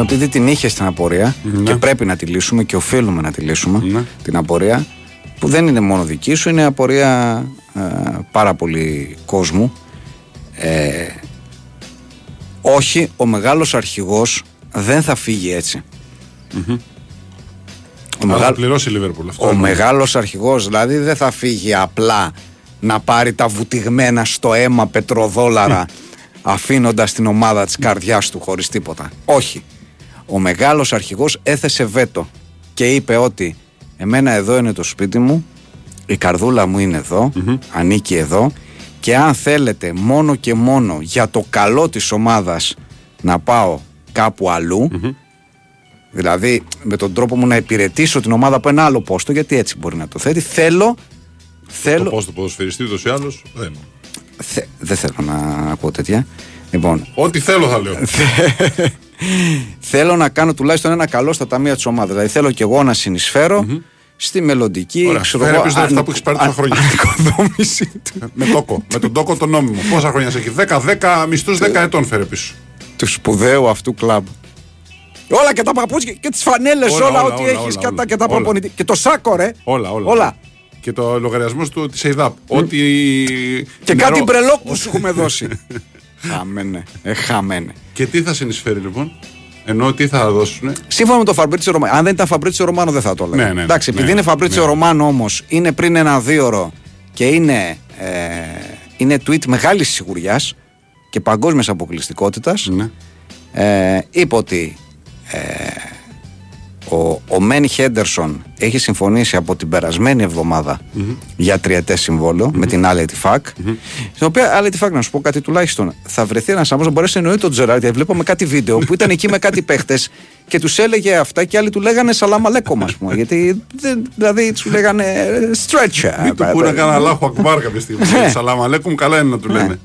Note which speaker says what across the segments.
Speaker 1: Λοιπόν, επειδή την είχε στην απορία
Speaker 2: Ναι.
Speaker 1: και πρέπει να τη λύσουμε και οφείλουμε να τη λύσουμε
Speaker 2: Ναι.
Speaker 1: την απορία, που δεν είναι μόνο δική σου, είναι απορία ε, πάρα πολύ κόσμου. Ε, όχι, ο μεγάλος αρχηγός δεν θα φύγει έτσι. Ο,
Speaker 2: Αλλά θα
Speaker 1: μεγάλο-
Speaker 2: πληρώσει η Λίβερπουλ αυτό.
Speaker 1: ο
Speaker 2: είναι.
Speaker 1: μεγάλος αρχηγός δηλαδή δεν θα φύγει απλά να πάρει τα βουτυγμένα στο αίμα πετροδόλαρα αφήνοντας την ομάδα της καρδιάς του χωρίς τίποτα. Όχι. Ο μεγάλος αρχηγός έθεσε βέτο και είπε ότι εμένα εδώ είναι το σπίτι μου, η καρδούλα μου είναι εδώ, ανήκει εδώ και αν θέλετε μόνο και μόνο για το καλό της ομάδας να πάω κάπου αλλού, Δηλαδή, με τον τρόπο μου να υπηρετήσω την ομάδα από ένα άλλο πόστο, γιατί έτσι μπορεί να το θέτει. Θέλω.
Speaker 2: Το
Speaker 1: θέλω
Speaker 2: πώ το ποδοσφαιριστή ούτως ή άλλως. Δεν.
Speaker 1: θε- δεν θέλω να ακούω τέτοια. Λοιπόν,
Speaker 2: Ό,τι θέλω θα λέω.
Speaker 1: θέλω να κάνω τουλάχιστον ένα καλό στα ταμεία της ομάδας. Δηλαδή, θέλω και εγώ να συνεισφέρω στη μελλοντική
Speaker 2: Ωραία,
Speaker 1: ξέρω
Speaker 2: φέρε
Speaker 1: εγώ,
Speaker 2: πίσω τα λεφτά που έχεις πάρει τόσα
Speaker 1: αν-
Speaker 2: χρόνια.
Speaker 1: ανοικοδόμηση του-
Speaker 2: με τόκο. με τον τόκο το νόμιμο. Πόσα χρόνια σε έχει; 10-10 μισθούς 10 ετών φέρε πίσω.
Speaker 1: του σπουδαίου αυτού κλαμπ. Όλα και τα παπούτσια και τις φανέλες, όλα,
Speaker 2: Όλα, όλα,
Speaker 1: ό,τι
Speaker 2: όλα,
Speaker 1: έχεις
Speaker 2: όλα,
Speaker 1: και, τα-
Speaker 2: όλα.
Speaker 1: και τα
Speaker 2: Όλα.
Speaker 1: προπονητή. Και το σάκο, ρε.
Speaker 2: Όλα, όλα.
Speaker 1: όλα.
Speaker 2: Και το λογαριασμός του της ΕΙΔΑΠ. Ό,τι.
Speaker 1: Και
Speaker 2: νερό.
Speaker 1: κάτι μπρελόκ που σου έχουμε δώσει. χαμένε. Ε, χαμένε.
Speaker 2: Και τι θα συνεισφέρει λοιπόν; Ενώ τι θα δώσουν.
Speaker 1: Σύμφωνα με το Φαμπρίτσιο Ρωμάνο. Αν δεν ήταν Φαμπρίτσιο Ρωμάνο, δεν θα το έλεγα.
Speaker 2: Ναι, ναι,
Speaker 1: Εντάξει,
Speaker 2: ναι,
Speaker 1: επειδή
Speaker 2: ναι,
Speaker 1: είναι Φαμπρίτσιο
Speaker 2: ναι.
Speaker 1: Ρωμάνο όμως, είναι πριν ένα δύο και είναι, ε, είναι tweet μεγάλης σιγουριάς και παγκόσμιας αποκλειστικότητας.
Speaker 2: Ναι.
Speaker 1: Ε, είπε ότι ε, ο, ο Μένι Χέντερσον έχει συμφωνήσει από την περασμένη εβδομάδα για τριετές συμβόλαιο με την άλλη Φακ. Στην οποία άλλη Φακ, να σου πω κάτι τουλάχιστον, θα βρεθεί ένας άνθρωπος να μπορέσει να εννοεί τον Τζεράρτ. Γιατί βλέπαμε κάτι βίντεο που ήταν εκεί με κάτι παίχτες και τους έλεγε αυτά και άλλοι του λέγανε Σαλάμα Λέκομα, ας πούμε. γιατί δεν- δηλαδή τους λέγανε stretcher.
Speaker 2: Μην του πούνε κανένα λάχο ακουμπάρ κάποια στιγμή.
Speaker 1: Ναι.
Speaker 2: Σαλάμ αλέκουμ, καλά είναι να του λένε.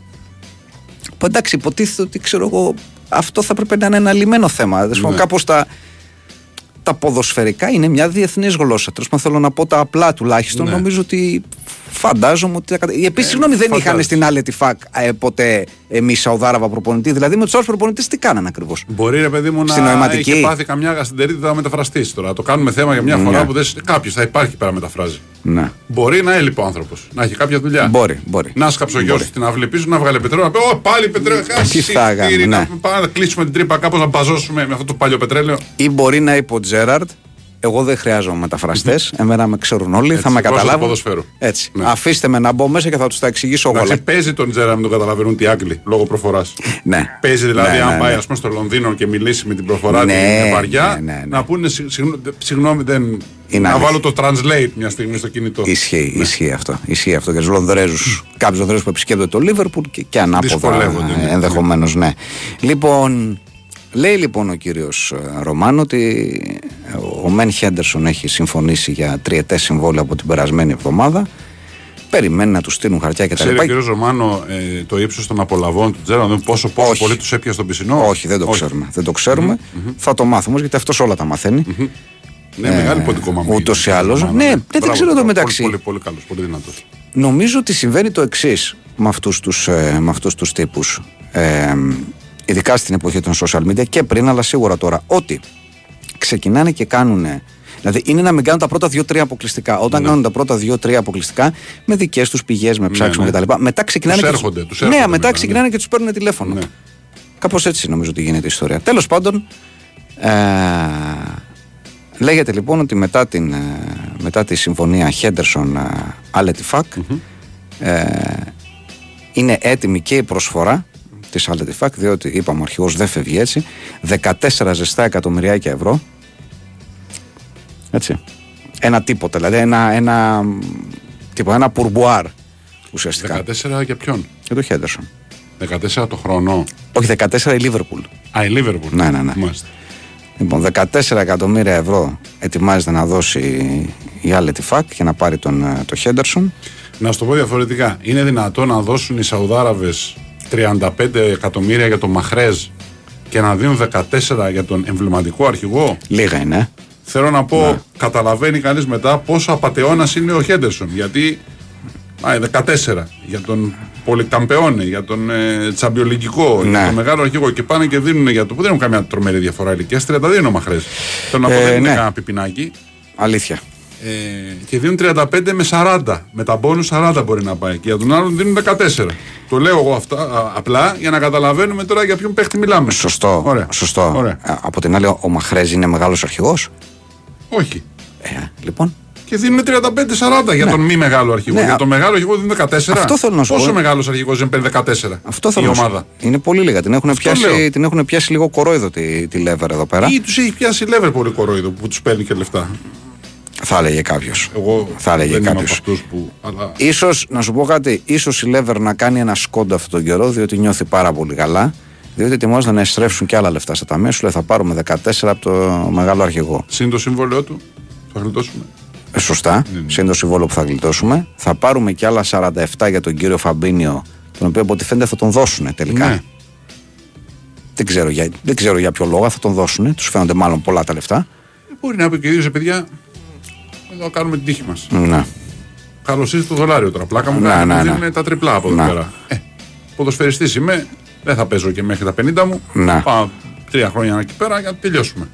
Speaker 1: Που εντάξει, υποτίθεται ότι ξέρω εγώ, αυτό θα πρέπει να είναι ένα λιμένο θέμα. Ναι.
Speaker 2: Ναι.
Speaker 1: Κάπως τα, τα ποδοσφαιρικά είναι μια διεθνής γλώσσα. Τέλος πάντων, θέλω να πω τα απλά τουλάχιστον.
Speaker 2: Ναι.
Speaker 1: Νομίζω ότι φαντάζομαι ότι. Επίσης, συγγνώμη, δεν
Speaker 2: φαντάζεσαι.
Speaker 1: είχαν στην άλλη τη ΦΑΚ ε, ποτέ εμείς Σαουδάραβα προπονητή. Δηλαδή, με τους άλλους προπονητές τι κάνανε ακριβώς;
Speaker 2: Μπορεί ρε παιδί μου
Speaker 1: Στην
Speaker 2: να
Speaker 1: νοηματική.
Speaker 2: έχει πάθει καμιά γαστερίτιδα να μεταφραστείς τώρα. Το κάνουμε θέμα για μια
Speaker 1: Ναι.
Speaker 2: φορά που κάποιος θα υπάρχει πέρα να μεταφράζει.
Speaker 1: Ναι.
Speaker 2: Μπορεί να έλειπε ο άνθρωπος, να έχει κάποια δουλειά.
Speaker 1: Μπορεί, μπορεί.
Speaker 2: Να σκάψει ο γιος
Speaker 1: Μπορεί.
Speaker 2: στην αυλή πίσω, να βγάλει πετρέλαιο, να πει: Ω, πάλι πετρέλαιο.
Speaker 1: Τι θα κάνουμε,
Speaker 2: να
Speaker 1: ναι.
Speaker 2: πάμε να κλείσουμε την τρύπα κάπως να μπαζώσουμε με αυτό το παλιό πετρέλαιο.
Speaker 1: Ή μπορεί να είπε ο Τζέραρντ, εγώ δεν χρειάζομαι μεταφραστές. Εμένα με ξέρουν όλοι,
Speaker 2: Έτσι,
Speaker 1: θα με
Speaker 2: πρόσωπο
Speaker 1: καταλάβουν.
Speaker 2: ποδοσφαίρου.
Speaker 1: Έτσι.
Speaker 2: Ναι.
Speaker 1: Αφήστε με να μπω μέσα και θα τους τα εξηγήσω εγώ.
Speaker 2: Εντάξει, παίζει τον Τζέρα να μην τον καταλαβαίνουν τι Άγγλοι λόγω προφοράς.
Speaker 1: Ναι.
Speaker 2: Παίζει δηλαδή,
Speaker 1: Ναι,
Speaker 2: αν
Speaker 1: ναι,
Speaker 2: πάει
Speaker 1: ναι.
Speaker 2: ας πούμε, στο Λονδίνο και μιλήσει με την προφορά
Speaker 1: Ναι,
Speaker 2: την βαριά,
Speaker 1: ναι, ναι, ναι.
Speaker 2: να πούνε «Συγ- συγγνώ- συγγνώμη, δεν.
Speaker 1: Είναι
Speaker 2: να
Speaker 1: αλήθεια.
Speaker 2: βάλω το translate μια στιγμή στο κινητό.
Speaker 1: Ισχύει, ισχύει αυτό. Ισχύει αυτό για του Λονδρέζους. Κάποιους Λονδρέζους που επισκέπτονται το Λίβερπουλ και, και ανάποδα.
Speaker 2: Δυσκολεύονται, ναι.
Speaker 1: Ενδεχομένως, ναι. Λοιπόν, λέει λοιπόν ο κύριος Ρωμάνο ότι ο Μεν Χέντερσον έχει συμφωνήσει για τριετές συμβόλαιο από την περασμένη εβδομάδα. Περιμένει να τους στείλουν χαρτιά κτλ.
Speaker 2: Ξέρει ο κ. Ρωμάνο ε, το ύψος των απολαβών του Τζέρα, δηλαδή πόσο, πόσο
Speaker 1: Όχι.
Speaker 2: πολύ τους έπιασε στον πισινό;
Speaker 1: Όχι, δεν το ξέρουμε. Δεν το ξερουμε Θα το μάθουμε όμως, γιατί αυτός όλα τα μαθαίνει.
Speaker 2: Ναι, μεγάλη ποντικό μαμί.
Speaker 1: ούτως ή άλλως.
Speaker 2: Μάνα,
Speaker 1: Ναι, ναι, δεν
Speaker 2: Μπράβο,
Speaker 1: ξέρω το
Speaker 2: μπράβο.
Speaker 1: μεταξύ.
Speaker 2: Πολύ, πολύ, πολύ καλός, πολύ δυνατός.
Speaker 1: Νομίζω ότι συμβαίνει το εξής με αυτούς τους, ε, με αυτούς τους τύπους ε, ειδικά στην εποχή των social media και πριν αλλά σίγουρα τώρα ότι ξεκινάνε και κάνουν δηλαδή είναι να μην κάνουν τα πρώτα δύο-τρία αποκλειστικά όταν κάνουν τα πρώτα δύο-τρία αποκλειστικά με δικές τους πηγές, με ψάξιμο
Speaker 2: ναι.
Speaker 1: κτλ μετά ξεκινάνε
Speaker 2: Τους
Speaker 1: και
Speaker 2: έρχονται, τους
Speaker 1: ναι,
Speaker 2: έρχονται
Speaker 1: μετά
Speaker 2: μετά,
Speaker 1: ξεκινάνε
Speaker 2: ναι.
Speaker 1: και τους παίρνουν τηλέφωνο
Speaker 2: Ναι.
Speaker 1: κάπως έτσι νομίζω ότι γίνεται η ιστορία τέλος πάντων ε, λέγεται λοιπόν ότι μετά, την, ε, μετά τη συμφωνία Χέντερσον Άλετη Φακ ε, είναι έτοιμη και η προσφορά τη Άλετη Φακ, διότι είπαμε ο αρχηγός δεν φεύγει έτσι. 14 ζεστά εκατομμυριάκια ευρώ. Έτσι. Ένα τίποτα, δηλαδή ένα, ένα, τίποτα, ένα πουρμπουάρ ουσιαστικά.
Speaker 2: 14 για ποιον;
Speaker 1: Για το Χέντερσον.
Speaker 2: 14 το χρόνο;
Speaker 1: Όχι, 14 η Λίβερπουλ.
Speaker 2: Α, η Λίβερπουλ.
Speaker 1: Ναι, ναι, ναι.
Speaker 2: Μάλιστα.
Speaker 1: Λοιπόν, 14 εκατομμύρια ευρώ ετοιμάζεται να δώσει η Άλετη Φακ για να πάρει τον, ε, το Χέντερσον.
Speaker 2: Να σου το πω διαφορετικά. Είναι δυνατό να δώσουν οι Σαουδάραβες 35 εκατομμύρια για τον Μαχρέζ και να δίνουν 14 για τον εμβληματικό αρχηγό.
Speaker 1: Λίγα είναι. ε.
Speaker 2: Θέλω να πω, καταλαβαίνει κανείς μετά πόσο απαταιώνας είναι ο Χέντερσον. Γιατί Α, 14 για τον Πολυκαμπεόνε, για τον ε, Τσαμπιολικικό,
Speaker 1: Ναι.
Speaker 2: για τον Μεγάλο Αρχηγό και πάνε και δίνουν για το που δεν έχουν καμιά τρομερή διαφορά ηλικίας. 32 είναι ο Μαχρέ. Θέλω να πω
Speaker 1: Ε,
Speaker 2: δεν είναι
Speaker 1: ναι.
Speaker 2: κανένα πιπινάκι.
Speaker 1: Αλήθεια.
Speaker 2: Ε, και δίνουν 35 με 40. Με τα μπόνους 40 μπορεί να πάει. Και για τον άλλον δίνουν 14. Το λέω εγώ αυτά α, απλά για να καταλαβαίνουμε τώρα για ποιον παίχτη μιλάμε.
Speaker 1: Σωστό.
Speaker 2: Ωραία.
Speaker 1: Σωστό.
Speaker 2: Ωραία.
Speaker 1: Α, Από την άλλη, ο Μαχρέζ είναι μεγάλος αρχηγός;
Speaker 2: Όχι.
Speaker 1: Ε, λοιπόν.
Speaker 2: Και δίνουν 35-40 για τον μη μεγάλο αρχηγό.
Speaker 1: Ναι,
Speaker 2: για
Speaker 1: α-
Speaker 2: τον μεγάλο αρχηγό δίνουν 14.
Speaker 1: Αυτό θέλω να σου
Speaker 2: Πόσο
Speaker 1: πω.
Speaker 2: μεγάλος αρχηγός δεν παίρνει 14
Speaker 1: Αυτό θέλω
Speaker 2: η
Speaker 1: να σου-
Speaker 2: ομάδα;
Speaker 1: Είναι πολύ λίγα. Την έχουν,
Speaker 2: Αυτό
Speaker 1: πιάσει,
Speaker 2: λέω.
Speaker 1: την έχουν πιάσει λίγο κορόιδο τη, τη Λέβερ εδώ πέρα.
Speaker 2: Ή τους έχει πιάσει η Λέβερ πολύ κορόιδο που τους παίρνει και λεφτά.
Speaker 1: Θα έλεγε κάποιος.
Speaker 2: Εγώ
Speaker 1: Θα έλεγε
Speaker 2: δεν είμαι από
Speaker 1: κάποιος.
Speaker 2: αυτούς που. Αλλά...
Speaker 1: Ίσως, να σου πω κάτι, ίσως η Λέβερ να κάνει ένα σκόντο αυτόν τον καιρό, διότι νιώθει πάρα πολύ καλά. Διότι ετοιμάζονται να εστρέψουν και άλλα λεφτά στα ταμεία. Σου λέει θα πάρουμε 14 από το μεγάλο αρχηγό.
Speaker 2: Συν το συμβόλαιό του θα γλιτώσουμε.
Speaker 1: Ε, σωστά,
Speaker 2: Ναι,
Speaker 1: συν το συμβόλαιο που θα γλιτώσουμε. Θα πάρουμε και άλλα 47 για τον κύριο Φαμπίνιο, τον οποίο από ό,τι φαίνεται θα τον δώσουν τελικά.
Speaker 2: Ναι.
Speaker 1: Δεν, ξέρω για, δεν ξέρω για ποιο λόγο θα τον δώσουν. Τους φαίνονται μάλλον πολλά τα λεφτά.
Speaker 2: Ε, Μπορεί να πει και ο ίδιος, παιδιά, εδώ κάνουμε την τύχη μας.
Speaker 1: Ναι.
Speaker 2: Καλώς ήρθες το δολάριο τώρα. Πλάκα μου
Speaker 1: Ναι,
Speaker 2: κάνει.
Speaker 1: ναι,
Speaker 2: μου
Speaker 1: ναι.
Speaker 2: δίνουν τα τριπλά από εδώ
Speaker 1: Ναι.
Speaker 2: πέρα. Ε, ποδοσφαιριστής είμαι. Δεν θα παίζω και μέχρι τα 50 μου.
Speaker 1: Ναι.
Speaker 2: Πάω τρία χρόνια εκεί πέρα για να τελειώσουμε.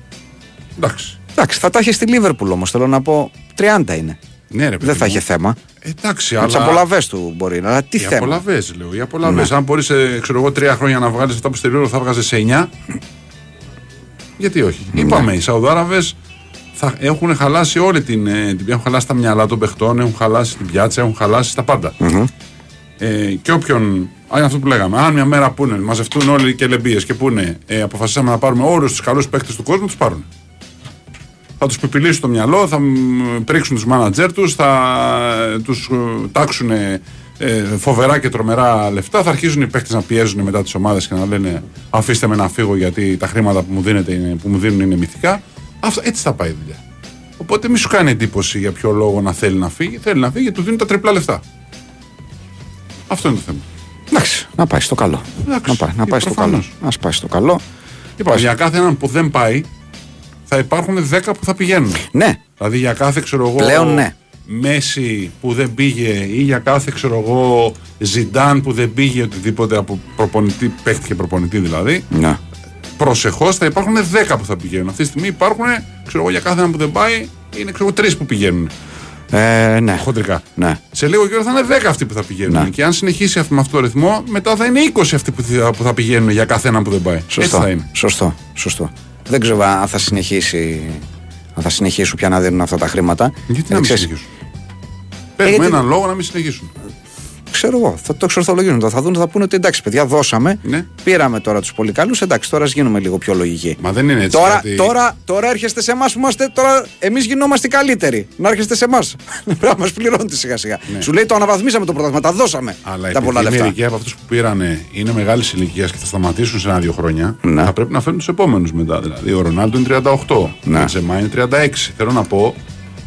Speaker 2: Εντάξει.
Speaker 1: Εντάξει, θα τα έχεις στη Λίβερπουλ όμως. Θέλω να πω 30 είναι.
Speaker 2: Ναι, ρε, παιδί
Speaker 1: Δεν θα
Speaker 2: μου.
Speaker 1: είχε θέμα.
Speaker 2: Εντάξει,
Speaker 1: Με τις
Speaker 2: αλλά.
Speaker 1: απολαυές του μπορεί να. Αλλά τι
Speaker 2: Οι
Speaker 1: θέμα;
Speaker 2: απολαυές, λέω. Οι απολαυές.
Speaker 1: Ναι.
Speaker 2: Αν μπορείς, ξέρω εγώ, τρία χρόνια να βγάλεις αυτά που στη Λίβερπουλ θα βγάζεις σε 9. Γιατί όχι;
Speaker 1: Ναι.
Speaker 2: Είπαμε, οι Σαουδάραβες θα έχουν χαλάσει όλη την, ε, την. Έχουν χαλάσει τα μυαλά των παιχτών, έχουν χαλάσει την πιάτσα, έχουν χαλάσει τα πάντα. Ε, και όποιον. Α, είναι αυτό που λέγαμε. Αν μια μέρα πούνε, μαζευτούν όλοι οι κελεμπίε και πούνε, ε, αποφασίσαμε να πάρουμε όλους τους καλούς παίκτες του κόσμου, τους πάρουν. Θα τους πιπιλήσουν το μυαλό, θα μ, πρίξουν τους μάνατζέρ τους, θα τους τάξουν ε, φοβερά και τρομερά λεφτά. Θα αρχίζουν οι παίκτες να πιέζουν μετά τις ομάδες και να λένε Αφήστε με να φύγω γιατί τα χρήματα που μου, δίνετε είναι, που μου δίνουν είναι μυθικά. Αυτό, έτσι θα πάει η δουλειά. Οπότε μη σου κάνει εντύπωση για ποιο λόγο να θέλει να φύγει. Θέλει να φύγει γιατί του δίνουν τα τριπλά λεφτά. Αυτό είναι το θέμα.
Speaker 1: Εντάξει, να πάει στο καλό.
Speaker 2: Εντάξει,
Speaker 1: να πάει, να
Speaker 2: ε,
Speaker 1: πάει στο καλό.
Speaker 2: προφανώς.
Speaker 1: Α πάει στο καλό.
Speaker 2: Είπα, για κάθε έναν που δεν πάει, θα υπάρχουν 10 που θα πηγαίνουν.
Speaker 1: Ναι,
Speaker 2: Δηλαδή για κάθε ξέρω εγώ.
Speaker 1: Πλέον ναι.
Speaker 2: Μέση που δεν πήγε ή για κάθε ξέρω εγώ Ζιντάν που δεν πήγε οτιδήποτε από προπονητή, παίχτη και προπονητή δηλαδή.
Speaker 1: ναι.
Speaker 2: Προσεχώς θα υπάρχουν 10 που θα πηγαίνουν. Αυτή τη στιγμή υπάρχουν, ξέρω εγώ, για κάθε έναν που δεν πάει, είναι ξέρω εγώ τρεις που πηγαίνουν.
Speaker 1: Ε, ναι.
Speaker 2: Χοντρικά.
Speaker 1: ναι.
Speaker 2: Σε λίγο καιρό θα είναι 10 αυτοί που θα πηγαίνουν.
Speaker 1: Ναι.
Speaker 2: Και αν συνεχίσει αυτό- με αυτό το ρυθμό, μετά θα είναι 20 αυτοί που θα, που θα πηγαίνουν για κάθε έναν που δεν πάει.
Speaker 1: Σωστό.
Speaker 2: Έτσι θα είναι.
Speaker 1: Σωστό. Σωστό. Δεν ξέρω αν θα συνεχίσει. Αν θα συνεχίσουν πια να δίνουν αυτά τα χρήματα.
Speaker 2: Γιατί
Speaker 1: Ε,
Speaker 2: να μην
Speaker 1: ξέρεις,
Speaker 2: συνεχίσουν; Πες μου
Speaker 1: γιατί-
Speaker 2: έναν λόγο να μην συνεχίσουν.
Speaker 1: Ξέρω εγώ, θα το εξορθολογήσουν. τώρα. Θα δουν, θα πούνε ότι εντάξει, παιδιά, δώσαμε.
Speaker 2: Ναι.
Speaker 1: Πήραμε τώρα τους πολύ καλού. Εντάξει, τώρα ας γίνουμε λίγο πιο λογικοί.
Speaker 2: Μα δεν είναι έτσι.
Speaker 1: Τώρα,
Speaker 2: γιατί-
Speaker 1: τώρα, τώρα έρχεστε σε εμάς που είμαστε. Τώρα εμείς γινόμαστε οι καλύτεροι. Να έρχεστε σε εμάς. Πρέπει να μας πληρώνετε σιγά σιγά. Σου λέει το αναβαθμίσαμε το πρωτάθλημα. Τα δώσαμε.
Speaker 2: Ναι. Αλλά
Speaker 1: τα πολλά
Speaker 2: επειδή
Speaker 1: λεφτά.
Speaker 2: μερικοί από αυτούς που πήρανε είναι μεγάλης ηλικίας και θα σταματήσουν σε ένα-δύο χρόνια,
Speaker 1: Ναι.
Speaker 2: θα πρέπει να φέρουν τους επόμενους μετά. Δηλαδή, ο Ρονάλντο είναι 38,
Speaker 1: Ναι.
Speaker 2: ο Τζεμά είναι 36. Θέλω να πω,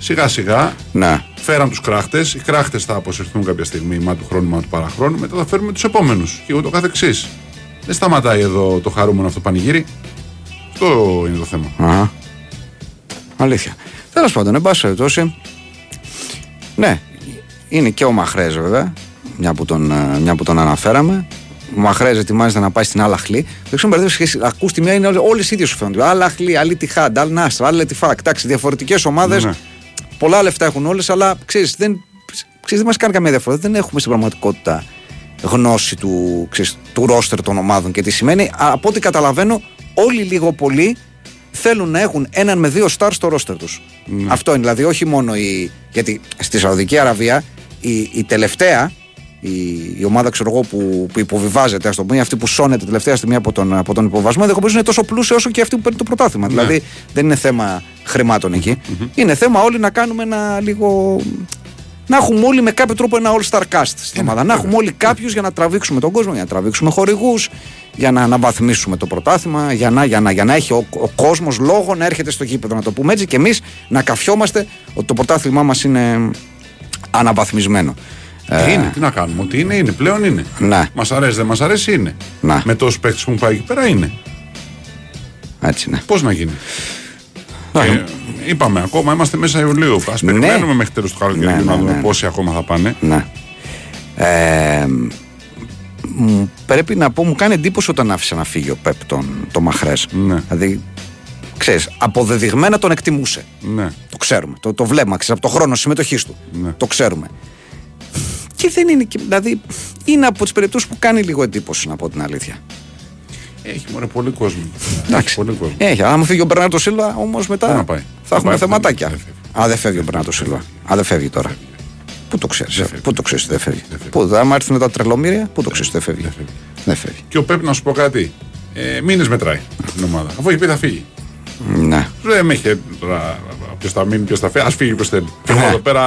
Speaker 2: σιγά σιγά
Speaker 1: Ναι.
Speaker 2: φέραν τους κράχτες. Οι κράχτες θα αποσυρθούν κάποια στιγμή, μα του χρόνου, μα του παραχρόνου. Μετά θα φέρουμε τους επόμενους. Και ούτω καθεξής. Δεν σταματάει εδώ το χαρούμενο αυτό πανηγύρι. Αυτό είναι το θέμα.
Speaker 1: Αχα. Αλήθεια. Τέλος πάντων, εν πάση περιπτώσει. Ναι, είναι και ο Μαχρέ βέβαια, μια που τον, ε, μια που τον αναφέραμε. Ο Μαχρέ ετοιμάζεται να πάει στην Αλαχλή. Δεν ξέρω μπερδεύεις ακού τη μία είναι όλες οι ίδιες σου φαίνονται. Αλαχλή, Αλή Τιχάντ, Αλ Νάστρα, Αλ Λετιφάκ. Εντάξει, διαφορετικές ομάδες.
Speaker 2: Ναι.
Speaker 1: Πολλά λεφτά έχουν όλες, αλλά ξέρεις, δεν, ξέρεις, δεν μας κάνει καμία διαφορά. Δεν έχουμε στην πραγματικότητα γνώση του, ξέρεις, του ρόστερ των ομάδων και τι σημαίνει. Α, Από ό,τι καταλαβαίνω, όλοι λίγο πολύ θέλουν να έχουν έναν με δύο stars στο ρόστερ τους. Αυτό είναι δηλαδή, όχι μόνο η. Γιατί στη Σαουδική Αραβία η, η τελευταία, η, η ομάδα ξέρω εγώ, που, που υποβιβάζεται, ας το πούμε, αυτή που σώνεται τελευταία στιγμή από τον, από τον υποβασμό, ενδεχομένως είναι τόσο πλούσια όσο και αυτή που παίρνει το πρωτάθλημα. Δηλαδή δεν είναι θέμα χρημάτων εκεί. Είναι θέμα όλοι να κάνουμε ένα λίγο. Να έχουμε όλοι με κάποιο τρόπο ένα all-star cast στην ομάδα. Να έχουμε όλοι κάποιους για να τραβήξουμε τον κόσμο, για να τραβήξουμε χορηγούς, για να αναβαθμίσουμε το πρωτάθλημα, για να, για να, για να έχει ο, ο κόσμος λόγο να έρχεται στο γήπεδο. Να το πούμε έτσι και εμείς να καφιόμαστε ότι το πρωτάθλημά μας είναι αναβαθμισμένο.
Speaker 2: Τι είναι, τι να κάνουμε. Ότι είναι, είναι. Πλέον είναι.
Speaker 1: Ναι.
Speaker 2: Μας αρέσει, δεν μας αρέσει, είναι.
Speaker 1: Ναι.
Speaker 2: Με τόσους παίχτε που μου πάει εκεί πέρα είναι.
Speaker 1: Έτσι είναι.
Speaker 2: Πώς να γίνει.
Speaker 1: Ναι.
Speaker 2: Και είπαμε, ακόμα είμαστε μέσα Ιουλίου. Α περιμένουμε μέχρι τέλος του καλοκαιριού
Speaker 1: Ναι, ναι,
Speaker 2: να δούμε
Speaker 1: ναι.
Speaker 2: πόσοι ακόμα θα πάνε.
Speaker 1: Ναι. Ε, μου- πρέπει να πω, μου κάνει εντύπωση όταν άφησε να φύγει ο Πεπ τον, το Μαχρές.
Speaker 2: Ναι.
Speaker 1: Δηλαδή, ξέρεις, αποδεδειγμένα τον εκτιμούσε.
Speaker 2: Ναι.
Speaker 1: Το ξέρουμε. Το, το βλέπουμε, ξέρεις, από το χρόνο συμμετοχής του.
Speaker 2: Ναι.
Speaker 1: Το ξέρουμε. Και δεν είναι. και- Δηλαδή, είναι από τις περιπτώσεις που κάνει λίγο εντύπωση, να πω την αλήθεια.
Speaker 2: Έχει μωρέ πολύ κόσμο.
Speaker 1: Εντάξει.
Speaker 2: Έχει πολύ κόσμο.
Speaker 1: Έχει. Αν φύγει ο Μπερνάρτο Σίλβα, όμως μετά
Speaker 2: Πού να πάει.
Speaker 1: θα
Speaker 2: Θα
Speaker 1: έχουμε
Speaker 2: πάει,
Speaker 1: θεματάκια.
Speaker 2: δεν φεύγει.
Speaker 1: Α, δεν φεύγει ο Μπερνάρτο Σίλβα. Α, δεν φεύγει τώρα. Πού το ξέρεις,
Speaker 2: φεύγει.
Speaker 1: πού το ξέρεις, δεν φεύγει;
Speaker 2: Δεν φεύγει.
Speaker 1: Πού, άμα έρθουν τα τρελομύρια, πού το ξέρεις, δεν φεύγει;
Speaker 2: Δεν φεύγει.
Speaker 1: Δεν φεύγει.
Speaker 2: Και ο Πέπ να σου πω κάτι. Ε, Μήνες μετράει την ομάδα. Αφού έχει πει θα φύγει.
Speaker 1: Ναι.
Speaker 2: Δεν με έχει τώρα ποιος θα μείνει, ποιος θα φύγει. Α φύγει ποιος θέλει. Και εγώ
Speaker 1: Ναι.
Speaker 2: εδώ πέρα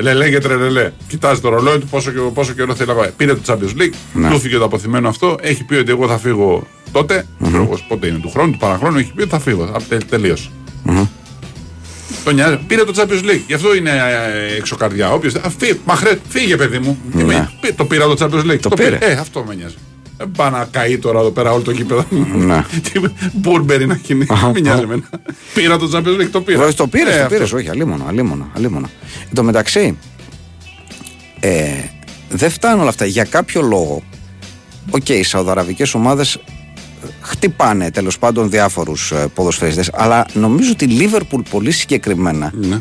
Speaker 2: λελέ και τρελελέ. Κοιτάζει το ρολόι του πόσο, και- πόσο καιρό θέλει να πάει. Πήρε το Champions League,
Speaker 1: Ναι.
Speaker 2: του φύγε το αποθυμένο αυτό. Έχει πει ότι εγώ θα φύγω τότε. ξέρω εγώ Πότε είναι του χρόνου, του παραχρόνου. Έχει πει ότι θα φύγω. Α, τε- τελείωσε. Τον νοιάζει. Πήρε το Champions League. Γι' αυτό είναι ε, εξωκαρδιά. Όποιο. Μαχρέ, φύγε, παιδί μου. Τι με- πή- Το πήρα το Champions League.
Speaker 1: Το πήρε.
Speaker 2: Ε, αυτό με νοιάζει. Δεν πάει να καεί τώρα εδώ πέρα όλο το γήπεδο.
Speaker 1: Ναι.
Speaker 2: Τι Μπούρμπερι να γίνει. Μην νοιάζει εμένα. Πήρα το Champions League, το πήρα.
Speaker 1: Βέβαια, το πήρες,
Speaker 2: Ε,
Speaker 1: το
Speaker 2: αυτό.
Speaker 1: πήρε. Όχι, αλίμονο, αλίμονο, αλίμονο. Εν τω μεταξύ, ε, δεν φτάνουν όλα αυτά. Για κάποιο λόγο, οκ, οι Σαουδαραβικές ομάδες χτυπάνε τέλος πάντων διάφορους ε, ποδοσφαιριστές αλλά νομίζω ότι η Λίβερπουλ πολύ συγκεκριμένα
Speaker 2: Ναι.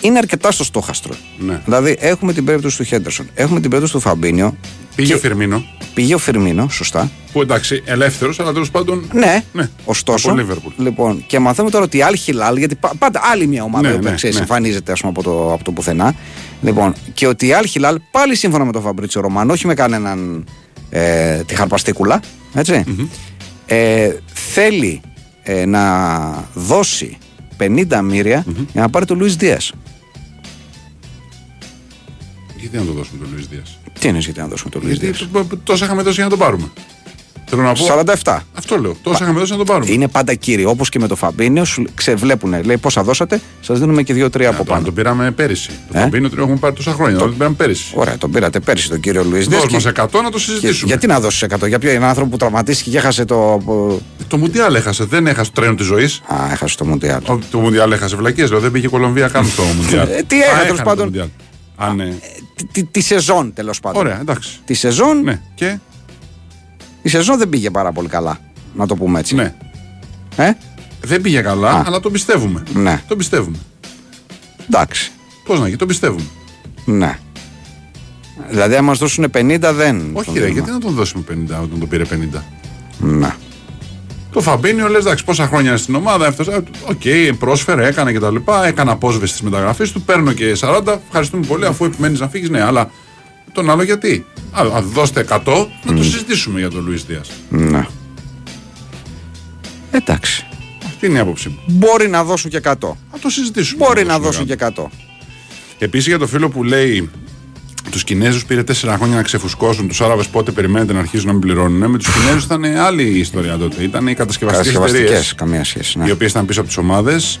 Speaker 1: είναι αρκετά στο στόχαστρο.
Speaker 2: Ναι.
Speaker 1: Δηλαδή, έχουμε την περίπτωση του Χέντερσον, έχουμε την περίπτωση του Φαμπίνιο.
Speaker 2: Πήγε
Speaker 1: και
Speaker 2: ο Φιρμίνο,
Speaker 1: Πήγε ο Φιρμίνο, σωστά.
Speaker 2: που εντάξει, ελεύθερος, αλλά τέλος πάντων.
Speaker 1: Ναι,
Speaker 2: Ναι,
Speaker 1: ωστόσο.
Speaker 2: από Liverpool.
Speaker 1: Λοιπόν, και μαθαίνουμε τώρα ότι η Al Hilal, γιατί πα- πάντα άλλη μια ομάδα
Speaker 2: Ναι,
Speaker 1: που
Speaker 2: ναι,
Speaker 1: ξέρεις,
Speaker 2: ναι.
Speaker 1: εμφανίζεται ας πούμε, από, το, από το πουθενά. Λοιπόν, και ότι η Al Hilal πάλι σύμφωνα με τον Φαμπρίτσιο Ρωμάνο, όχι με κανέναν ε, τη χαρπαστίκουλα, έτσι, ε, θέλει ε, να δώσει 50 μοιρια για να πάρει τον Λουίς Δίας.
Speaker 2: Γιατί να το δώσουμε τον Λουίς Δίας;
Speaker 1: Τι είναι γιατί να δώσουμε τον Λουίς
Speaker 2: Γιατί
Speaker 1: Δίας.
Speaker 2: το- το- τόσα είχαμε δώσει για να τον πάρουμε. Θέλω να πω.
Speaker 1: 47.
Speaker 2: Αυτό λέω. Τόσα είχαμε δώσει να τον πάρουμε.
Speaker 1: Είναι πάντα κύριοι, όπως και με το Φαμπίνιο, σου ξεβλέπουν, λέει πόσα δώσατε, σας δίνουμε και 2-3 από
Speaker 2: Να
Speaker 1: πάνω.
Speaker 2: τον πήραμε πέρυσι. Το
Speaker 1: Ε;
Speaker 2: Φαμπίνο τον έχουμε πάρει τόσα χρόνια. Τον πήραμε πέρυσι.
Speaker 1: Ωραία, τον πήρατε πέρσι τον κύριο Λουίς Δίας
Speaker 2: Δώσ'
Speaker 1: και-
Speaker 2: μα 100 να το
Speaker 1: και-
Speaker 2: συζητήσουμε.
Speaker 1: Γιατί να δώσεις 100, για ποιο είναι ένα άνθρωπο που τραυματίστηκε και έχασε το.
Speaker 2: Το Μουντιάλ έχασε. Δεν έχασε το τρένο της ζωής.
Speaker 1: Α, έχασε το Μουντιάλ.
Speaker 2: Το Μουντιάλ έχασε βλακίες. Δεν πήγε η Κολομβία καν στο Μουντιάλ.
Speaker 1: Ε, τι
Speaker 2: Α,
Speaker 1: έκανε, τέλος
Speaker 2: έκανε το
Speaker 1: πάντων.
Speaker 2: Μουντιάλ. Α, ναι.
Speaker 1: Τη, τη, τη σεζόν τέλος πάντων.
Speaker 2: Ωραία, εντάξει.
Speaker 1: Τη σεζόν,
Speaker 2: Ναι, και;
Speaker 1: η σεζόν δεν πήγε πάρα πολύ καλά. Να το πούμε έτσι.
Speaker 2: Ναι.
Speaker 1: Ε;
Speaker 2: Δεν πήγε καλά,
Speaker 1: Α.
Speaker 2: αλλά το πιστεύουμε.
Speaker 1: Ναι.
Speaker 2: Το πιστεύουμε.
Speaker 1: Εντάξει.
Speaker 2: Πώς να γίνει, το πιστεύουμε.
Speaker 1: Ναι. Δηλαδή, αν μας δώσουν 50, δεν.
Speaker 2: Όχι,
Speaker 1: το
Speaker 2: ρε,
Speaker 1: δίνουμε.
Speaker 2: γιατί να τον δώσουμε 50 όταν τον πήρε 50.
Speaker 1: Ναι.
Speaker 2: Το Φαμπίνιο λες, εντάξει, πόσα χρόνια είναι στην ομάδα. Αυτός, οκ, πρόσφερε, έκανε κτλ. Έκανε απόσβεση τη μεταγραφή του. Παίρνω και 40. Ευχαριστούμε πολύ, αφού επιμένεις να φύγεις. Ναι, αλλά τον άλλο γιατί; Α, αν δώστε 100, να το συζητήσουμε για τον Λουίς Ντίας.
Speaker 1: ναι. Εντάξει.
Speaker 2: Αυτή είναι η άποψή μου.
Speaker 1: Μπορεί να δώσουν και 100.
Speaker 2: Να το συζητήσουμε.
Speaker 1: Μπορεί να δώσουν και 100.
Speaker 2: Επίσης για το φίλο που λέει τους Κινέζους πήρε 4 χρόνια να ξεφουσκώσουν, τους Άραβες πότε περιμένετε να αρχίσουν να μην πληρώνουν. Με τους Κινέζους ήταν άλλη η ιστορία τότε. Ήταν οι κατασκευαστικές εταιρείες.
Speaker 1: Κατασκευαστικές, καμία σχέση. Ναι.
Speaker 2: οι οποίες ήταν πίσω από τις ομάδες.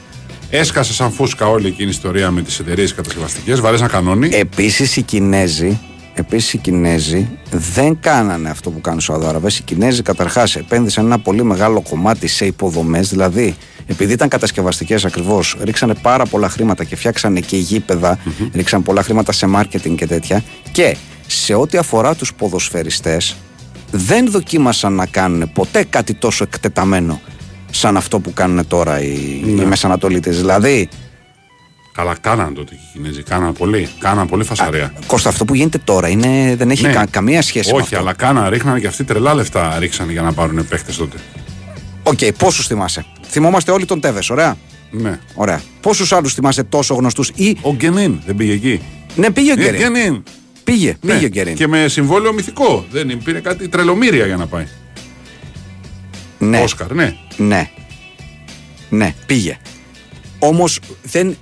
Speaker 2: Έσκασε σαν φούσκα όλη εκείνη η ιστορία με τις εταιρείες κατασκευαστικές. Βαρέσαν κανόνι.
Speaker 1: Επίσης οι Κινέζοι, επίσης οι Κινέζοι δεν κάνανε αυτό που κάνουν οι Σαουδάραβες. Οι Κινέζοι καταρχάς επένδυσαν ένα πολύ μεγάλο κομμάτι σε υποδομές, δηλαδή επειδή ήταν κατασκευαστικές ακριβώς, ρίξανε πάρα πολλά χρήματα και φτιάξανε και γηπεδα ρίξανε πολλά χρήματα σε marketing και τέτοια. Και σε ό,τι αφορά τους ποδοσφαιριστές δεν δοκίμασαν να κάνουν ποτέ κάτι τόσο εκτεταμένο σαν αυτό που κάνουν τώρα οι, οι Μεσανατολίτες. Δηλαδή,
Speaker 2: Καλά, κάναν τότε και οι Κινέζοι. Κάναν πολύ. Κάναν πολύ φασαρία.
Speaker 1: Κώστα, αυτό που γίνεται τώρα είναι, δεν έχει
Speaker 2: Ναι.
Speaker 1: κα- καμία σχέση με
Speaker 2: Όχι,
Speaker 1: αυτό.
Speaker 2: αλλά κάναν, ρίχναν και αυτοί τρελά λεφτά ρίξαν για να πάρουν παίχτες τότε.
Speaker 1: Οκ, πόσους θυμάσαι; Θυμόμαστε όλοι τον Τέβες, ωραία;
Speaker 2: Ναι.
Speaker 1: ωραία. Πόσους άλλους θυμάσαι τόσο γνωστούς ή.
Speaker 2: Ο Γκενίν δεν πήγε εκεί;
Speaker 1: Ναι, πήγε ο
Speaker 2: Ε,
Speaker 1: Γκέριν.
Speaker 2: Γκενίν.
Speaker 1: Πήγε,
Speaker 2: Ναι.
Speaker 1: πήγε ο Γκέριν.
Speaker 2: Και με συμβόλαιο μυθικό. Δεν πήρε κάτι τρελομήρια για να πάει.
Speaker 1: Ναι,
Speaker 2: Όσκαρ, ναι.
Speaker 1: ναι. Ναι, πήγε. Όμως δεν.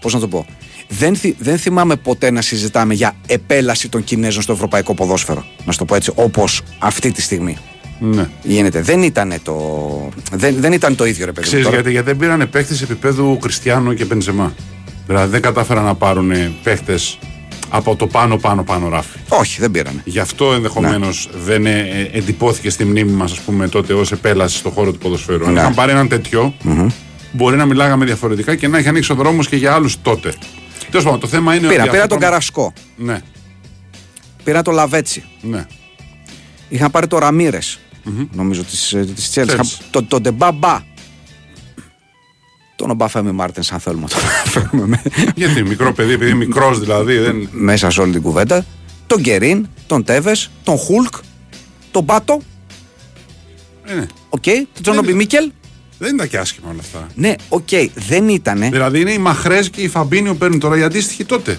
Speaker 1: Πώς να το πω; Δεν, θυ- δεν θυμάμαι ποτέ να συζητάμε για επέλαση των Κινέζων στο ευρωπαϊκό ποδόσφαιρο. Να σου το πω έτσι, όπως αυτή τη στιγμή
Speaker 2: ναι.
Speaker 1: γίνεται. Δεν ήταν το, δεν, δεν ήταν το ίδιο, ρε παιδί μου.
Speaker 2: Ξέρεις
Speaker 1: τώρα.
Speaker 2: γιατί, γιατί δεν πήραν παίχτε επίπεδου Κριστιανό και Μπενζεμά. Δηλαδή δεν κατάφεραν να πάρουν παίχτε από το πάνω πάνω πάνω ράφι.
Speaker 1: Όχι, δεν πήρανε.
Speaker 2: Γι' αυτό ενδεχομένως δεν ε, ε, εντυπώθηκε στη μνήμη μας, ας πούμε, τότε ως επέλαση στον χώρο του ποδοσφαίρου. Αν
Speaker 1: Ναι.
Speaker 2: είχαν πάρει έναν τέτοιο, μπορεί να μιλάγαμε διαφορετικά και να έχει ανοίξει ο δρόμος και για άλλους τότε. Τέλος πάντων, το θέμα είναι
Speaker 1: Πήρα,
Speaker 2: ότι.
Speaker 1: πήρα
Speaker 2: αυτό
Speaker 1: τον
Speaker 2: το-
Speaker 1: Καρασκό.
Speaker 2: Ναι.
Speaker 1: πήραν το Λαβέτσι.
Speaker 2: Ναι.
Speaker 1: Είχαν πάρει το ραμιρε νομίζω της της Chelsea. Είχαν- Το, το Ντεμπάμπα. Τον Ομπαφέμι Μάρτινς, αν θέλουμε να το φέρουμε με-
Speaker 2: Γιατί μικρό παιδί, επειδή μικρός δηλαδή. Δεν...
Speaker 1: μέσα σε όλη την κουβέντα. Τον Γκερίν, τον Τέβες, τον Χουλκ, τον Πάτο,
Speaker 2: Ε, ναι.
Speaker 1: οκ, τον Τζον Όμπι Μίκελ.
Speaker 2: Δεν ήταν και άσχημα όλα αυτά.
Speaker 1: Ναι, οκ, δεν ήτανε.
Speaker 2: Δηλαδή είναι οι Μαχρέζ και οι Φαμπίνιο παίρνουν τώρα οι αντίστοιχοι τότε.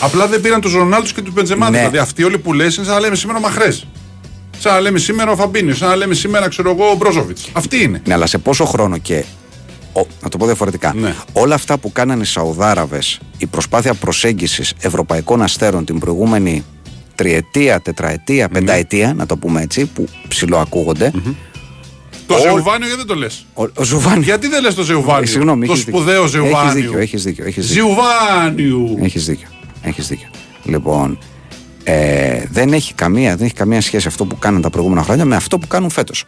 Speaker 2: Απλά δεν πήραν τους Ρονάλτους και τους Μπεντζεμά.
Speaker 1: Ναι.
Speaker 2: Δηλαδή αυτοί όλοι που λες είναι σαν να λέμε σήμερα Μαχρέζ. Σαν να λέμε σήμερα ο Φαμπίνιος, σαν να λέμε σήμερα ξέρω εγώ ο Μπρόζοβιτς. Αυτοί είναι.
Speaker 1: Ναι, αλλά σε πόσο χρόνο και. Ο, να το πω διαφορετικά.
Speaker 2: Ναι.
Speaker 1: Όλα αυτά που κάνανε οι Σαουδάραβες, η προσπάθεια προσέγγισης ευρωπαϊκών αστέρων την προηγούμενη τριετία, τετραετία,
Speaker 2: Ναι.
Speaker 1: πενταετία, να το πούμε έτσι, που ψηλοακούγονται.
Speaker 2: Το
Speaker 1: Όλ-
Speaker 2: Ζεουβάνιο γιατί δεν το λες;
Speaker 1: Ο, ο Ζουβάνι.
Speaker 2: Γιατί δεν λες το Ζεουβάνιο;
Speaker 1: Ε, συγγνώμη,
Speaker 2: το
Speaker 1: έχεις δίκιο.
Speaker 2: σπουδαίο
Speaker 1: Έχεις
Speaker 2: Ζεουβάνιο.
Speaker 1: δίκιο, έχεις δίκιο, έχεις δίκιο.
Speaker 2: Ζεουβάνιου.
Speaker 1: Έχεις δίκιο. Έχεις δίκιο. Λοιπόν, ε, δεν, έχει καμία, δεν έχει καμία σχέση αυτό που κάνουν τα προηγούμενα χρόνια με αυτό που κάνουν φέτος.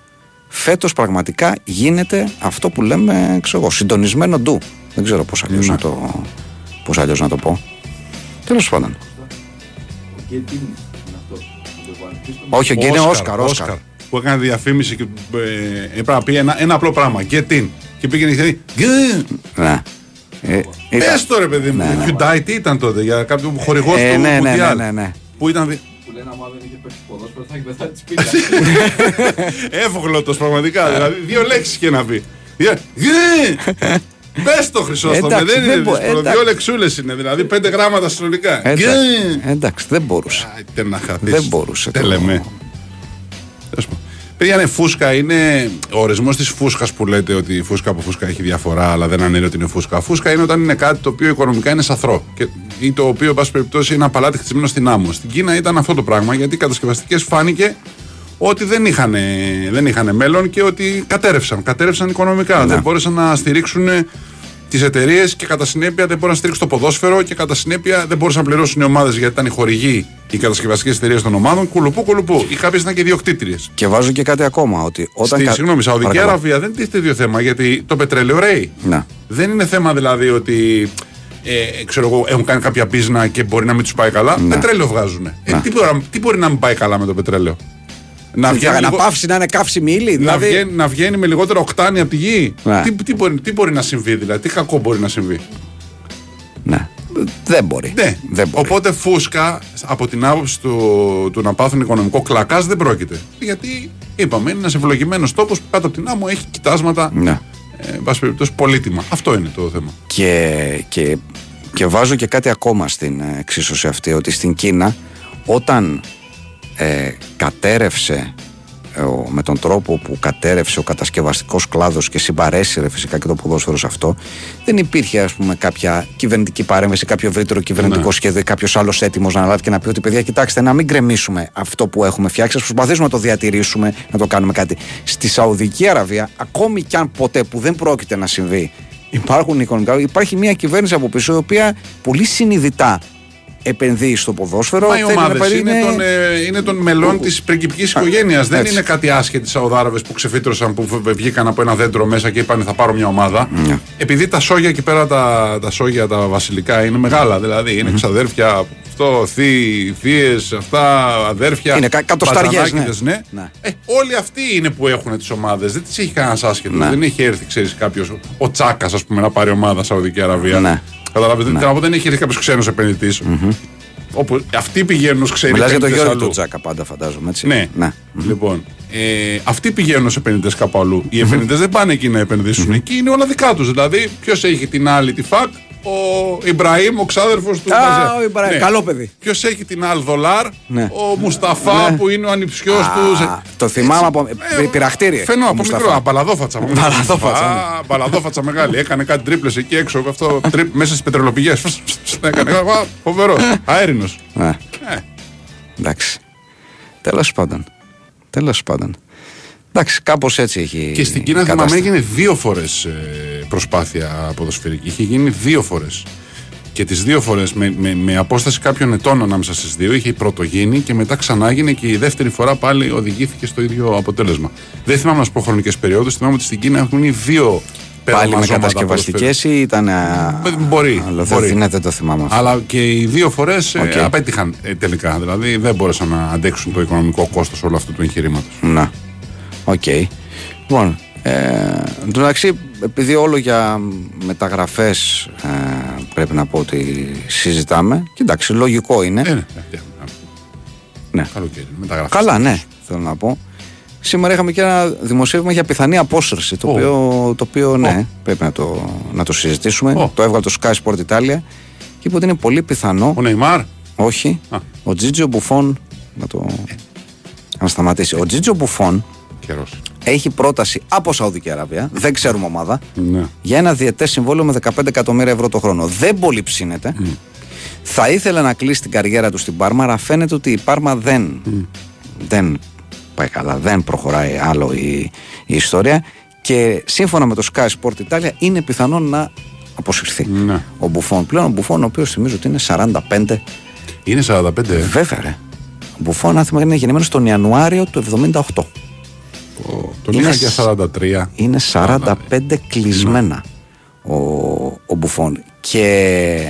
Speaker 1: Φέτος πραγματικά γίνεται αυτό που λέμε, ξέρω εγώ, συντονισμένο ντου. Δεν ξέρω πώς αλλιώς
Speaker 2: Ναι.
Speaker 1: να, το, πώς αλλιώς να το πω. Τέλος πάντων. Όχι, ο Γκέιν είναι Όσκαρ. Όσκαρ.
Speaker 2: Που έκανε διαφήμιση και ε, έπρεπε να πει ένα, ένα απλό πράγμα. Get in. Και πήγαινε και λέει
Speaker 1: Ναι. Ε, ήταν-
Speaker 2: Πες το ρε παιδί μου.
Speaker 1: Ναι, ναι.
Speaker 2: Hyundai τι ήταν τότε για κάποιον χορηγό
Speaker 1: Ε,
Speaker 2: του
Speaker 1: ναι, ναι,
Speaker 2: Mundial.
Speaker 1: ναι, ναι, ναι.
Speaker 2: Που ήταν; δι-
Speaker 3: Που λένε άμα δεν είχε παίξει ποδόσφαιρο θα έχει πεθάνει της σπίτια.
Speaker 2: Εύγλωτος πραγματικά. δηλαδή δύο λέξεις και να πει. Δια- Γε! Πες το Χρυσόστομε,
Speaker 1: Εντάξει,
Speaker 2: δεν είναι
Speaker 1: δεν μπο-
Speaker 2: δύσκολο.
Speaker 1: εντάξει.
Speaker 2: Δύο λεξούλες είναι, δηλαδή πέντε γράμματα συνολικά.
Speaker 1: Εντάξει,
Speaker 2: Γε!
Speaker 1: εντάξει, δεν μπορούσε.
Speaker 2: Άιτε να χαθείς.
Speaker 1: Δεν μπορούσε
Speaker 2: Τι
Speaker 1: το-
Speaker 2: λέμε. Τέλος πάντων. Παιδιά, είναι φούσκα, είναι ο ορισμός της φούσκας που λέτε ότι η φούσκα από φούσκα έχει διαφορά, αλλά δεν ανέρει ότι είναι φούσκα. Φούσκα είναι όταν είναι κάτι το οποίο οικονομικά είναι σαθρό και, ή το οποίο, εν πάση περιπτώσει, είναι απαλάτι χτισμένο στην άμμο. Στην Κίνα ήταν αυτό το πράγμα, γιατί οι κατασκευαστικές φάνηκε ότι δεν είχαν, δεν είχαν μέλλον και ότι κατέρευσαν. Κατέρευσαν οικονομικά. Δεν μπόρεσαν να στηρίξουν τις εταιρείες και κατά συνέπεια δεν μπορούσαν να στηρίξουν το ποδόσφαιρο και κατά συνέπεια δεν μπορούσαν να πληρώσουν οι ομάδες γιατί ήταν οι χορηγοί, οι κατασκευαστικές εταιρείες των ομάδων. Κουλουπού, κουλουπού. Ή κάποιες ήταν και ιδιοκτήτριες.
Speaker 1: Και βάζω και κάτι ακόμα. Ότι όταν
Speaker 2: Στη,
Speaker 1: κα-
Speaker 2: συγγνώμη, Σαουδική
Speaker 1: Παρακαλώ.
Speaker 2: Αραβία δεν τίθεται ίδιο θέμα γιατί το πετρέλαιο ρέει.
Speaker 1: Ναι.
Speaker 2: Δεν είναι θέμα δηλαδή ότι ε, ξέρω εγώ, έχουν κάνει κάποια πίσνα και μπορεί να μην τους πάει καλά.
Speaker 1: Ναι.
Speaker 2: Πετρέλαιο βγάζουν. Ε, τι, μπορεί, τι μπορεί να μην πάει καλά με το πετρέλαιο; Να
Speaker 1: Να,
Speaker 2: βγαίνει,
Speaker 1: να
Speaker 2: λίγο-
Speaker 1: πάυσει να είναι καύσιμη ύλη.
Speaker 2: να,
Speaker 1: Δηλαδή,
Speaker 2: βγαίνει, να βγαίνει με λιγότερο οκτάνη από τη γη.
Speaker 1: Ναι.
Speaker 2: Τι, τι, μπορεί, τι μπορεί να συμβεί, δηλαδή, τι κακό μπορεί να συμβεί;
Speaker 1: ναι. Δεν μπορεί.
Speaker 2: Ναι.
Speaker 1: Δεν μπορεί.
Speaker 2: Οπότε φούσκα από την άποψη του, του να πάθουν οικονομικό κλακάς δεν πρόκειται. Γιατί είπαμε, είναι ένας ευλογημένος τόπος που κάτω από την άμμο έχει κοιτάσματα.
Speaker 1: Ναι.
Speaker 2: Ε, εν πάση περιπτώσει, πολύτιμα. Αυτό είναι το θέμα.
Speaker 1: Και, και, και βάζω και κάτι ακόμα στην ε, εξίσωση αυτή, ότι στην Κίνα όταν ε, κατέρευσε ε, ο- με τον τρόπο που κατέρευσε ο κατασκευαστικός κλάδος και συμπαρέσυρε φυσικά και το ποδόσφαιρο σε αυτό δεν υπήρχε ας πούμε κάποια κυβερνητική παρέμβαση, κάποιο ευρύτερο κυβερνητικό
Speaker 2: Ναι.
Speaker 1: σχέδιο ή κάποιος άλλος έτοιμος να αναλάβει και να πει ότι παιδιά κοιτάξτε να μην γκρεμίσουμε αυτό που έχουμε φτιάξει, ας προσπαθήσουμε να το διατηρήσουμε, να το κάνουμε κάτι. Στη Σαουδική Αραβία, ακόμη κι αν ποτέ που δεν πρόκειται να συμβεί υπάρχουν οικονομικά, υπάρχει μια κυβέρνηση από πίσω η οποία πολύ συνειδητά επενδύει στο ποδόσφαιρο.
Speaker 2: Μα οι
Speaker 1: θέλει να
Speaker 2: ομάδες
Speaker 1: πάρει-
Speaker 2: είναι, των, ε, είναι των μελών της πριγκυπική οικογένειας. Δεν
Speaker 1: έτσι.
Speaker 2: είναι κάτι άσχετοι Σαουδάραβες που ξεφύτρωσαν, που β- βγήκαν από ένα δέντρο μέσα και είπαν θα πάρω μια ομάδα.
Speaker 1: Ναι.
Speaker 2: Επειδή τα σόγια εκεί πέρα, τα, τα σόγια τα βασιλικά είναι μεγάλα. Δηλαδή είναι ξαδέρφια, αυτό, θείοι, θείε, αυτά, αδέρφια.
Speaker 1: Είναι κα- κατοσταριές,
Speaker 2: μπατζανάκηδες,
Speaker 1: ναι.
Speaker 2: ναι.
Speaker 1: Ναι.
Speaker 2: Ε, όλοι αυτοί είναι που έχουν τις ομάδες. Δεν τις έχει κανένας άσχετο.
Speaker 1: Ναι.
Speaker 2: Δεν έχει έρθει, ξέρεις, κάποιος, ο Τσάκας, ας πούμε, να πάρει ομάδα Σαουδική Αραβία.
Speaker 1: Ναι.
Speaker 2: Καταλάβετε. Θέλω να πω, δεν έχει έρθει κάποιος ξένος επενδυτής. Όπου αυτοί πηγαίνουν ως ξένοι.
Speaker 1: Μιλάς για τον
Speaker 2: επενδυτές
Speaker 1: Γιώργο
Speaker 2: αλλού.
Speaker 1: του Τζάκα πάντα φαντάζομαι έτσι.
Speaker 2: Ναι. Λοιπόν, ε, αυτοί πηγαίνουν ως επενδυτές κάπου αλλού. Οι επενδυτές δεν πάνε εκεί να επενδύσουν. Εκεί είναι όλα δικά τους. Δηλαδή, ποιος έχει την άλλη τη ΦΑΚ, ο Ιμπραήμ, ο ξάδερφος του
Speaker 1: Α,
Speaker 2: Μαζέ.
Speaker 1: ο Ιμπραήμ, καλό παιδί.
Speaker 2: Ποιος έχει την άλλη δολάρ,
Speaker 1: Ναι.
Speaker 2: ο Μουσταφά
Speaker 1: Ναι.
Speaker 2: που είναι ο ανιψιός
Speaker 1: Α,
Speaker 2: τους.
Speaker 1: το θυμάμαι από
Speaker 2: Ε,
Speaker 1: πειραχτήρι.
Speaker 2: Φαινό
Speaker 1: ο
Speaker 2: από
Speaker 1: Μουσταφά.
Speaker 2: μικρό, αμπαλαδόφατσα.
Speaker 1: Μπαλαδόφατσα, ναι.
Speaker 2: Α, Μπαλαδόφατσα μεγάλη. Έκανε κάτι τρίπλες εκεί έξω, αυτό, τρίπ, μέσα στις πετρελοπηγές. Έκανε. α, Φοβερός. Αέρινος.
Speaker 1: Ναι.
Speaker 2: Ε,
Speaker 1: Εντάξει. Τέλος πάντων. Τέλος πάντων. Εντάξει, κάπως έτσι έχει.
Speaker 2: Και στην Κίνα
Speaker 1: η
Speaker 2: θυμάμαι
Speaker 1: κατάσταση.
Speaker 2: έγινε δύο φορές προσπάθεια ποδοσφαιρική. Είχε γίνει δύο φορές. Και τις δύο φορές με, με, με απόσταση κάποιων ετών ανάμεσα στις δύο είχε πρώτο γίνει και μετά ξανά έγινε και η δεύτερη φορά πάλι οδηγήθηκε στο ίδιο αποτέλεσμα. Δεν θυμάμαι να σου πω χρονικές περιόδους. Θυμάμαι ότι στην Κίνα έχουν γίνει δύο
Speaker 1: Πάλι με
Speaker 2: μαζώματα
Speaker 1: κατασκευαστικές ή ήταν. α,
Speaker 2: ποδοσφαίρου. Μπορεί.
Speaker 1: άλλο, δεν,
Speaker 2: μπορεί.
Speaker 1: ναι, δεν το θυμάμαι αυτό.
Speaker 2: Αλλά και οι δύο φορές
Speaker 1: Οκ.
Speaker 2: απέτυχαν ε, τελικά. Δηλαδή δεν μπόρεσαν να αντέξουν το οικονομικό κόστος όλου αυτού του εγχειρήματος.
Speaker 1: Να. Οκ. Λοιπόν, ε, εν τω μεταξύ, επειδή όλο για μεταγραφές ε, πρέπει να πω ότι συζητάμε. Κοιτάξτε, λογικό είναι.
Speaker 2: Ε, ναι, ναι,
Speaker 1: Ναι.
Speaker 2: Καλοκαίρι. Μεταγραφές.
Speaker 1: Καλά, ναι, θέλω να πω. Σήμερα είχαμε και ένα δημοσίευμα για πιθανή απόσυρση, το,
Speaker 2: Ω.
Speaker 1: οποίο, το οποίο ναι,
Speaker 2: Ω.
Speaker 1: πρέπει να το, να το συζητήσουμε.
Speaker 2: Ω.
Speaker 1: Το έβγαλε το Sky Sport Italia και είπε ότι είναι πολύ πιθανό,
Speaker 2: Ο Νεϊμάρ.
Speaker 1: όχι,
Speaker 2: Α.
Speaker 1: ο Τζίτζιο Μπουφόν να το να σταματήσει. Ο Τζίτζιο Μπουφόν
Speaker 2: Καιρός.
Speaker 1: έχει πρόταση από Σαουδική Αραβία, δεν ξέρουμε ομάδα,
Speaker 2: Ναι.
Speaker 1: για ένα διετές συμβόλαιο με 15 εκατομμύρια ευρώ το χρόνο. Δεν πολύ ψήνεται. Θα ήθελε να κλείσει την καριέρα του στην Πάρμα, αλλά φαίνεται ότι η Πάρμα δεν, δεν πάει καλά, δεν προχωράει άλλο η, η ιστορία. Και σύμφωνα με το Sky Sport Italia είναι πιθανό να αποσυρθεί
Speaker 2: Ναι.
Speaker 1: ο Μπουφόν. Πλέον ο Μπουφόν, ο οποίος θυμίζω ότι είναι 45.
Speaker 2: Είναι 45. ε.
Speaker 1: Βέβαια, ρε. Ο Μπουφόν, αν θυμάμαι, είναι γεννημένος τον Ιανουάριο του 78.
Speaker 2: Ο- Τον
Speaker 1: Είναι
Speaker 2: είχα
Speaker 1: σ-
Speaker 2: και 43.
Speaker 1: Είναι 45 κλεισμένα ο, ο Μπουφόν. Και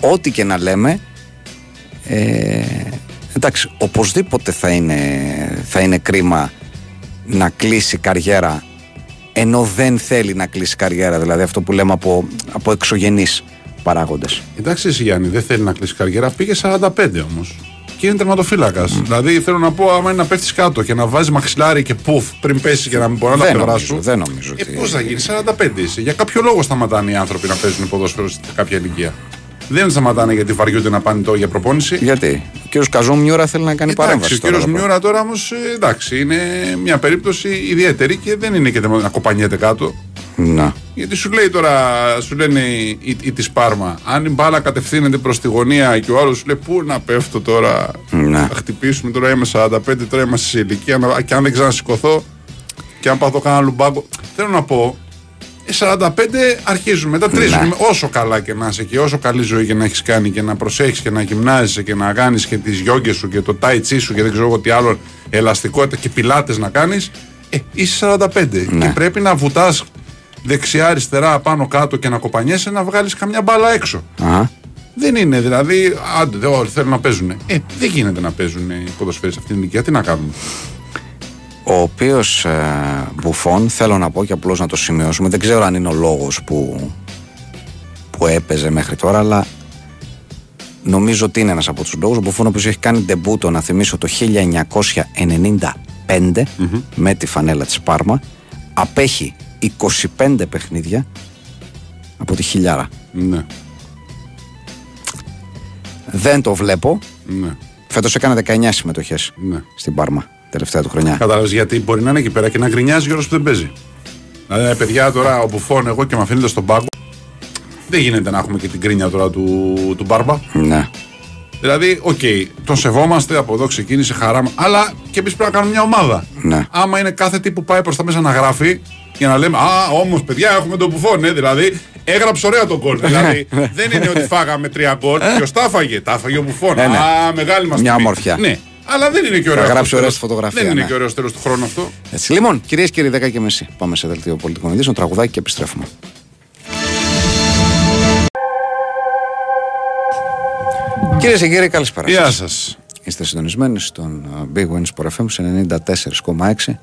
Speaker 1: ό,τι και να λέμε, ε, εντάξει, οπωσδήποτε θα είναι, θα είναι κρίμα να κλείσει καριέρα ενώ δεν θέλει να κλείσει καριέρα, δηλαδή αυτό που λέμε από, από εξωγενείς παράγοντες.
Speaker 2: Εντάξει, εσύ Γιάννη, δεν θέλει να κλείσει καριέρα. Πήγε 45 όμως. Και είναι τερματοφύλακας. Δηλαδή θέλω να πω, άμα είναι να πέφτεις κάτω και να βάζεις μαξιλάρι και πουφ πριν πέσει και να μην μπορεί να τα
Speaker 1: Δεν
Speaker 2: πλευρά
Speaker 1: νομίζω,
Speaker 2: σου.
Speaker 1: δεν νομίζω
Speaker 2: Ε,
Speaker 1: ότι-
Speaker 2: πώς θα γίνεις, 45 είσαι. Για κάποιο λόγο σταματάνε οι άνθρωποι να παίζουν ποδόσφαιρο σε κάποια ηλικία. Δεν σταματάνε γιατί βαριούνται να πάνε τώρα για προπόνηση.
Speaker 1: Γιατί; Ο κύριος Καζό Μιούρα θέλει να κάνει
Speaker 2: Εντάξει,
Speaker 1: παρέμβαση.
Speaker 2: ο κύριος
Speaker 1: τώρα,
Speaker 2: Μιούρα τώρα όμως εντάξει, είναι μια περίπτωση ιδιαίτερη και δεν είναι και να κοπανιέται κάτω.
Speaker 1: Να.
Speaker 2: Γιατί σου λέει τώρα, σου λένε η, η, η της Πάρμα, αν η μπάλα κατευθύνεται προς τη γωνία και ο άλλος σου λέει Πού να πέφτω τώρα,
Speaker 1: Ναι.
Speaker 2: θα χτυπήσουμε τώρα είμαι 45, τώρα είμαστε σε ηλικία να- και αν δεν ξανασηκωθώ και αν πάθω κανένα λουμπάγκο. Θέλω να πω, ε, 45 αρχίζουν, μετά τρίζουν.
Speaker 1: Ναι.
Speaker 2: Όσο καλά και να είσαι και όσο καλή ζωή και να έχεις κάνει και να προσέχεις και να γυμνάζεσαι και να κάνεις και τις γιόγκες σου και το τάιτσι σου και δεν ξέρω εγώ τι άλλο, ελαστικότητα και πιλάτες να κάνεις, ε, είσαι 45
Speaker 1: Ναι.
Speaker 2: και πρέπει να βουτάς δεξιά, αριστερά, πάνω κάτω και να κοπανιέσαι να βγάλεις καμιά μπάλα έξω.
Speaker 1: Αχα.
Speaker 2: Δεν είναι δηλαδή, άντε, δε, όλοι θέλουν να παίζουν. Ε, δεν γίνεται να παίζουν οι ποδοσφαίρες σε αυτήν την ηλικία. Τι να κάνουμε;
Speaker 1: Ο οποίος ε, Μπουφόν, θέλω να πω και απλώς να το σημειώσουμε, δεν ξέρω αν είναι ο λόγος που, που έπαιζε μέχρι τώρα, αλλά νομίζω ότι είναι ένας από τους λόγους. Ο Μπουφόν, ο οποίος έχει κάνει ντεμπούτο, να θυμίσω, το 1995 με τη φανέλα της Πάρμα, απέχει 25 παιχνίδια από τη χιλιάρα.
Speaker 2: Ναι,
Speaker 1: Δεν το βλέπω.
Speaker 2: ναι,
Speaker 1: Φέτος έκανε 19 συμμετοχές
Speaker 2: ναι.
Speaker 1: στην Πάρμα τελευταία του χρονιά.
Speaker 2: Κατάλαβες γιατί μπορεί να είναι εκεί πέρα και να γκρινιάζει ο που δεν παίζει. Δηλαδή, ε, παιδιά, τώρα ο Μπουφόν, εγώ και με αφήνετε στον πάγκο. Δεν γίνεται να έχουμε και την γκρίνια τώρα του, του Μπάρμπα.
Speaker 1: Ναι.
Speaker 2: Δηλαδή, οκ, τον σεβόμαστε, από εδώ ξεκίνησε χαρά μας. Αλλά και εμείς πρέπει να κάνουμε μια ομάδα.
Speaker 1: Ναι.
Speaker 2: Άμα είναι κάθε τι που πάει προς τα μέσα να γράφει για να λέμε Α, όμως παιδιά, έχουμε τον Μπουφόν, ναι, δηλαδή έγραψε ωραία τον γκολ. δηλαδή δεν είναι ότι φάγαμε τρία γκολ. Ποιο τα έφαγε, τα έφαγε ο Μπουφόν.
Speaker 1: Ναι, ναι.
Speaker 2: Α, μεγάλη μας
Speaker 1: Μια ομορφιά.
Speaker 2: Ναι, αλλά δεν είναι και ωραίο.
Speaker 1: Θα
Speaker 2: αυτό
Speaker 1: γράψει
Speaker 2: στο
Speaker 1: ωραία
Speaker 2: τέλος.
Speaker 1: στη φωτογραφία,
Speaker 2: Δεν είναι
Speaker 1: ναι.
Speaker 2: και ωραίο τέλος του χρόνου αυτό.
Speaker 1: Έτσι. Λοιπόν, κυρίες και κύριοι, 10 και μισή. Πάμε σε δελτίο πολιτικών ειδήσεων, τραγουδάκι και επιστρέφουμε. Κυρίες και κύριοι, καλησπέρα.
Speaker 2: Γεια
Speaker 1: σας.
Speaker 2: σας.
Speaker 1: Είστε συντονισμένοι στον uh, Big Win Sport FM σε 94,6.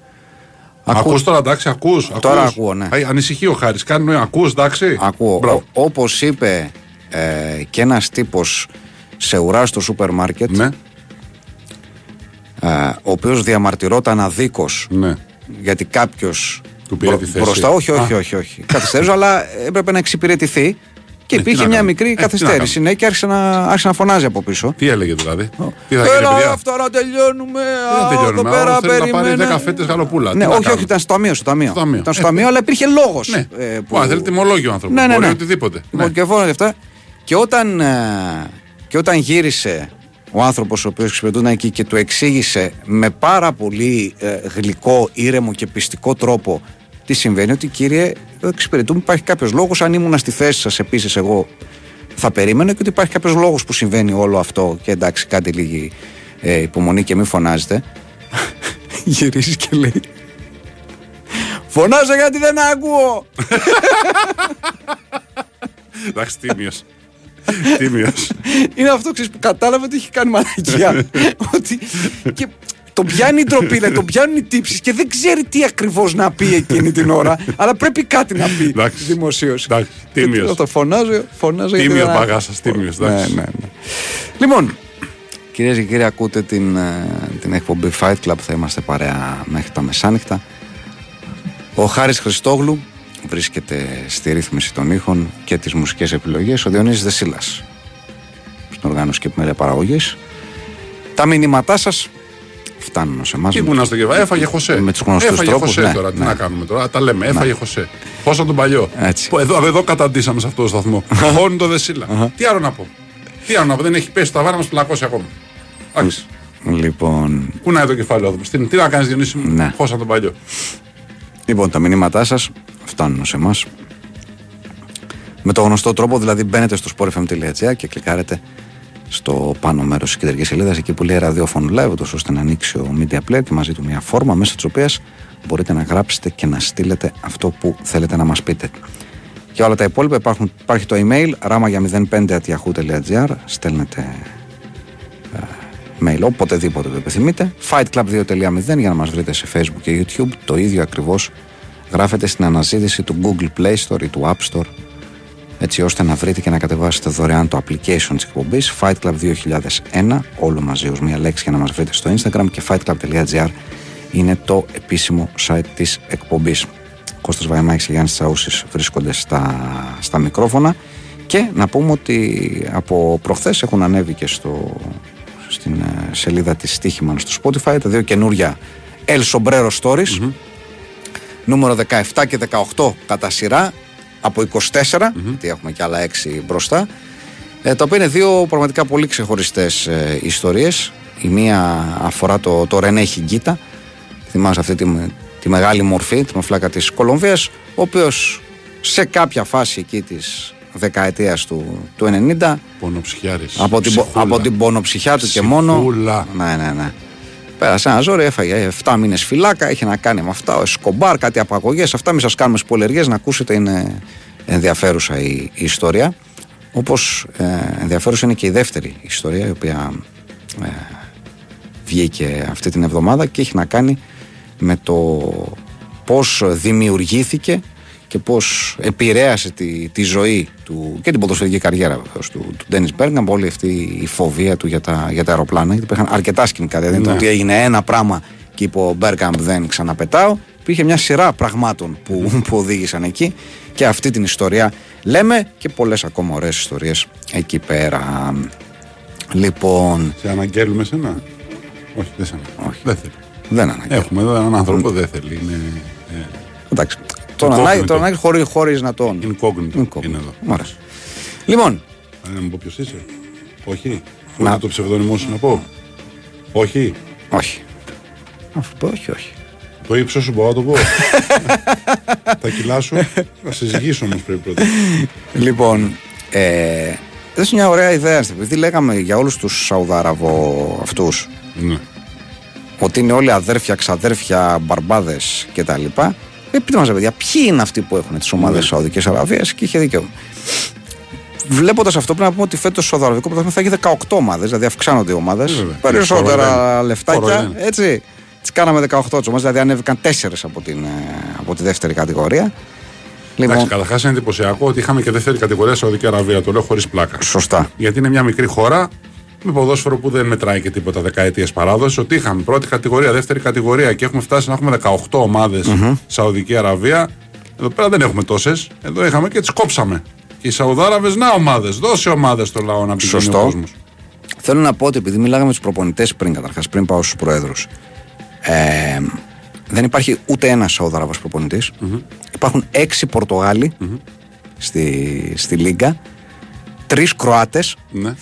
Speaker 2: Ακού τώρα, εντάξει, ακούς.
Speaker 1: Τώρα ακούω, ναι.
Speaker 2: Ανησυχεί ο Χάρης. Κάνει νόημα, ακούς, εντάξει.
Speaker 1: Ακούω.
Speaker 2: Μπράβο.
Speaker 1: Όπως είπε ε, και ένας τύπος σε ουρά στο σούπερ μάρκετ,
Speaker 2: Ναι,
Speaker 1: ε, ο οποίος διαμαρτυρόταν αδίκως
Speaker 2: ναι.
Speaker 1: γιατί κάποιος.
Speaker 2: Του πήρε τη θέση.
Speaker 1: Μπροστά, όχι, όχι,
Speaker 2: Α.
Speaker 1: όχι. όχι. Καθυστέρησε, αλλά έπρεπε να εξυπηρετηθεί. Και
Speaker 2: Ε, τι
Speaker 1: υπήρχε
Speaker 2: να
Speaker 1: μια
Speaker 2: κάνουμε.
Speaker 1: μικρή
Speaker 2: Ε, τι να
Speaker 1: καθυστέρηση. Ναι, και άρχισε να, άρχισε να φωνάζει από πίσω.
Speaker 2: Τι έλεγε δηλαδή; Τι θα γίνει,
Speaker 1: Έλα,
Speaker 2: παιδιά;
Speaker 1: αυτά να τελειώνουμε.
Speaker 2: Δεν
Speaker 1: α,
Speaker 2: τελειώνουμε.
Speaker 1: Εδώ πέρα
Speaker 2: Άλλο θέλει να πάρει
Speaker 1: περιμένε.
Speaker 2: 10 φέτες γαλοπούλα.
Speaker 1: Ναι,
Speaker 2: Τι να
Speaker 1: όχι,
Speaker 2: κάνουμε;
Speaker 1: όχι, ήταν στο ταμείο. Στο ταμείο.
Speaker 2: Στο ταμείο.
Speaker 1: Ήταν στο
Speaker 2: Ε,
Speaker 1: ταμείο, αλλά υπήρχε λόγος.
Speaker 2: Ναι. Που... Α, θέλει τιμολόγιο ο άνθρωπο.
Speaker 1: Ναι, ναι,
Speaker 2: Μπορεί
Speaker 1: ναι.
Speaker 2: οτιδήποτε.
Speaker 1: Λοιπόν,
Speaker 2: Ναι.
Speaker 1: και φώναζε αυτά. Και όταν, ε, και όταν γύρισε ο άνθρωπος ο οποίος εξυπηρετούνταν εκεί και του εξήγησε με πάρα πολύ ε, γλυκό, ήρεμο και πιστικό τρόπο τι συμβαίνει, ότι κύριε, εδώ εξυπηρετούμε, υπάρχει κάποιος λόγος. Αν ήμουν στη θέση σας επίσης, εγώ θα περίμενα και ότι υπάρχει κάποιος λόγος που συμβαίνει όλο αυτό. Και εντάξει, κάτι λίγη ε, υπομονή και μην φωνάζετε. Γυρίζεις και λέει. Φωνάζω γιατί δεν ακούω.
Speaker 2: Εντάξει, τίμιος. Τίμιος.
Speaker 1: Είναι αυτό ξέρεις, που κατάλαβε ότι έχει κάνει μαλακία. ότι και τον πιάνει η ντροπή, δηλαδή, τον πιάνουν οι τύψεις και δεν ξέρει τι ακριβώς να πει εκείνη την ώρα. αλλά πρέπει κάτι να πει
Speaker 2: Εντάξει.
Speaker 1: δημοσίως.
Speaker 2: Εντάξει, τίμιος.
Speaker 1: Το φωνάζω, φωνάζω γιατί
Speaker 2: Τίμιος
Speaker 1: δεν-
Speaker 2: παγάσα, τίμιος.
Speaker 1: Ναι, ναι, ναι. Λοιπόν, κυρίες και κύριοι, ακούτε την, ε, την εκπομπή Fight Club. Θα είμαστε παρέα μέχρι τα μεσάνυχτα. Ο Χάρης Χριστόγλου βρίσκεται στη ρύθμιση των ήχων και τις μουσικές επιλογές. Ο Διονύσης Δεσίλας στην οργάνωση και επιμέλεια παραγωγής. Τα μηνύματά σας φτάνουν σε εμάς.
Speaker 2: Τι ήμουνα στο κεφάλι, έφαγε Χωσέ.
Speaker 1: Με τους γνωστούς
Speaker 2: έφαγε
Speaker 1: τρόπους,
Speaker 2: Χωσέ
Speaker 1: ναι,
Speaker 2: τώρα, τι
Speaker 1: ναι.
Speaker 2: να κάνουμε τώρα. Τα λέμε, έφαγε Χωσέ. Χώσα τον παλιό.
Speaker 1: Έτσι.
Speaker 2: Που Εδώ, εδώ καταντήσαμε σε αυτό το σταθμό. Χώνει το Δεσίλα. Τι άλλο να πω; Τι άλλο να πω, δεν έχει πέσει το ταβάνι μας πλακώσει ακόμα. Εντάξει.
Speaker 1: Λοιπόν,
Speaker 2: Κουνάει το κεφάλι εδώ. Τι, τι να κάνεις, Διονύση μου;
Speaker 1: Ναι.
Speaker 2: Χώσα τον παλιό.
Speaker 1: Λοιπόν, τα μηνύματά σας φτάνουν σε εμάς. Με το γνωστό τρόπο, δηλαδή μπαίνετε στο sportfm.gr και κλικάρετε στο πάνω μέρος της κεντρικής σελίδας, εκεί που λέει ραδιόφωνο live, ούτως ώστε να ανοίξει ο media player και μαζί του μια φόρμα μέσα της οποίας μπορείτε να γράψετε και να στείλετε αυτό που θέλετε να μας πείτε. Για όλα τα υπόλοιπα υπάρχουν, υπάρχει το email rama05.yahoo.gr στέλνετε ε, mail οποτεδήποτε το επιθυμείτε. fightclub2.0 για να μας βρείτε σε facebook και youtube το ίδιο ακριβώς. Γράφετε στην αναζήτηση του google play store ή του app store έτσι ώστε να βρείτε και να κατεβάσετε δωρεάν το application της εκπομπής Fight Club 2001 όλο μαζί ως μία λέξη για να μας βρείτε στο instagram και fightclub.gr είναι το επίσημο site της εκπομπής. Κώστας Βαϊμάκης και Γιάννης Τσαούσης βρίσκονται στα, στα μικρόφωνα και να πούμε ότι από προχθές έχουν ανέβει και στο, στην ε, σελίδα της Στίχημαν στο Spotify τα δύο καινούρια El Sombrero Stories νούμερο 17 και 18 κατά σειρά από 24 γιατί έχουμε και άλλα 6 μπροστά ε, τα οποία είναι δύο πραγματικά πολύ ξεχωριστές ε, ιστορίες η μία αφορά το, το Ρενέ Χιγκίτα θυμάσαι αυτή τη, τη μεγάλη μορφή τη μοφλάκα της Κολομβίας ο οποίος σε κάποια φάση εκεί της δεκαετίας του, του 90
Speaker 2: Πονοψυχιάρης.
Speaker 1: από την, πο- από την πονοψυχιά του και μόνο.
Speaker 2: Ψυχούλα.
Speaker 1: Ναι, ναι, ναι. Πέρασε ένα ζόρι, έφαγε 7 μήνες φυλάκα, είχε να κάνει με αυτά, ο Εσκομπάρ, κάτι απαγωγές. Αυτά μην σας κάνουμε σπολεργίε να ακούσετε, είναι ενδιαφέρουσα η, η ιστορία. Όπως ε, ενδιαφέρουσα είναι και η δεύτερη ιστορία, η οποία ε, βγήκε αυτή την εβδομάδα και έχει να κάνει με το πώς δημιουργήθηκε και πώς επηρέασε τη, τη ζωή του και την ποδοσφαιρική καριέρα βεβαίως, του, του Ντένις Μπέργκαμπ όλη αυτή η φοβία του για τα, για τα αεροπλάνα γιατί υπήρχαν αρκετά σκηνικά δηλαδή δεν ήταν
Speaker 2: Ναι.
Speaker 1: ότι έγινε ένα πράγμα και είπε ο Μπέργκαμπ δεν ξαναπετάω υπήρχε μια σειρά πραγμάτων που, που οδήγησαν εκεί και αυτή την ιστορία λέμε και πολλές ακόμα ωραίες ιστορίες εκεί πέρα λοιπόν
Speaker 2: Σε αναγγέλουμε σένα; Όχι, δεν σε αναγγέλουμε.
Speaker 1: Όχι.
Speaker 2: Δεν θέλει.
Speaker 1: δεν αναγκαίο
Speaker 2: Έχουμε εδώ έναν άνθρωπο που δεν θέλει. Είναι ε,
Speaker 1: Εντάξει. Τον
Speaker 2: Incognito.
Speaker 1: ανάγκη, τον ανάγκη χωρί, χωρίς να τον.
Speaker 2: incognito.
Speaker 1: Incognito.
Speaker 2: Είναι εδώ.
Speaker 1: Ωραία. Λοιπόν,
Speaker 2: Να μου πω ποιος είσαι. Όχι.
Speaker 1: Να.
Speaker 2: Ούτε το ψευδόνιμό σου να πω. Όχι.
Speaker 1: όχι. Αφού πω, όχι, όχι.
Speaker 2: Το ύψος σου μπορώ να το πω. Τα κιλά σου. Θα σε ζυγίσω όμως πρέπει πρώτα.
Speaker 1: Λοιπόν, ε, δεν είναι μια ωραία ιδέα. Επειδή λέγαμε για όλους τους Σαουδάραβο αυτούς
Speaker 2: Ναι.
Speaker 1: ότι είναι όλοι αδέρφια, ξαδέρφια, μπαρμπάδες κτλ. Ε, πείτε μας, ρε παιδιά, ποιοι είναι αυτοί που έχουν τις ομάδες
Speaker 2: Ναι.
Speaker 1: της Σαουδικής Αραβίας και είχε δίκιο. Βλέποντας αυτό, πρέπει να πούμε ότι φέτος στο Σαουδαραβικό πρωτάθλημα θα έχει 18 ομάδες, δηλαδή αυξάνονται οι ομάδες.
Speaker 2: Ε, βέβαια.
Speaker 1: Περισσότερα
Speaker 2: Φορολέν.
Speaker 1: λεφτάκια.
Speaker 2: Φορολέν.
Speaker 1: Έτσι. Τις κάναμε 18 ομάδες, δηλαδή ανέβηκαν 4 από, την, ε, από τη δεύτερη κατηγορία.
Speaker 2: Εντάξει,
Speaker 1: Λοιπόν,
Speaker 2: καταρχάς είναι εντυπωσιακό ότι είχαμε και δεύτερη κατηγορία Σαουδική Αραβία. Το λέω χωρίς πλάκα.
Speaker 1: σωστά.
Speaker 2: Γιατί είναι μια μικρή χώρα με ποδόσφαιρο που δεν μετράει και τίποτα δεκαετίες παράδοσης. Ότι είχαμε πρώτη κατηγορία, δεύτερη κατηγορία και έχουμε φτάσει να έχουμε 18 ομάδες Σαουδική Αραβία. Εδώ πέρα δεν έχουμε τόσες. Εδώ είχαμε και τις κόψαμε. Και οι Σαουδάραβες, να ομάδες. Δώσε ομάδες στο λαό να πηγαίνει
Speaker 1: Σωστό.
Speaker 2: ο κόσμος.
Speaker 1: Θέλω να πω ότι επειδή μιλάγαμε με τους προπονητές πριν, καταρχάς, πριν πάω στους προέδρους, ε, δεν υπάρχει ούτε ένας Σαουδάραβος προπονητής. Υπάρχουν έξι Πορτογάλοι στη, στη Λίγκα, τρεις Κροάτες
Speaker 2: Ναι.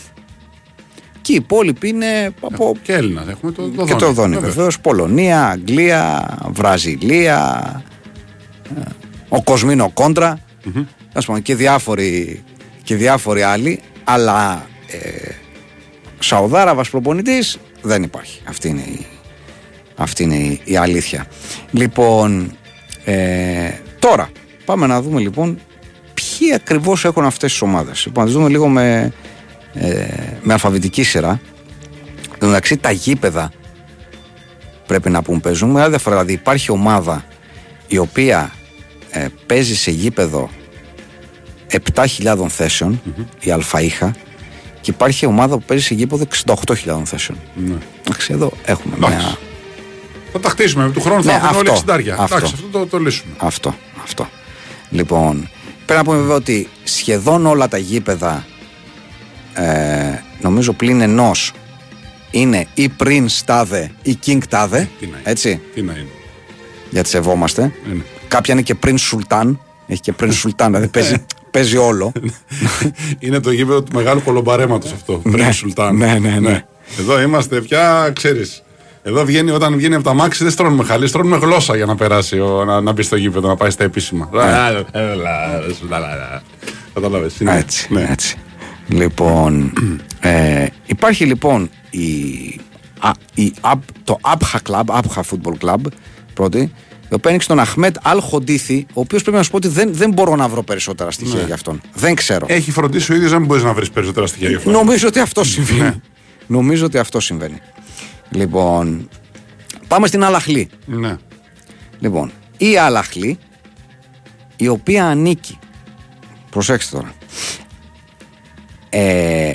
Speaker 1: Και οι υπόλοιποι είναι από.
Speaker 2: Και Έλληνας. Έχουμε το, το
Speaker 1: και το Δόνι
Speaker 2: βέβαια.
Speaker 1: βεβαίως. Πολωνία, Αγγλία, Βραζιλία, ε, ο Κοσμίνο Κόντρα, ας πούμε, και, διάφοροι, και διάφοροι άλλοι. Αλλά ε, Σαουδάραβας προπονητής δεν υπάρχει. Αυτή είναι η, αυτή είναι η, η αλήθεια. Λοιπόν, Ε, τώρα, πάμε να δούμε λοιπόν ποιοι ακριβώς έχουν αυτές τις ομάδες. Λοιπόν, να τις δούμε λίγο με, ε, με αλφαβητική σειρά. Εν τω μεταξύ, τα γήπεδα πρέπει να πούμε παίζουν. Με άλλη διαφορά, δηλαδή υπάρχει ομάδα η οποία ε, παίζει σε γήπεδο 7.000 θεσεων η Αλφαΐχα, και υπάρχει ομάδα που παίζει σε γήπεδο 68.000 θέσεων.
Speaker 2: Ναι.
Speaker 1: Εντάξει, εδώ έχουμε
Speaker 2: Εντάξει.
Speaker 1: μια.
Speaker 2: Θα τα χτίσουμε. Του χρόνου θα
Speaker 1: Ναι,
Speaker 2: έχουν όλοι
Speaker 1: αυτό,
Speaker 2: 60.
Speaker 1: αυτό.
Speaker 2: Εντάξει, αυτό το, το λύσουμε.
Speaker 1: Αυτό, αυτό. Λοιπόν, πρέπει να πούμε βέβαια ότι σχεδόν όλα τα γήπεδα, ε, νομίζω πλην ενός είναι ή πριν στάδε ή king τάδε.
Speaker 2: Τι να είναι.
Speaker 1: Έτσι,
Speaker 2: Τι να είναι.
Speaker 1: γιατί σεβόμαστε.
Speaker 2: Είναι.
Speaker 1: Κάποια είναι και πριν σουλτάν. Έχει και πριν σουλτάν, δηλαδή παίζει, παίζει όλο.
Speaker 2: είναι το γήπεδο του μεγάλου κολομπαρέματος αυτό. Πριν Σουλτάν.
Speaker 1: ναι, ναι, ναι.
Speaker 2: Εδώ είμαστε πια, ξέρεις. Εδώ βγαίνει, όταν βγαίνει από τα μάξι δεν στρώνουμε χαλί, στρώνουμε γλώσσα για να περάσει, ο, να, να μπει στο γήπεδο, να πάει στα επίσημα. Κατάλαβες.
Speaker 1: Έτσι, έτσι. Λοιπόν, ε, υπάρχει λοιπόν η, α, η, Ab- το Abha Club, Abha Football Club, πρώτη, η οποία ανοίξει τον Αχμέτ Αλ Χοντίθι, ο οποίος πρέπει να σου πω ότι δεν, δεν μπορώ να βρω περισσότερα στοιχεία
Speaker 2: Ναι.
Speaker 1: για αυτόν. Δεν ξέρω.
Speaker 2: Έχει φροντίσει ο ίδιος, δεν μπορείς να βρεις περισσότερα στοιχεία γι' αυτό.
Speaker 1: Νομίζω ότι αυτό συμβαίνει.
Speaker 2: Ναι.
Speaker 1: Νομίζω ότι αυτό συμβαίνει. Λοιπόν, πάμε στην Αλαχλή.
Speaker 2: Ναι.
Speaker 1: Λοιπόν, η Αλαχλή, η οποία ανήκει, προσέξτε τώρα, ε,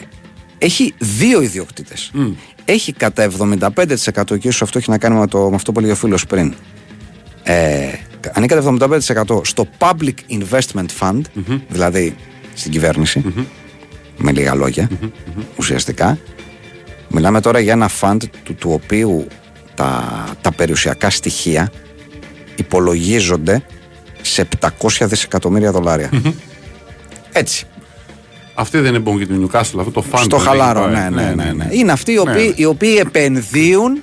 Speaker 1: έχει δύο ιδιοκτήτες. Έχει κατά 75% και ίσως αυτό έχει να κάνει με, το, με αυτό που έλεγε ο φίλος πριν. Ε, ανήκει κατά 75% στο Public Investment Fund, δηλαδή στην κυβερνηση με λίγα λόγια, ουσιαστικά. Μιλάμε τώρα για ένα fund του, του οποίου τα, τα περιουσιακά στοιχεία υπολογίζονται σε 700 δισεκατομμύρια δολάρια. Έτσι.
Speaker 2: Αυτή δεν είναι bon για την Newcastle, αυτό το φαν.
Speaker 1: Στο χαλάρο, ναι, ναι, ναι, ναι. Είναι αυτοί οι οποίοι,
Speaker 2: Ναι.
Speaker 1: οι οποίοι επενδύουν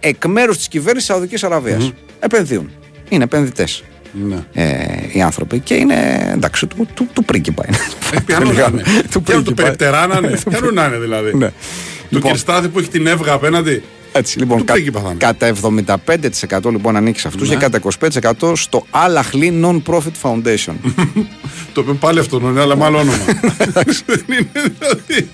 Speaker 1: εκ μέρους της κυβέρνησης Σαουδικής Αραβίας. Επενδύουν. Είναι επενδυτές
Speaker 2: Ναι.
Speaker 1: ε, οι άνθρωποι και είναι εντάξει, του, του, του πρίγκιπα είναι.
Speaker 2: Ε, Πιανού να είναι.
Speaker 1: Του
Speaker 2: Πιανού το
Speaker 1: πρίγκιπα.
Speaker 2: περιπτερά να είναι. Πιανού να είναι δηλαδή.
Speaker 1: Ναι.
Speaker 2: Του
Speaker 1: Λοιπόν.
Speaker 2: Κυρστάθη που έχει την έβγα απέναντι.
Speaker 1: Έτσι, λοιπόν,
Speaker 2: Του
Speaker 1: κα-
Speaker 2: πρίγκιπα θα είναι.
Speaker 1: κατά 75% λοιπόν ανήκει σε αυτούς
Speaker 2: Ναι.
Speaker 1: και κατά 25% στο Al Ahly Non-Profit Foundation.
Speaker 2: Το οποίο πάλι αυτό είναι, αλλά με άλλο όνομα. Δεν είναι δηλαδή.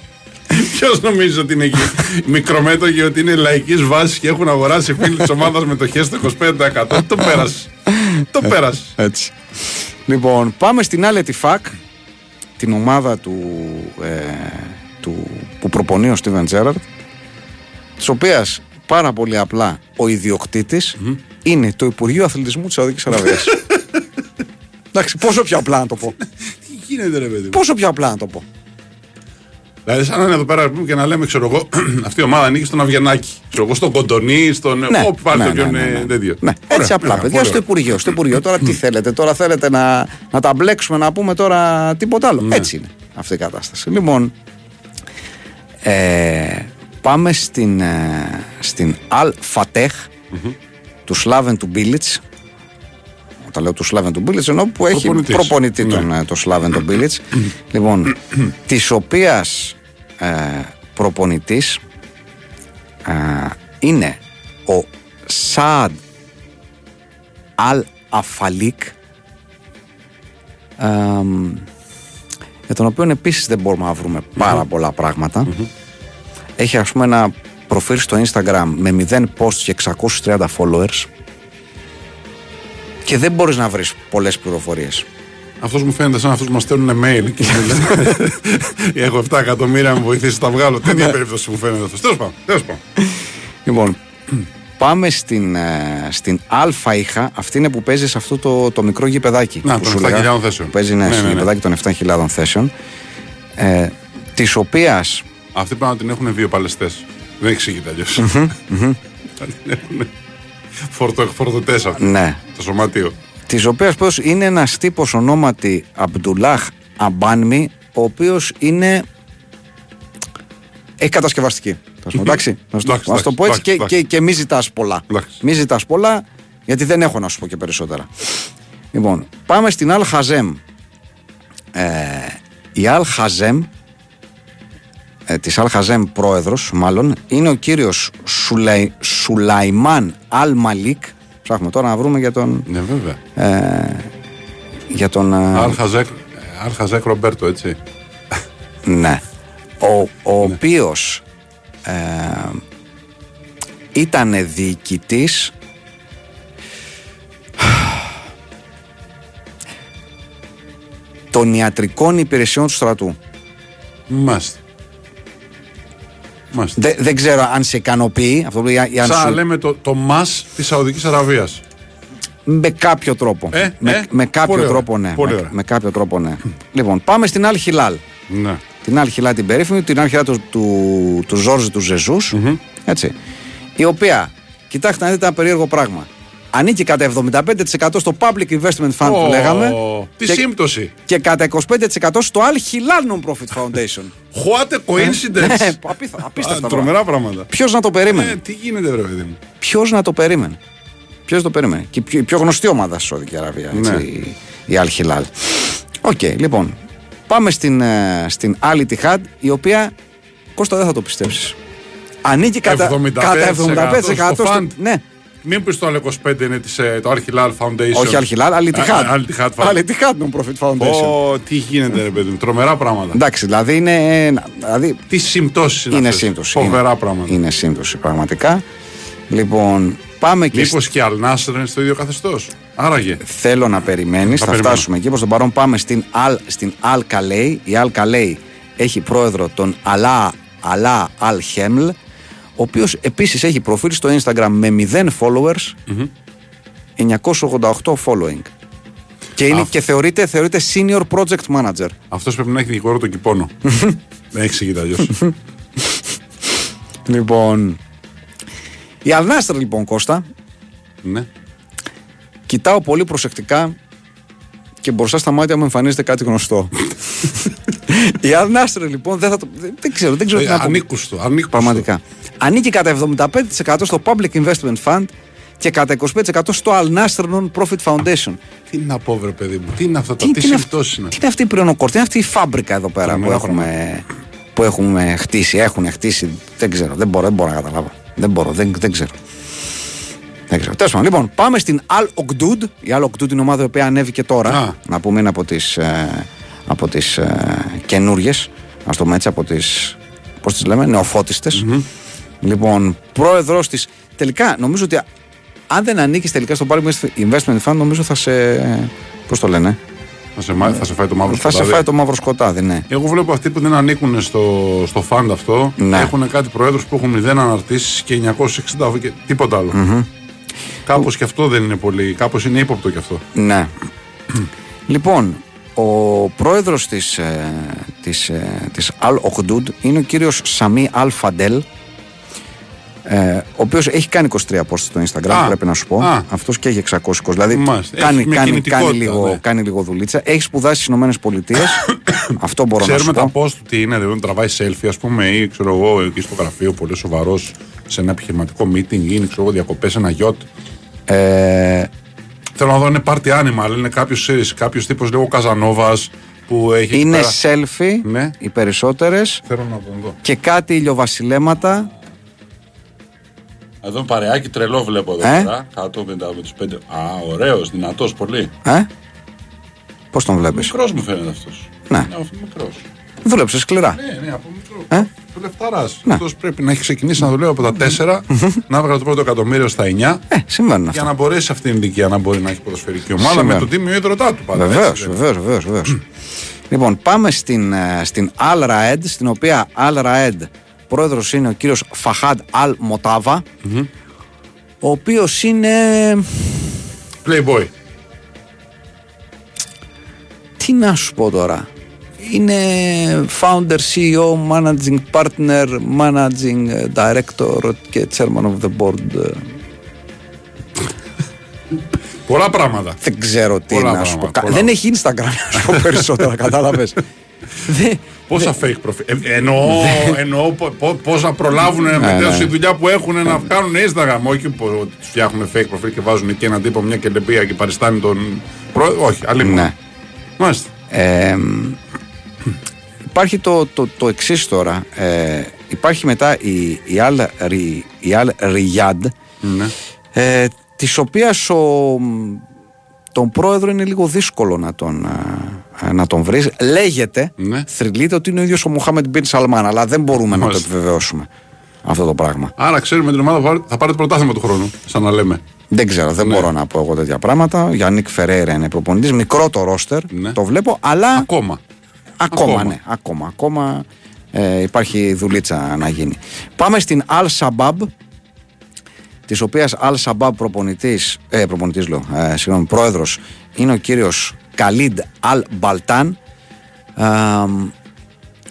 Speaker 2: Ποιος νομίζεις ότι είναι εκεί; Μικρομέτωγοι ότι είναι λαϊκής βάσης και έχουν αγοράσει φίλοι της ομάδας μετοχέ στο 25%. Το πέρασε. Το πέρασε.
Speaker 1: Έτσι. Λοιπόν, πάμε στην άλλη Φακ, την ομάδα του, ε, του, που προπονεί ο Στίβεν Τζέραρτ, της οποίας πάρα πολύ απλά ο ιδιοκτητη είναι το Υπουργείο Αθλητισμού της Σαουδικής Αραβίας. Εντάξει, πόσο πιο απλά να το πω.
Speaker 2: Τι γίνεται, ρε παιδί. μου;
Speaker 1: Πόσο πιο απλά να το πω.
Speaker 2: Δηλαδή, σαν να είναι εδώ πέρα πούμε, και να λέμε, ξέρω εγώ, αυτή η ομάδα ανήκει στον Αβγενάκη. Ξέρω εγώ, στον Κοντονί, στον.
Speaker 1: Ναι,
Speaker 2: Όπου πάρει
Speaker 1: ναι,
Speaker 2: το πιο
Speaker 1: ναι, ναι, ναι.
Speaker 2: τέτοιο.
Speaker 1: Ναι,
Speaker 2: Ωραία,
Speaker 1: έτσι απλά,
Speaker 2: ναι,
Speaker 1: παιδιά,
Speaker 2: πολύ
Speaker 1: στο
Speaker 2: ωραία.
Speaker 1: Υπουργείο. Στο Υπουργείο. Τώρα τι θέλετε, τώρα θέλετε να, να τα μπλέξουμε, να πούμε τώρα τίποτα άλλο.
Speaker 2: Ναι.
Speaker 1: Έτσι είναι αυτή η κατάσταση. Λοιπόν, ε, πάμε στην, ε, στην Al Fateh του Σλάβεν του Μπίλιτς όταν λέω του Σλάβεν του Μπίλιτς εννοώ που έχει
Speaker 2: Προπονητής.
Speaker 1: προπονητή τον,
Speaker 2: Ναι.
Speaker 1: ε, το Σλάβεν τον Μπίλιτς λοιπόν της οποίας ε, προπονητής ε, είναι ο Σαντ Αλ Αφαλίκ εμ, για τον οποίο επίσης δεν μπορούμε να βρούμε πάρα πολλά πράγματα. Έχει ας πούμε ένα προφίλ στο Instagram με 0 posts και 630 followers και δεν μπορείς να βρεις πολλές πληροφορίες.
Speaker 2: Αυτός μου φαίνεται σαν αυτούς που μας στέλνουν mail και μου λένε Έχω 7 εκατομμύρια να μου βοηθήσεις να τα βγάλω. Τέτοια περίπτωση μου φαίνεται αυτός. Τέλος πάντων. τέλος πάντων.
Speaker 1: Λοιπόν, πάμε στην, ε, στην Αλφα Είχα. Αυτή είναι που παίζει σε αυτό το, το μικρό γηπεδάκι.
Speaker 2: Να,
Speaker 1: που
Speaker 2: των
Speaker 1: σου
Speaker 2: 7.000
Speaker 1: λέγα,
Speaker 2: θέσεων.
Speaker 1: Που παίζει ναι,
Speaker 2: Ναι,
Speaker 1: στο
Speaker 2: ναι, ναι.
Speaker 1: γηπεδάκι των 7.000 θέσεων. Ε, Της οποίας
Speaker 2: Αυτοί πρέπει να την έχουν δύο παλαιστές. Δεν εξηγείται αλλιώ. την έχουν φορτωτές αυτοί.
Speaker 1: ναι,
Speaker 2: Το σωματείο.
Speaker 1: της οποίας πως είναι ένας τύπος ονόματι Αμπτουλάχ Αμπάνμι, ο οποίος είναι. Έχει κατασκευαστική. Θα σου πω, Εντάξει, να σου το-
Speaker 2: Εντάξει,
Speaker 1: να σου το πω έτσι
Speaker 2: εντάξει,
Speaker 1: και,
Speaker 2: εντάξει.
Speaker 1: και, και μη ζητάς πολλά.
Speaker 2: Εντάξει.
Speaker 1: Μη ζητάς πολλά, γιατί δεν έχω να σου πω και περισσότερα. Λοιπόν, πάμε στην Αλ Χαζέμ. Ε, η Αλ Χαζέμ, ε, της Αλ Χαζέμ πρόεδρος μάλλον, είναι ο κύριος Σουλαϊ, Σουλαϊμάν Αλ Μαλίκ, σε Ψάχνουμε τώρα να βρούμε για τον.
Speaker 2: Ναι, βέβαια.
Speaker 1: Ε, για τον. ε,
Speaker 2: Αλχαζέκ, Αλχαζέκ Ρομπέρτο, έτσι.
Speaker 1: Ναι. Ο, ο οποίος ε, ήταν διοικητής των ιατρικών υπηρεσιών του στρατού.
Speaker 2: Μάλιστα. Μάλιστα.
Speaker 1: Δε- δεν ξέρω αν σε ικανοποιεί αυτό που λέει, ή αν
Speaker 2: Σαν να
Speaker 1: σου-
Speaker 2: λέμε το, το μας της Σαουδικής Αραβίας.
Speaker 1: Με κάποιο τρόπο.
Speaker 2: Ε,
Speaker 1: με,
Speaker 2: ε,
Speaker 1: με κάποιο
Speaker 2: πολύ ωραία,
Speaker 1: τρόπο, ναι.
Speaker 2: πολύ
Speaker 1: με,
Speaker 2: ωραία.
Speaker 1: με κάποιο τρόπο, ναι. λοιπόν, πάμε στην Αλ Χιλάλ.
Speaker 2: Ναι.
Speaker 1: Την Αλ Χιλάλ την περίφημη, την Αλ Χιλάλ του, του, του Ζόρζ του ζεζους Έτσι. Η οποία, κοιτάξτε να δείτε ένα περίεργο πράγμα. Ανήκει κατά 75% στο Public Investment Fund που
Speaker 2: Ω,
Speaker 1: λέγαμε
Speaker 2: Τι
Speaker 1: και,
Speaker 2: σύμπτωση.
Speaker 1: και κατά 25% στο Al Hilal Non-Profit Foundation.
Speaker 2: What a coincidence.
Speaker 1: Ναι, απίθα-
Speaker 2: Α,
Speaker 1: απίστευτα
Speaker 2: Τρομερά πράγματα.
Speaker 1: Ποιος να το περίμενε;
Speaker 2: Ε, τι γίνεται, βρε παιδί μου;
Speaker 1: Ποιος να το περίμενε; Ποιος το περίμενε; Και η πιο, η πιο γνωστή ομάδα στη Σαουδική Αραβία. Έτσι,
Speaker 2: Ναι.
Speaker 1: η, η Al Hilal. OK, λοιπόν. Πάμε στην, ε, στην Al Ittihad, η οποία Κώστα δεν θα το πιστέψεις. Ανήκει κατά
Speaker 2: 75%
Speaker 1: κατά 75%
Speaker 2: στο
Speaker 1: στο-
Speaker 2: fund.
Speaker 1: Ναι,
Speaker 2: Μην πεις το άλλο 25 είναι της, ε, το Al-Hilal Foundation.
Speaker 1: όχι Al Hilal, Al Ittihad.
Speaker 2: Α, Al Ittihad Foundation.
Speaker 1: Al Ittihad Non-Profit Foundation.
Speaker 2: Ω, τι γίνεται, ρε παιδί μου. Τρομερά πράγματα.
Speaker 1: Εντάξει, δηλαδή είναι. ε, Δηλαδή,
Speaker 2: Τι συμπτώσεις είναι,
Speaker 1: είναι
Speaker 2: αυτές.
Speaker 1: σύμπτωση.
Speaker 2: Φοβερά
Speaker 1: είναι,
Speaker 2: πράγματα.
Speaker 1: Είναι σύμπτωση, πραγματικά. Λοιπόν, πάμε και
Speaker 2: Μήπως και Al-Nasr είναι στο ίδιο καθεστώς; Άραγε.
Speaker 1: Θέλω να περιμένεις. Θα,
Speaker 2: περιμένω.
Speaker 1: φτάσουμε εκεί. Προ τον παρόν πάμε στην Al, στην Al Khalei. Η Al Khalei έχει πρόεδρο τον Αλά Αλά Al Heml, ο οποίος επίσης έχει προφίλ στο Instagram με 0 followers, 988 following. Και, είναι, και θεωρείται, θεωρείται senior project manager.
Speaker 2: Αυτός πρέπει να έχει δικηγόρο τον κυπόνο. Δεν έχει εξηγείται αλλιώς.
Speaker 1: Λοιπόν. Η Al Nassr, λοιπόν, Κώστα,
Speaker 2: ναι.
Speaker 1: κοιτάω πολύ προσεκτικά και μπροστά στα μάτια μου εμφανίζεται κάτι γνωστό. Η Al Nassr, λοιπόν, δεν, θα το, δεν, δεν ξέρω, δεν ξέρω τι
Speaker 2: Ε,
Speaker 1: να πω.
Speaker 2: Ανήκουστο. ανήκουστο.
Speaker 1: Πραγματικά. Ανήκει κατά 75% στο Public Investment Fund και κατά 25% στο Al Nassr Non-Profit Foundation.
Speaker 2: Τι να πω, βρε παιδί μου. Τι είναι αυτό το.
Speaker 1: Τι,
Speaker 2: Τι
Speaker 1: τι, είναι, αυ-
Speaker 2: συμπτώσεις είναι.
Speaker 1: τι είναι αυτή η πριονοκόρτη, τι είναι αυτή η φάμπρικα εδώ πέρα που
Speaker 2: Τρομερά
Speaker 1: έχουμε, που έχουμε χτίσει, έχουν χτίσει. Δεν ξέρω, δεν μπορώ, δεν μπορώ να καταλάβω. Δεν μπορώ, δεν, δεν ξέρω. Δεν ξέρω. Τέλος πάντων, λοιπόν, πάμε στην Al Okdud. Η Al Okdud είναι η ομάδα η οποία ανέβηκε τώρα.
Speaker 2: Α.
Speaker 1: Να πούμε είναι από τις, ε, από τις ε, καινούριες, ας το πούμε έτσι, από τις, πώς τις λέμε, νεοφώτιστες. Λοιπόν, πρόεδρος της, τελικά νομίζω ότι αν δεν ανήκεις τελικά στο Public Investment Fund, νομίζω θα σε, πώς το λένε,
Speaker 2: Θα σε, μά- θα σε φάει το μαύρο
Speaker 1: θα σε
Speaker 2: σκοτάδι.
Speaker 1: φάει το μαύρο σκοτάδι, ναι.
Speaker 2: Εγώ βλέπω αυτοί που δεν ανήκουν στο, στο φαντ αυτό
Speaker 1: Ναι.
Speaker 2: έχουν κάτι προέδρους που έχουν 0 αναρτήσεις και 960 και τίποτα άλλο. Κάπως και αυτό δεν είναι πολύ. Κάπως είναι ύποπτο και αυτό.
Speaker 1: Ναι. λοιπόν, ο πρόεδρος της, ε, της, ε, της Al Okdud είναι ο κύριος Σαμί Al Fadel ε, ο οποίος έχει κάνει 23 posts στο Instagram,
Speaker 2: Α,
Speaker 1: πρέπει να σου πω.
Speaker 2: α.
Speaker 1: Αυτός και έχει 620. Δηλαδή
Speaker 2: Μάλιστα.
Speaker 1: κάνει,
Speaker 2: Έχει με
Speaker 1: κάνει,
Speaker 2: κινητικότητα,
Speaker 1: κάνει, λίγο,
Speaker 2: ναι.
Speaker 1: κάνει λίγο δουλίτσα. Έχει σπουδάσει στις Ηνωμένες Πολιτείες. Αυτό μπορώ να
Speaker 2: Ξέρουμε
Speaker 1: σου
Speaker 2: τα
Speaker 1: πω.
Speaker 2: post του τι είναι, δηλαδή τραβάει selfie, ας πούμε, ή ξέρω εγώ, εκεί στο γραφείο, πολύ σοβαρός, σε ένα επιχειρηματικό meeting, ή είναι ξέρω εγώ, διακοπές σε ένα γιότ.
Speaker 1: Ε,
Speaker 2: Θέλω να δω, είναι party animal, είναι κάποιος κάποιος τύπος λίγο Καζανόβας που έχει. εκεί
Speaker 1: είναι
Speaker 2: πέρα-
Speaker 1: selfie
Speaker 2: Ναι.
Speaker 1: οι περισσότερες
Speaker 2: Θέλω να τον δω.
Speaker 1: και κάτι ηλιοβασιλέματα.
Speaker 2: Εδώ παρεάκι τρελό βλέπω εδώ
Speaker 1: Ε;
Speaker 2: πέρα. Κάτω με, τα- με τους πέντε. Α, ωραίος, δυνατός πολύ.
Speaker 1: Ε; Πώς τον βλέπεις;
Speaker 2: Μικρός μου φαίνεται αυτός.
Speaker 1: Ναι.
Speaker 2: Είναι μικρός.
Speaker 1: Δούλεψε σκληρά.
Speaker 2: Ναι, ναι, από μικρός.
Speaker 1: Ε;
Speaker 2: Του λεφταράς.
Speaker 1: Ναι.
Speaker 2: Αυτός πρέπει να έχει ξεκινήσει να δουλεύει από τα 4, να έβγαλε το πρώτο εκατομμύριο στα 9,
Speaker 1: Ε, συμβαίνουν αυτά.
Speaker 2: για να μπορέσει αυτή την ηλικία να μπορεί να έχει ποδοσφαιρική ομάδα
Speaker 1: Συμβαίνουν.
Speaker 2: με το τίμιο ίδρωτά του πάντα.
Speaker 1: Βεβαίως,
Speaker 2: έτσι, δεν
Speaker 1: βεβαίως, βεβαίως. Βεβαίως. λοιπόν, πάμε στην, ε, στην Al Raed, στην οποία Al Raed πρόεδρος είναι ο κύριος Φαχάντ Al Μοτάβα, ο οποίος είναι.
Speaker 2: είναι. Playboy.
Speaker 1: Τι να σου πω τώρα. Είναι founder, CEO, managing partner, managing director και chairman of the board.
Speaker 2: Πολλά πράγματα.
Speaker 1: Δεν ξέρω τι
Speaker 2: Πολλά
Speaker 1: να σου πω.
Speaker 2: πράγματα,
Speaker 1: Κα-
Speaker 2: πολλά.
Speaker 1: Δεν έχει Instagram να σου πω περισσότερα, κατάλαβες. Δεν-
Speaker 2: Πόσα fake προφίλ. Ε, εννοώ εννοώ πο- πο- πόσα προλάβουν
Speaker 1: ναι.
Speaker 2: μετά στη δουλειά που έχουν να κάνουν Instagram. Όχι που τους φτιάχνουν fake προφίλ και βάζουν εκεί έναν τύπο μια κελεπία και παριστάνει τον πρόεδρο. Όχι, άλλη
Speaker 1: Ναι.
Speaker 2: Μάλιστα.
Speaker 1: Ε, υπάρχει το, το, το εξής τώρα. Ε, υπάρχει μετά η, η Al, Ri- η Al Riyadh,
Speaker 2: Ναι.
Speaker 1: ε, της οποίας ο, τον πρόεδρο είναι λίγο δύσκολο να τον, α, να τον βρεις. Λέγεται,
Speaker 2: Ναι.
Speaker 1: θρυλείται ότι είναι ο ίδιος ο Μοχάμετ Μπιν Σαλμάν, αλλά δεν μπορούμε να το
Speaker 2: Μάλιστα.
Speaker 1: επιβεβαιώσουμε αυτό το πράγμα.
Speaker 2: Άρα ξέρουμε την ομάδα που θα πάρει- θα πάρει το πρωτάθλημα του χρόνου. Σαν να λέμε.
Speaker 1: Δεν ξέρω, δεν
Speaker 2: Ναι.
Speaker 1: μπορώ να πω εγώ τέτοια πράγματα. Για Νίκ Φεραίρα είναι προπονητής, μικρό το ρόστερ,
Speaker 2: Ναι.
Speaker 1: το βλέπω, αλλά
Speaker 2: Ακόμα.
Speaker 1: ακόμα,
Speaker 2: ακόμα.
Speaker 1: ναι, ακόμα, ακόμα ε, υπάρχει δουλίτσα να γίνει. Πάμε στην Al Shabab, της οποίας Al Shabab προπονητής, ε, προπονητής λέω, ε, συγγνώμη, πρόεδρος, είναι ο κύριος Καλίντ Al Baltan, ε,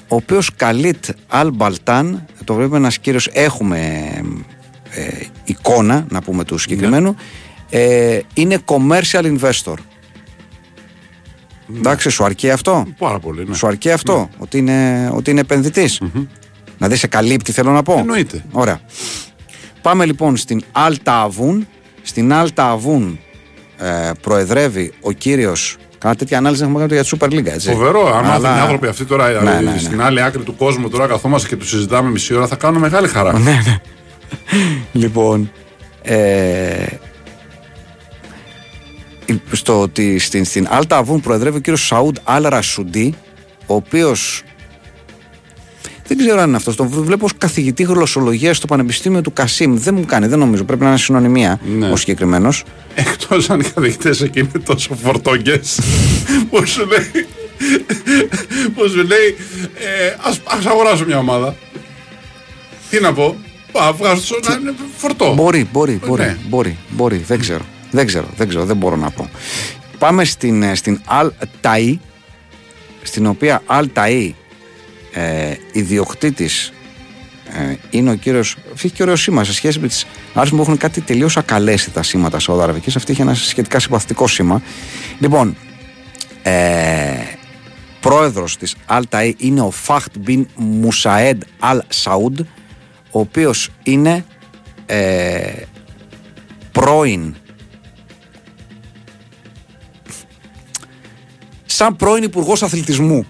Speaker 1: ο οποίος Καλίτ Αλ Μπαλτάν, το βλέπουμε ένας κύριος, έχουμε ε, εικόνα, να πούμε του συγκεκριμένου, ε, είναι commercial investor. Εντάξει, σου αρκεί αυτό;
Speaker 2: Πάρα πολύ. Ναι.
Speaker 1: Σου αρκεί αυτό, ότι είναι, ότι είναι επενδυτής; Δηλαδή σε καλύπτει, θέλω να πω;
Speaker 2: Εννοείται.
Speaker 1: Ωραία. Πάμε λοιπόν στην Alta Avun. Στην Alta Avun ε, προεδρεύει ο κύριος Κάνα τέτοια ανάλυση έχουμε κάνει για τη Super League, έτσι.
Speaker 2: Φοβερό. Αν
Speaker 1: Αλλά-
Speaker 2: μάθουν οι άνθρωποι αυτοί τώρα
Speaker 1: Ναι,
Speaker 2: ε,
Speaker 1: ναι, ναι.
Speaker 2: στην άλλη άκρη του κόσμου τώρα καθόμαστε και τους συζητάμε μισή ώρα θα κάνουν μεγάλη χαρά.
Speaker 1: Ναι, ναι. λοιπόν, ε, στο, ότι στην, στην Alta Avun προεδρεύει ο κύριος Σαούντ Αλ Ρασουντή, ο οποίος δεν ξέρω αν είναι αυτός. Το βλέπω ως καθηγητή γλωσσολογίας στο Πανεπιστήμιο του Κασίμ. Δεν μου κάνει, δεν νομίζω. Πρέπει να είναι συνωνυμία
Speaker 2: Ναι.
Speaker 1: ο συγκεκριμένος.
Speaker 2: Εκτός αν οι καθηγητές εκεί είναι τόσο φορτόγκες που σου λέει. Που σου λέει, ε, ας, ας αγοράσω μια ομάδα. Τι να πω, πά, βγάζω το να είναι φορτό.
Speaker 1: Μπορεί, μπορεί, μπορεί,
Speaker 2: ναι.
Speaker 1: μπορεί, μπορεί. Δεν ξέρω. Δεν ξέρω, δεν ξέρω, δεν μπορώ να πω. Πάμε στην, ε, στην Al Ta'i, στην οποία Al Ta'i ε, ιδιοκτήτης ε, είναι ο κύριος, αυτή έχει και ωραίο σήμα σε σχέση με τις άλλες που έχουν κάτι τελείως ακαλέσθητα σήματα Σαουδαραβικής, αυτή έχει ένα σχετικά συμπαθητικό σήμα. Λοιπόν, ε, πρόεδρος της Al Ta'i είναι ο Φαχτ Μπιν Μουσαέντ Al Σαούντ, ο οποίος είναι ε, πρώην σαν πρώην υπουργός αθλητισμού.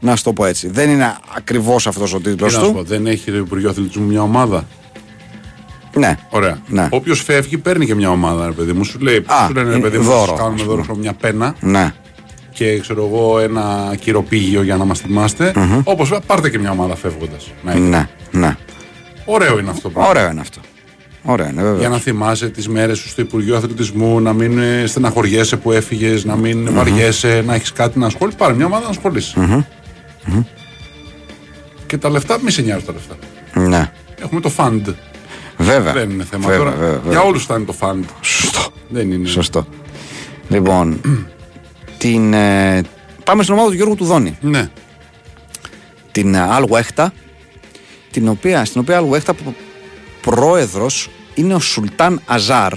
Speaker 1: Να σου το πω έτσι. Δεν είναι ακριβώς αυτός ο τίτλος
Speaker 2: Τι να σου πω,
Speaker 1: του.
Speaker 2: δεν έχει το Υπουργείο Αθλητισμού μια ομάδα;
Speaker 1: Ναι.
Speaker 2: Ωραία.
Speaker 1: Ναι.
Speaker 2: Όποιος φεύγει παίρνει και μια ομάδα, ρε παιδί μου. Σου λέει,
Speaker 1: Α,
Speaker 2: σου λένε, ρε
Speaker 1: είναι
Speaker 2: παιδί μου,
Speaker 1: δώρο,
Speaker 2: σας
Speaker 1: ας
Speaker 2: κάνουμε
Speaker 1: πούμε.
Speaker 2: δώρο μια πένα
Speaker 1: Ναι.
Speaker 2: και ξέρω εγώ ένα κυροπήγιο για να μας θυμάστε. Όπως πάρτε και μια ομάδα φεύγοντας.
Speaker 1: Ναι. Ναι.
Speaker 2: Ωραίο είναι αυτό το πράγμα.
Speaker 1: Ωραίο είναι αυτό. Ωραίο είναι, βέβαια.
Speaker 2: Για να θυμάσαι τις μέρες σου στο Υπουργείο Αθλητισμού, να μην ε, στεναχωριέσαι που έφυγες, να μην βαριέσαι, να έχεις κάτι να ασχολείς. Πάρε μια ομάδα να ασχολησει Και τα λεφτά, μη σε νοιάζουν τα λεφτά.
Speaker 1: Ναι.
Speaker 2: Έχουμε το fund.
Speaker 1: Βέβαια.
Speaker 2: Δεν είναι θέμα
Speaker 1: βέβαια,
Speaker 2: τώρα.
Speaker 1: βέβαια, βέβαια.
Speaker 2: Για όλους φτάνει το fund.
Speaker 1: Σωστό.
Speaker 2: Δεν είναι.
Speaker 1: Σωστό. Λοιπόν, την, ε, πάμε στην ομάδα του Γιώργου Τουδόνη.
Speaker 2: Ναι.
Speaker 1: Την ε, Al Wehta, την οποία, στην οποία Al Wehta προ- πρόεδρος είναι ο Σουλτάν Αζάρ,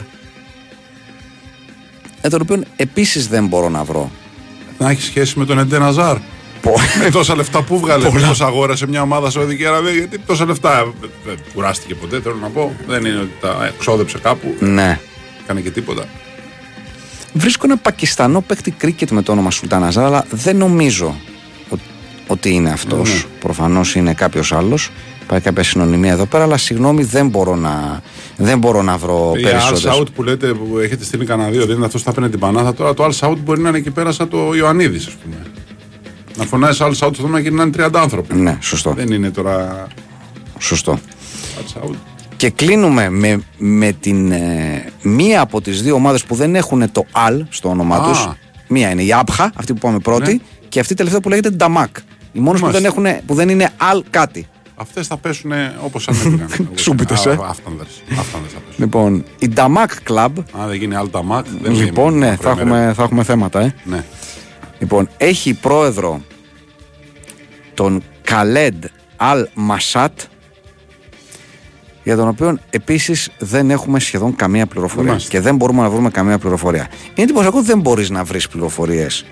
Speaker 1: ε, τον οποίο επίσης δεν μπορώ να βρω.
Speaker 2: Να έχει σχέση με τον Εντέν Αζάρ.
Speaker 1: Πο-
Speaker 2: Με τόσα λεφτά που βγάλε, πώς αγόρασε μια ομάδα Σαουδική Αραβία, γιατί τόσα λεφτά δεν κουράστηκε ποτέ, θέλω να πω. Δεν είναι ότι τα εξόδεψε κάπου,
Speaker 1: ναι.
Speaker 2: έκανε και τίποτα.
Speaker 1: Βρίσκω ένα Πακιστανό παίκτη κρίκετ με το όνομα Σουλτάν Αζάρ, αλλά δεν νομίζω ο- ότι είναι αυτός.
Speaker 2: Ναι.
Speaker 1: Προφανώς είναι κάποιος άλλος. Υπάρχει κάποια συνωνυμία εδώ πέρα, αλλά συγγνώμη δεν μπορώ να, δεν μπορώ να βρω
Speaker 2: Η Al
Speaker 1: περισσότερες.
Speaker 2: Saud που λέτε που έχετε στείλει κανένα δύο, δεν είναι αυτός που θα παίρνει την Πανάθα. Τώρα το Al Saud μπορεί να είναι εκεί πέρα σαν το Ιωαννίδης, ας πούμε. Να φωνάζει Al Saud στο δρόμο και να είναι 30 άνθρωποι.
Speaker 1: Ναι, σωστό.
Speaker 2: Δεν είναι τώρα
Speaker 1: σωστό.
Speaker 2: Al Saud.
Speaker 1: Και κλείνουμε με, με την ε, μία από τις δύο ομάδες που δεν έχουν το «αλ» στο όνομά
Speaker 2: Α.
Speaker 1: τους. Μία είναι η Άπχα, αυτή που πάμε πρώτη,
Speaker 2: Ναι.
Speaker 1: και αυτή η τελευταία που λέγεται Νταμάκ. Οι μόνες που δεν,
Speaker 2: Μάλιστα.
Speaker 1: έχουν, που δεν είναι «αλ» κάτι.
Speaker 2: Αυτές θα πέσουν όπως ανέβηκαν.
Speaker 1: Σούμπιτες, ε.
Speaker 2: Αυτάνδε θα πέσουν.
Speaker 1: Λοιπόν, η Νταμάκ Club,
Speaker 2: Αν δεν γίνει Al Tamak, δεν
Speaker 1: λοιπόν,
Speaker 2: είναι
Speaker 1: ναι, θα έχουμε, θα έχουμε θέματα, ε.
Speaker 2: Ναι.
Speaker 1: Λοιπόν, έχει πρόεδρο τον Καλέντ Αλ Μασάτ, για τον οποίο επίσης δεν έχουμε σχεδόν καμία πληροφορία.
Speaker 2: Μάλιστα.
Speaker 1: Και δεν μπορούμε να βρούμε καμία πληροφορία. Είναι εντυπωσιακό ότι δεν μπορείς να βρεις πληροφορίες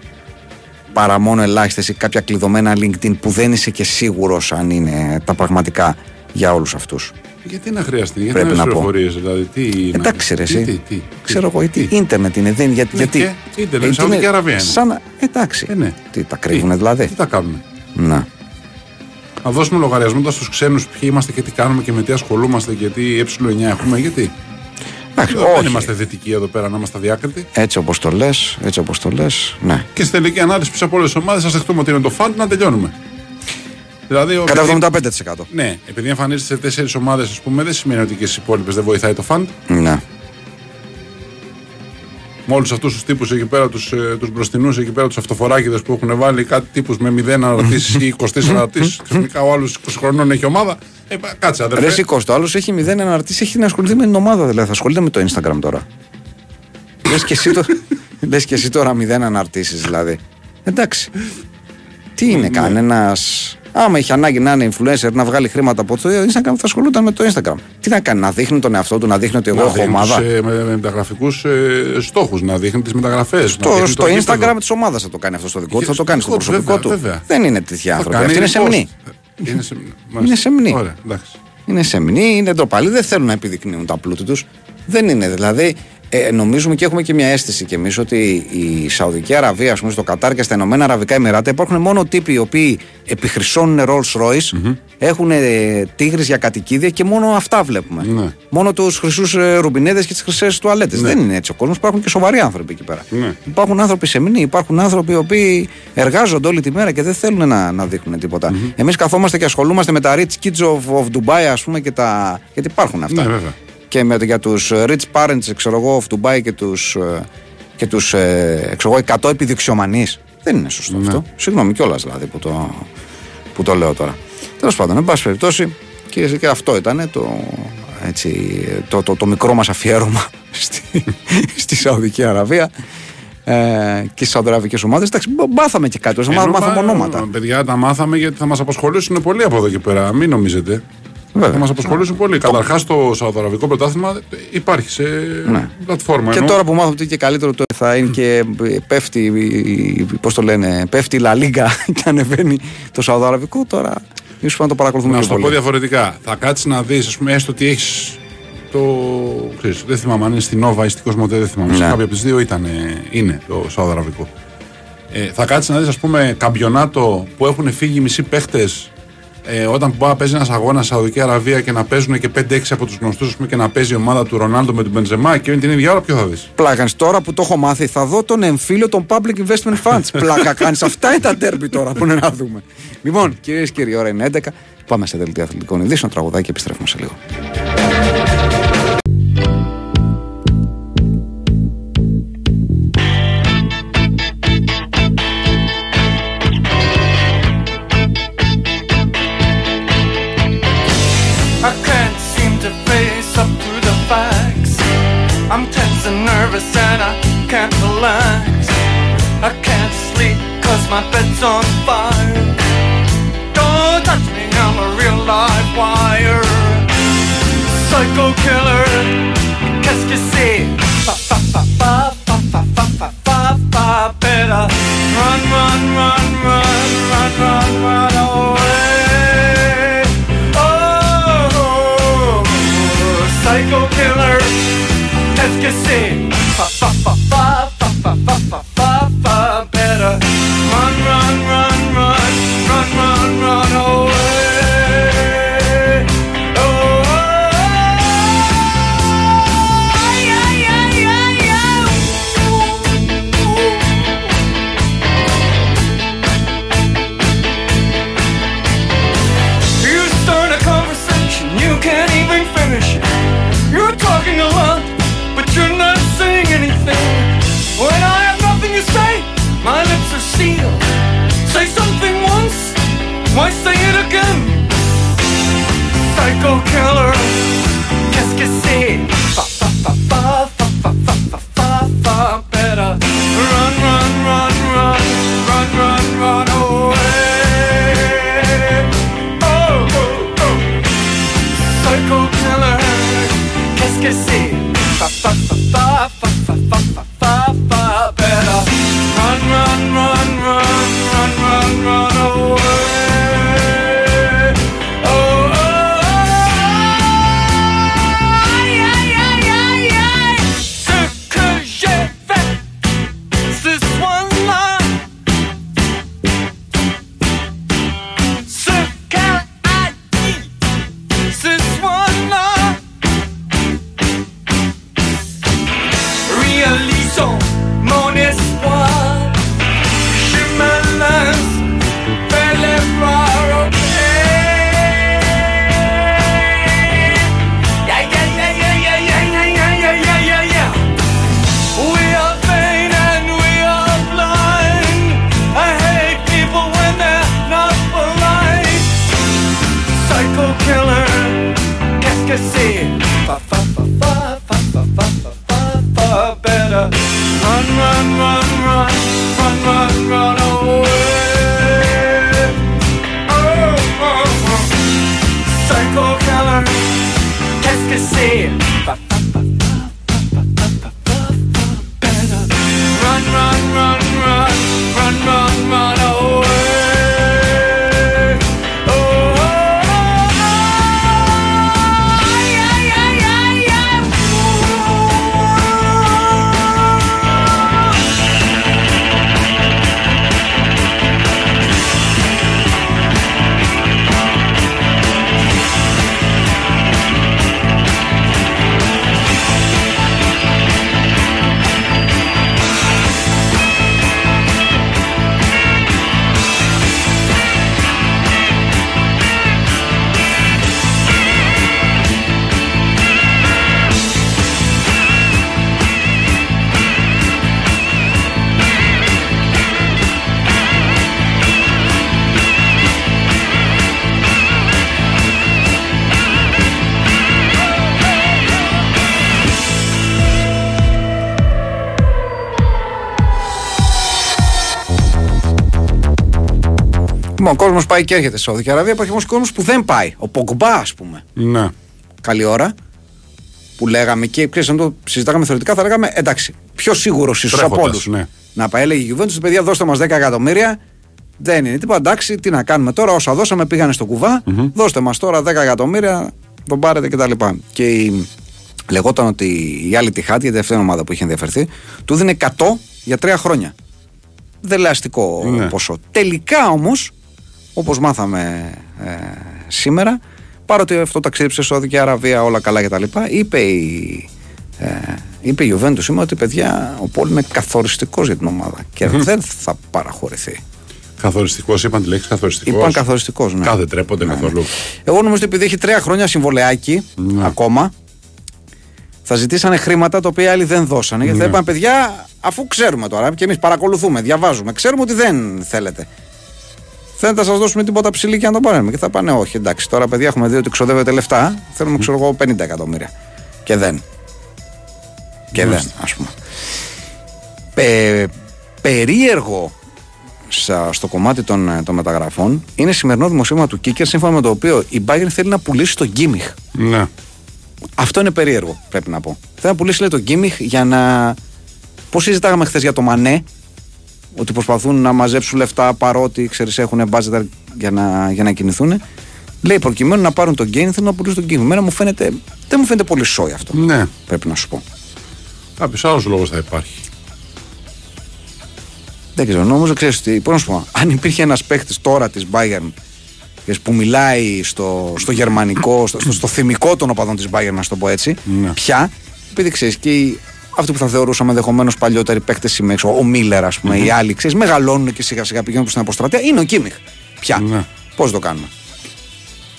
Speaker 1: παρά μόνο ελάχιστες ή κάποια κλειδωμένα LinkedIn που δεν είσαι και σίγουρος αν είναι τα πραγματικά για όλους αυτούς.
Speaker 2: Γιατί να χρειαστεί, γιατί
Speaker 1: Πρέπει
Speaker 2: να
Speaker 1: να πω.
Speaker 2: πληροφορίε, δηλαδή. Τι
Speaker 1: Εντάξει, ρε,
Speaker 2: τι,
Speaker 1: εσύ.
Speaker 2: τι, τι,
Speaker 1: Ξέρω εγώ, γιατί
Speaker 2: τι.
Speaker 1: ίντερνετ είναι. Δεν, για,
Speaker 2: Ναι,
Speaker 1: γιατί.
Speaker 2: και ίντερνετ,
Speaker 1: Ε,
Speaker 2: Σαουδική
Speaker 1: είναι
Speaker 2: Αραβία είναι.
Speaker 1: Σαν, να- εντάξει.
Speaker 2: Ε, ναι.
Speaker 1: Τι τα κρύβουνε
Speaker 2: Τι,
Speaker 1: δηλαδή.
Speaker 2: Τι τα κάνουμε.
Speaker 1: Να.
Speaker 2: Να δώσουμε λογαριασμό στους ξένους ποιοι είμαστε και τι κάνουμε και με τι ασχολούμαστε και τι ε9 έχουμε. Γιατί;
Speaker 1: Εντάξει,
Speaker 2: Δεν
Speaker 1: όχι.
Speaker 2: είμαστε δυτικοί εδώ πέρα να είμαστε αδιάκριτοι.
Speaker 1: Έτσι όπως το λες, έτσι όπως το λες, ναι.
Speaker 2: Και στη τελική ανάλυση πίσω από όλες τις ομάδες, α δεχτούμε ότι είναι το φαντ να τελειώνουμε. Δηλαδή, ο-
Speaker 1: Κατά
Speaker 2: επειδή-
Speaker 1: 75%.
Speaker 2: Ναι, επειδή εμφανίζεται σε τέσσερις ομάδες, ας πούμε, δεν σημαίνει ότι και στι υπόλοιπες δεν βοηθάει το φαντ.
Speaker 1: Ναι.
Speaker 2: Με όλους αυτούς τους τύπους εκεί πέρα, τους τους μπροστινούς εκεί πέρα, τους αυτοφοράκιδε που έχουν βάλει κάτι τύπους με 0 αναρτήσει ή 24 αναρτήσει. Ξαφνικά ο άλλος 20 χρονών έχει ομάδα. Ε, πα- κάτσε, αδερφέ.
Speaker 1: Ρε Σίκο, το άλλος έχει μηδέν αναρτήσει, έχει να ασχοληθεί με την ομάδα δηλαδή. Θα ασχολείται με το Instagram τώρα. Λες και, εσύ το... Λες και εσύ τώρα μηδέν αναρτήσει δηλαδή. Εντάξει. Τι είναι κανένα. Άμα είχε ανάγκη να είναι influencer να βγάλει χρήματα από το Instagram, θα ασχολούταν με το Instagram. Τι να κάνει, να δείχνει τον εαυτό του, να δείχνει ότι εγώ
Speaker 2: Να
Speaker 1: έχω
Speaker 2: δείχνει
Speaker 1: ομάδα;
Speaker 2: τους, ε, με, με μεταγραφικούς ε, στόχους, να δείχνει τις μεταγραφές.
Speaker 1: Το, στο Instagram της ομάδας θα το κάνει αυτό στο δικό του, θα το κάνει στο
Speaker 2: δικό του,
Speaker 1: προσωπικό
Speaker 2: βέβαια,
Speaker 1: του.
Speaker 2: βέβαια.
Speaker 1: Δεν είναι τέτοιοι
Speaker 2: Θα
Speaker 1: άνθρωποι.
Speaker 2: κάνει
Speaker 1: Αυτοί είναι
Speaker 2: repost.
Speaker 1: σεμνοί.
Speaker 2: Είναι σεμνοί.
Speaker 1: Είναι
Speaker 2: Μάλιστα.
Speaker 1: σεμνοί.
Speaker 2: Ωραία, εντάξει.
Speaker 1: Είναι σεμνοί, είναι ντροπαλοί, δεν θέλουν να επιδεικνύουν τα πλούτη τους. Δεν είναι δηλαδή. Ε, νομίζουμε και έχουμε και μια αίσθηση κι εμείς ότι η Σαουδική Αραβία, ας πούμε, στο Κατάρ και στα Ηνωμένα Αραβικά Εμμυράτα υπάρχουν μόνο τύποι οι οποίοι επιχρυσώνουν Rolls Royce, έχουν ε, τίγρες για κατοικίδια και μόνο αυτά βλέπουμε.
Speaker 2: Ναι.
Speaker 1: Μόνο τους χρυσούς ε, ρουμπινέδες και τις χρυσές τουαλέτες. Δεν είναι έτσι ο κόσμος. Υπάρχουν και σοβαροί άνθρωποι εκεί πέρα.
Speaker 2: Ναι.
Speaker 1: Υπάρχουν άνθρωποι σεμνοί, υπάρχουν άνθρωποι οι οποίοι εργάζονται όλη τη μέρα και δεν θέλουν να, να δείχνουν τίποτα. Εμείς καθόμαστε και ασχολούμαστε με τα rich kids of, of Dubai, ας πούμε, και τα. Γιατί υπάρχουν αυτά.
Speaker 2: Ναι, βέβαια.
Speaker 1: Και με, για τους rich parents, ξέρω εγώ, of Dubai και τους και τους, ε, ξέρω εγώ, 100 επιδειξιομανείς. Δεν είναι σωστό
Speaker 2: Ναι.
Speaker 1: αυτό. Συγγνώμη κιόλας δηλαδή που το, που το λέω τώρα. Τέλος πάντων, εν πάση περιπτώσει, και, και αυτό ήταν το, έτσι, το, το, το μικρό μας αφιέρωμα στη, στη Σαουδική Αραβία ε, και στις Σαουδαραβικέ ομάδες. Εντάξει, μπ- μάθαμε και κάτι, να
Speaker 2: Ενώ,
Speaker 1: μάθαμε
Speaker 2: μα,
Speaker 1: ονόματα.
Speaker 2: Παιδιά, τα μάθαμε γιατί θα μας απασχολήσουν πολύ από εδώ και πέρα. Μην νομίζετε.
Speaker 1: Βέβαια.
Speaker 2: Θα μας απασχολήσουν πολύ. Καταρχάς, το Σαουδαραβικό πρωτάθλημα υπάρχει σε πλατφόρμα.
Speaker 1: Και
Speaker 2: ενώ-
Speaker 1: τώρα που μάθαμε ότι και καλύτερο το θα είναι και πέφτει, πώς το λένε, πέφτει η Λα Λίγκα και ανεβαίνει το Σαουδαραβικό, τώρα ίσως να το παρακολουθούμε
Speaker 2: Να
Speaker 1: πιο
Speaker 2: σου το πω
Speaker 1: πολύ.
Speaker 2: διαφορετικά. Θα κάτσεις να δεις, ας πούμε, έστω ότι έχεις το. Ξέρεις, δεν θυμάμαι αν είναι στην Νόβα ή στην Κοσμοτέ, δεν θυμάμαι. Σε
Speaker 1: Ναι.
Speaker 2: κάποια από τις δύο ήταν, ε, είναι το Σαουδαραβικό. Ε, θα κάτσεις να δεις, ας πούμε, καμπιονάτο που έχουν φύγει μισοί παίχτες ε, όταν πάει να παίζει ένας αγώνας στη Σαουδική Αραβία και να παίζουν και 5-6 από τους γνωστούς και να παίζει η ομάδα του Ρονάλντο με τον Μπεντζεμά και είναι την ίδια ώρα, ποιο θα δεις;
Speaker 1: Πλάκανες, τώρα που το έχω μάθει, θα δω τον εμφύλιο των Public Investment Funds. Πλάκα κάνεις, αυτά είναι τα τέρμπι τώρα που είναι να δούμε. Λοιπόν, κυρίες και κύριοι, η ώρα είναι 11. Πάμε σε δελτία αθλητικών ειδήσεων, τραγουδάκι και επιστρέφουμε σε λίγο.
Speaker 4: I can't sleep cause my bed's on fire. Don't touch me, I'm a real live wire. Psycho killer, qu'est-ce que c'est? Fa fa fa fa fa fa fa fa fa fa better run run run run run run run away. Oh, psycho killer, qu'est-ce que c'est? Fa fa fa fa fa fa fa fa fa run run
Speaker 1: Λοιπόν, ο κόσμος πάει και έρχεται στη Σαουδική Αραβία. Υπάρχει όμως κόσμος που δεν πάει. Ο Πογκμπά, ας πούμε.
Speaker 2: Ναι.
Speaker 1: Καλή ώρα. Που λέγαμε και ξέρεις, αν το συζητάγαμε θεωρητικά, θα λέγαμε εντάξει, πιο σίγουρος ίσως από
Speaker 2: Τρέχοντας,
Speaker 1: όλους.
Speaker 2: ναι.
Speaker 1: Να πάει, έλεγε η Juventus, παιδιά, δώστε μας 10 εκατομμύρια. Δεν είναι τίποτα. Εντάξει, τι να κάνουμε τώρα, όσα δώσαμε πήγανε στο κουβα Δώστε μας τώρα 10 εκατομμύρια, τον πάρετε κτλ. Και, και η... λεγόταν ότι η άλλη τη χάτη, η τελευταία ομάδα που είχε ενδιαφερθεί, του δίνει 100 για τρία χρόνια. Δελεαστικό
Speaker 2: Ναι.
Speaker 1: ποσό. Τελικά όμως, όπως μάθαμε ε, σήμερα, παρότι αυτό ταξίδεψε στη Σαουδική Αραβία, όλα καλά κτλ., είπε η, ε, είπε η Juventus σήμερα ότι παιδιά ο Πόλ είναι καθοριστικός για την ομάδα και δεν θα παραχωρηθεί.
Speaker 2: Καθοριστικός, είπαν τη λέξη καθοριστικός.
Speaker 1: Είπαν καθοριστικός, ναι.
Speaker 2: Κάθε τρέπονται
Speaker 1: Ναι.
Speaker 2: καθόλου.
Speaker 1: Εγώ νομίζω ότι επειδή έχει τρία χρόνια συμβολεάκι
Speaker 2: Ναι.
Speaker 1: ακόμα, θα ζητήσανε χρήματα τα οποία οι άλλοι δεν δώσανε. Γιατί θα
Speaker 2: Ναι.
Speaker 1: είπαν, παιδιά, αφού ξέρουμε τώρα και εμείς παρακολουθούμε, διαβάζουμε, ξέρουμε ότι δεν θέλετε. Δεν θα σας δώσουμε τίποτα ψηλή και να το πάρουμε. Και θα πάνε, όχι, εντάξει, τώρα παιδιά έχουμε δει ότι ξοδεύετε λεφτά, θέλουμε, ξέρω εγώ, 50 εκατομμύρια. Και δεν. Και δεν, ας πούμε. Πε, περίεργο σα- στο κομμάτι των, ε, των μεταγραφών είναι σημερινό δημοσίευμα του Κίκερ σύμφωνα με το οποίο η Bayern θέλει να πουλήσει τον Γκίμιχ.
Speaker 2: Ναι.
Speaker 1: Αυτό είναι περίεργο, πρέπει να πω. Θέλει να πουλήσει λέει, τον Γκίμιχ για να. Πώς συζητάγαμε χθες για το Μανέ, ότι προσπαθούν να μαζέψουν λεφτά παρότι ξέρεις, έχουν budget για να, για να κινηθούν. Λέει προκειμένου να πάρουν τον Γκέιν θέλουν να πουλήσουν τον Γκίμιχ. Εμένα μου φαίνεται, δεν μου φαίνεται πολύ σόι αυτό.
Speaker 2: Ναι.
Speaker 1: Πρέπει να σου πω.
Speaker 2: Κάποιο άλλος λόγος θα υπάρχει.
Speaker 1: Δεν ξέρω, νομίζω ξέρεις τι. Πώς να σου πω, αν υπήρχε ένας παίχτης τώρα της Bayern ξέρεις, που μιλάει στο, στο γερμανικό, στο, στο, στο θυμικό των οπαδών της Bayern, να σου το πω έτσι,
Speaker 2: Ναι.
Speaker 1: πια, επειδή ξέρεις και οι, αυτοί που θα θεωρούσαμε ενδεχομένως παλιότεροι παίχτε σημαίνει, ο Μίλλερ, ας πούμε, οι άλλοι, ξέρεις, μεγαλώνουν και σιγά σιγά πηγαίνουν προς την αποστρατεία, είναι ο Κίμιχ. Πια.
Speaker 2: Ναι.
Speaker 1: Πώς το κάνουμε.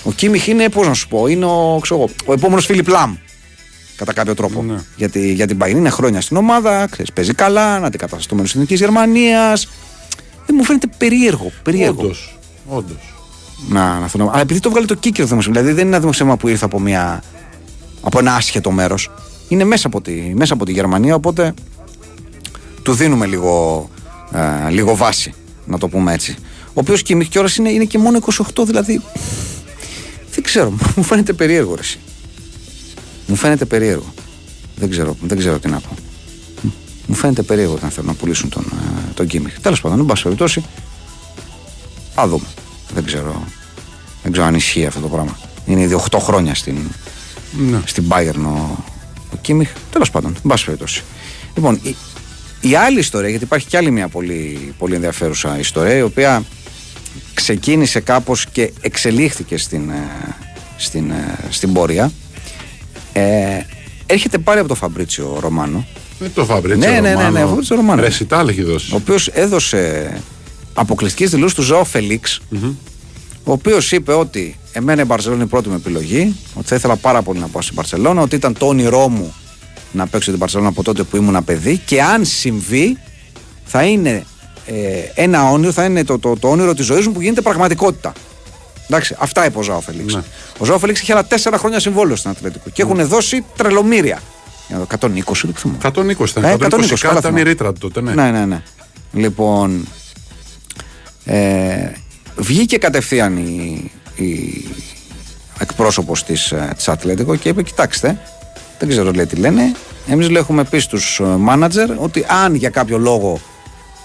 Speaker 1: Ο Κίμιχ είναι, πώς να σου πω, είναι ο, ξέρω, εγώ, ο επόμενος Φίλιπ Λαμ. Κατά κάποιο τρόπο.
Speaker 2: Ναι.
Speaker 1: Για, τη, για την Bayern. Είναι χρόνια στην ομάδα, ξέρεις, παίζει καλά, αντικαταστατωμένος τη Εθνικής Γερμανίας. Δεν μου φαίνεται περίεργο. περίεργο.
Speaker 2: Όντως. Όντως.
Speaker 1: Να, να θέλω να- Αλλά επειδή το βγάλει το κίκερ το δημοσίευμα, δηλαδή δεν είναι ένα δημοσίευμα που ήρθε από, μια, από ένα άσχετο μέρος. Είναι μέσα από, τη, μέσα από τη Γερμανία, οπότε του δίνουμε λίγο, ε, λίγο βάση, να το πούμε έτσι. Ο οποίος και η κιόλας είναι, είναι και μόνο 28, δηλαδή. Δεν ξέρω, μου φαίνεται περίεργο ρε, εσύ. Μου φαίνεται περίεργο. Δεν ξέρω, δεν ξέρω τι να πω. Μου φαίνεται περίεργο όταν θέλουν να πουλήσουν τον, ε, τον Κίμιχ. Τέλος πάντων, εν πάση περιπτώσει, Α δούμε. Δεν ξέρω, δεν ξέρω αν ισχύει αυτό το πράγμα. Είναι ήδη 8 χρόνια στην,
Speaker 2: Ναι.
Speaker 1: στην Bayern ο, ο Κίμιχ. Τέλος πάντων, εν πάση περιπτώσει. Λοιπόν, η, η άλλη ιστορία, γιατί υπάρχει κι άλλη μια πολύ, πολύ ενδιαφέρουσα ιστορία, η οποία ξεκίνησε κάπως και εξελίχθηκε στην, ε, στην, ε, στην πορεία. Ε, έρχεται πάλι από τον Φαμπρίτσιο Ρωμάνο,
Speaker 2: Με το Φαμπρίτσιο.
Speaker 1: Ναι, ναι, ναι,
Speaker 2: Ρωμάνο.
Speaker 1: ναι, Φαμπρίτσιο Ρωμάνο.
Speaker 2: Ρεσιτάλ έχει δώσει.
Speaker 1: ο οποίος έδωσε αποκλειστικές δηλώσεις του Ζωά Φελίξ, ο οποίος είπε ότι εμένα η Μπαρσελόνα είναι η πρώτη μου επιλογή, ότι θα ήθελα πάρα πολύ να πάω στην Μπαρσελόνα, ότι ήταν το όνειρό μου να παίξω την Μπαρσελόνα από τότε που ήμουν παιδί και αν συμβεί θα είναι ε, ένα όνειρο, θα είναι το, το, το όνειρο της ζωής μου που γίνεται πραγματικότητα. Εντάξει, αυτά είπε ο Ζάο Φελίξ.
Speaker 2: Ναι.
Speaker 1: Ο Ζάο Φελίξ είχε άλλα τέσσερα χρόνια συμβόλαιο στην Ατλέτικο και έχουν δώσει τρελομήρια. Για να δω, 120 δεν θυμάμαι.
Speaker 2: 120 ήταν.
Speaker 1: Ε,
Speaker 2: 120
Speaker 1: 120,
Speaker 2: κάτι
Speaker 1: καλά
Speaker 2: ήταν η
Speaker 1: θυμάμαι.
Speaker 2: ρήτρα του τότε. Ναι.
Speaker 1: Ναι, ναι, ναι. Λοιπόν, ε, βγήκε κατευθείαν η, η εκπρόσωπος της, ε, της Ατλέτικο και είπε κοιτάξτε, δεν ξέρω λέει τι λένε, εμείς λέει, έχουμε πει στους μάνατζερ ότι αν για κάποιο λόγο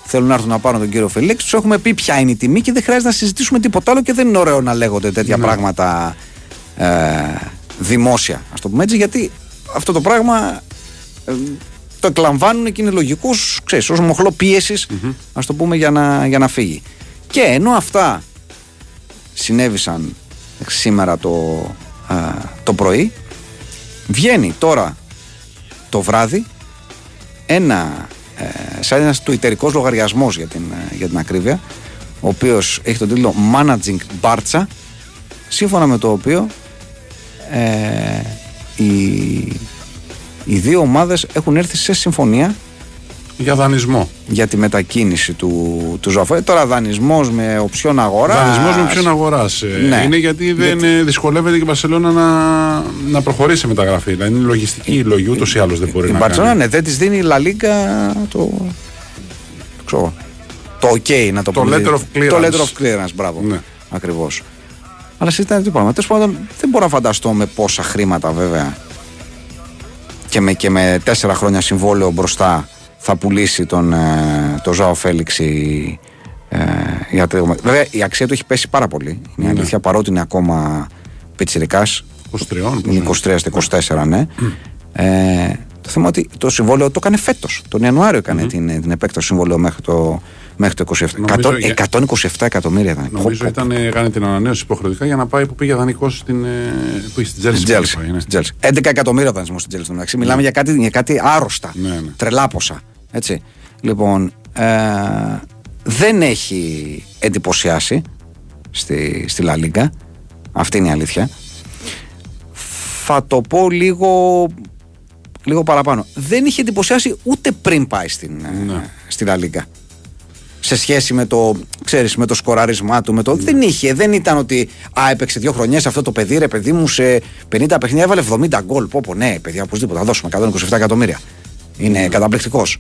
Speaker 1: θέλουν να έρθουν να πάρουν τον κύριο Φελίξ, τους έχουμε πει ποια είναι η τιμή και δεν χρειάζεται να συζητήσουμε τίποτα άλλο και δεν είναι ωραίο να λέγονται τέτοια πράγματα ε, δημόσια, ας το πούμε έτσι, γιατί αυτό το πράγμα ε, το εκλαμβάνουν και είναι λογικούς, ξέρεις, ως μοχλό πίεσης, ας το πούμε, για να, για να φύγει. Και ενώ αυτά συνέβησαν σήμερα το, α, το πρωί, βγαίνει τώρα το βράδυ ένα, ε, σαν ένας τουιτερικός λογαριασμός για την, ε, για την ακρίβεια, ο οποίος έχει τον τίτλο Managing Barca, σύμφωνα με το οποίο ε, οι, οι δύο ομάδες έχουν έρθει σε συμφωνία
Speaker 2: Για δανεισμό.
Speaker 1: για τη μετακίνηση του, του Ζωαφέ. Τώρα δανεισμός με οψιόν αγοράς.
Speaker 2: Δανεισμός με ποιον αγοράς.
Speaker 1: Ναι.
Speaker 2: Είναι γιατί δεν ε, δυσκολεύεται και η Μπαρσελόνα να, να προχωρήσει σε μεταγραφή. Δηλαδή είναι λογιστική η λόγη, ούτως ή άλλως δεν μπορεί
Speaker 1: Η
Speaker 2: να
Speaker 1: Μπαρτσελόνα
Speaker 2: κάνει.
Speaker 1: ναι, δεν της δίνει η La Liga το. ξέρω, το OK να το,
Speaker 2: Το
Speaker 1: πούμε.
Speaker 2: letter of clearance.
Speaker 1: Το letter of clearance, μπράβο.
Speaker 2: Ναι.
Speaker 1: Ακριβώς. Αλλά συζητάνε τι πράγμα. Τέλος πάντων, δεν μπορώ να φανταστώ με πόσα χρήματα βέβαια και με, και με τέσσερα χρόνια συμβόλαιο μπροστά θα πουλήσει τον, ε, το Ζωάο Φέληξ η, ε, η Ατλέτικο. Βέβαια η αξία του έχει πέσει πάρα πολύ. Είναι
Speaker 2: Ναι.
Speaker 1: αλήθεια παρότι είναι ακόμα πιτσιρικάς
Speaker 2: 23, πώς
Speaker 1: είναι
Speaker 2: είναι.
Speaker 1: 23 στα 24, ναι. Ε, το θέμα ότι το συμβόλαιο το έκανε φέτος. Τον Ιανουάριο έκανε την, την επέκταση συμβόλαιο μέχρι το, μέχρι το 27.
Speaker 2: Νομίζω
Speaker 1: 100
Speaker 2: για-
Speaker 1: 127 εκατομμύρια ήταν.
Speaker 2: Νομίζω
Speaker 1: Πω, πω,
Speaker 2: ήταν, έκανε την ανανέωση υποχρεωτικά για να πάει που πήγε δανεικός στην. ε, Που είχε στην Τσέλσι.
Speaker 1: Στην Τσέλσι. Στην Τσέλσι. 11 εκατομμύρια δανεισμός στην Τσέλσι. μεταξύ. Μιλάμε για κάτι, για κάτι άρρωστα.
Speaker 2: Ναι, ναι.
Speaker 1: Τρελά ποσά. Έτσι. Λοιπόν, ε, δεν έχει εντυπωσιάσει στη, στη Λα Λίγκα. Αυτή είναι η αλήθεια. Θα το πω λίγο, λίγο παραπάνω. Δεν είχε εντυπωσιάσει ούτε πριν πάει στην, ε,
Speaker 2: Ναι.
Speaker 1: στη Λα Λίγκα. Σε σχέση με το, ξέρεις, με το σκοράρισμά του, με το, δεν είχε, δεν ήταν ότι α, έπαιξε δύο χρονιές αυτό το παιδί, ρε παιδί μου, σε 50 παιχνίδια έβαλε 70 γκολ. Πω, πω, ναι, παιδιά, οπωσδήποτε, θα δώσουμε 127 εκατομμύρια. Είναι καταπληκτικός.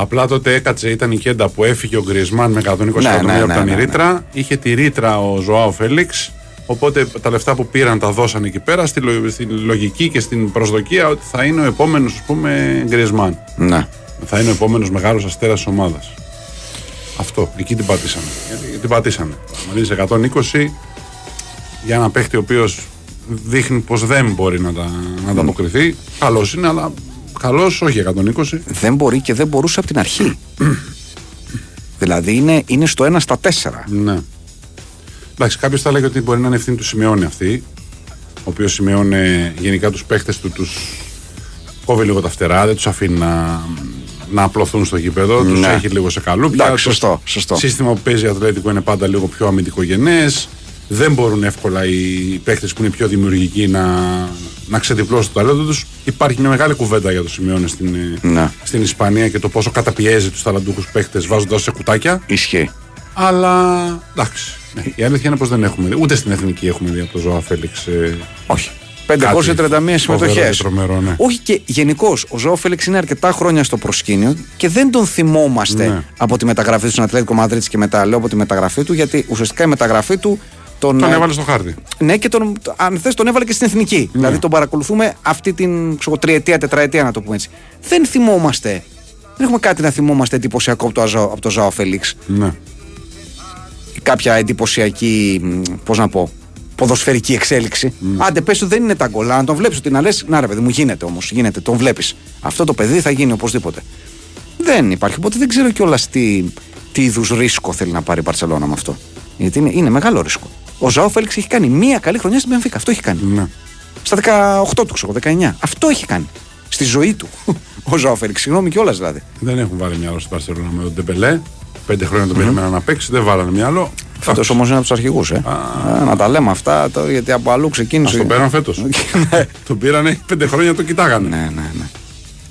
Speaker 2: Απλά τότε έκατσε, ήταν η κέντα που έφυγε ο Γκρισμάν με 120
Speaker 1: Ναι,
Speaker 2: εκατομμύρια
Speaker 1: ναι,
Speaker 2: από
Speaker 1: ναι,
Speaker 2: τα
Speaker 1: ναι, ναι.
Speaker 2: ρήτρα. Είχε τη ρήτρα ο Ζωάο Φέληξ. Οπότε τα λεφτά που πήραν τα δώσαν εκεί πέρα στη, λο- στη λογική και στην προσδοκία ότι θα είναι ο επόμενος, ας πούμε, Γκρισμάν.
Speaker 1: Ναι.
Speaker 2: Θα είναι ο επόμενος μεγάλος αστέρας της ομάδας. Αυτό, εκεί την πατήσανε. Γιατί την πατήσανε. Δηλαδή σε 120 για ένα παίχτη ο οποίος δείχνει πως δεν μπορεί να, τα, να ανταποκριθεί. Καλός είναι, αλλά καλό όχι 120.
Speaker 1: Δεν μπορεί και δεν μπορούσε από την αρχή. δηλαδή είναι, είναι στο 1 στα 4.
Speaker 2: Ναι. Εντάξει, κάποιος θα λέγει ότι μπορεί να είναι ευθύνη του Σιμεώνη αυτή. Ο οποίος Σιμεώνε γενικά τους παίχτες του τους κόβει λίγο τα φτερά, δεν τους αφήνει να, να απλωθούν στο γήπεδο. Τους
Speaker 1: Ναι.
Speaker 2: έχει λίγο σε καλούπια.
Speaker 1: Εντάξει,
Speaker 2: Το
Speaker 1: σωστό, σωστό.
Speaker 2: σύστημα που παίζει Ατλέτικο είναι πάντα λίγο πιο αμυντικογενές. Δεν μπορούν εύκολα οι παίχτε που είναι πιο δημιουργικοί να, να ξεδιπλώσουν το ταλέντο τους. Υπάρχει μια μεγάλη κουβέντα για το Σιμεώνε στην,
Speaker 1: Ναι.
Speaker 2: στην Ισπανία και το πόσο καταπιέζει τους ταλαντούχους παίχτε βάζοντας σε κουτάκια.
Speaker 1: Ισχύει.
Speaker 2: Αλλά εντάξει. Ναι. Η αλήθεια είναι πως δεν έχουμε δει. Ούτε στην εθνική έχουμε δει από τον Ζωά Φέληξ. Ε,
Speaker 1: Όχι.
Speaker 2: κάτι
Speaker 1: 531
Speaker 2: φοβερό
Speaker 1: συμμετοχές.
Speaker 2: και τρομερό, ναι.
Speaker 1: Όχι και γενικώς, ο Ζωό Φέληξ είναι αρκετά χρόνια στο προσκήνιο και δεν τον θυμόμαστε
Speaker 2: Ναι.
Speaker 1: από τη μεταγραφή του στην Ατλέτικο Μαδρίτης και μετά. Λέω από τη μεταγραφή του, γιατί ουσιαστικά η μεταγραφή του τον.
Speaker 2: Τον
Speaker 1: ε,
Speaker 2: έβαλε στο χάρτη.
Speaker 1: Ναι, και τον, αν θες, τον έβαλε και στην εθνική. Δηλαδή τον παρακολουθούμε αυτή την ξέρω, τριετία, τετραετία, να το πούμε έτσι. Δεν θυμόμαστε. Δεν έχουμε κάτι να θυμόμαστε εντυπωσιακό από το, Αζο- από το Ζάο Φέληξ.
Speaker 2: Ναι.
Speaker 1: κάποια εντυπωσιακή, πώς να πω, ποδοσφαιρική εξέλιξη. Άντε, πες δεν είναι τα γκολ. Αν τον βλέπεις ότι να λες, να ρε παιδί μου, γίνεται όμως. Γίνεται, τον βλέπεις. Αυτό το παιδί θα γίνει οπωσδήποτε. Δεν υπάρχει. Οπότε δεν ξέρω κιόλας τι, τι είδους ρίσκο θέλει να πάρει η Παρσελόνα με αυτό. Γιατί είναι, είναι μεγάλο ρίσκο. Ο Ζάο Φέληξ έχει κάνει μία καλή χρονιά στην Μπενφίκα. Αυτό έχει κάνει.
Speaker 2: ναι.
Speaker 1: Στα 18 του, ξέρω, 19. Αυτό έχει κάνει. Στη ζωή του. Ο Ζάο Φέληξ. Συγγνώμη κιόλας δηλαδή.
Speaker 2: Δεν έχουν βάλει μυαλό στην Παρσελόνα με τον Ντεμπελέ. Πέντε χρόνια τον περιμέναν να παίξει, δεν βάλανε μυαλό.
Speaker 1: Φέτος όμως είναι από τους αρχηγούς, ε. Α, να τα λέμε αυτά, το, γιατί από αλλού
Speaker 2: Α
Speaker 1: ξεκίνησε.
Speaker 2: τον πέραν φέτος.
Speaker 1: Ναι.
Speaker 2: τον πήρανε πέντε χρόνια το κοιτάγανε.
Speaker 1: Ναι, ναι, ναι.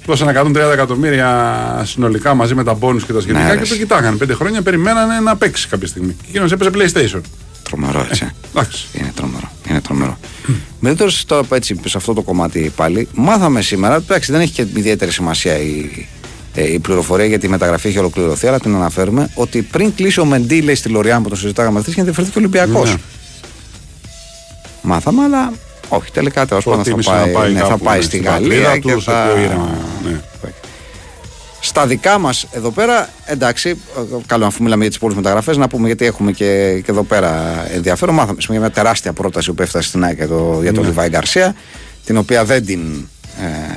Speaker 2: Δώσαν 130 εκατομμύρια συνολικά μαζί με τα μπόνους και τα σχετικά
Speaker 1: Ναι,
Speaker 2: και
Speaker 1: ρε,
Speaker 2: το
Speaker 1: εσύ.
Speaker 2: κοιτάγανε. Πέντε χρόνια περιμένανε να παίξει κάποια στιγμή. Και εκείνος έπαιζε PlayStation.
Speaker 1: Τρομερό έτσι.
Speaker 2: Εντάξει.
Speaker 1: Είναι τρομερό. Είναι τρομερό. Με τώρα τώρα που έτσι σε αυτό το κομμάτι πάλι, μάθαμε σήμερα. Εντάξει, δεν έχει και ιδιαίτερη σημασία η, ε, η πληροφορία γιατί η μεταγραφή έχει ολοκληρωθεί, αλλά την αναφέρουμε ότι πριν κλείσει ο Μεντί, λέει στη Λοριάν που το συζητάγαμε χθες, είχε ενδιαφερθεί και ο Ολυμπιακός.
Speaker 2: Ναι.
Speaker 1: Μάθαμε, αλλά όχι, τελικά τέλος πάντων θα
Speaker 2: Προτίμησε
Speaker 1: πάει,
Speaker 2: να πάει,
Speaker 1: ναι, θα
Speaker 2: κάπου,
Speaker 1: πάει
Speaker 2: ναι,
Speaker 1: στη
Speaker 2: στην
Speaker 1: Γαλλία
Speaker 2: πατρίδα
Speaker 1: και
Speaker 2: του, σε
Speaker 1: θα...
Speaker 2: πιο ήρεμα, ναι.
Speaker 1: Στα δικά μας εδώ πέρα, εντάξει, ε, καλό αφού μιλάμε για τις πολλέ μεταγραφές, να πούμε γιατί έχουμε και, και εδώ πέρα ενδιαφέρον. Μάθαμε σε μια τεράστια πρόταση που έφτασε στην ΑΕΚ για, το, για τον
Speaker 2: Ναι.
Speaker 1: Λιβάη Γκαρσία, την οποία δεν την, ε,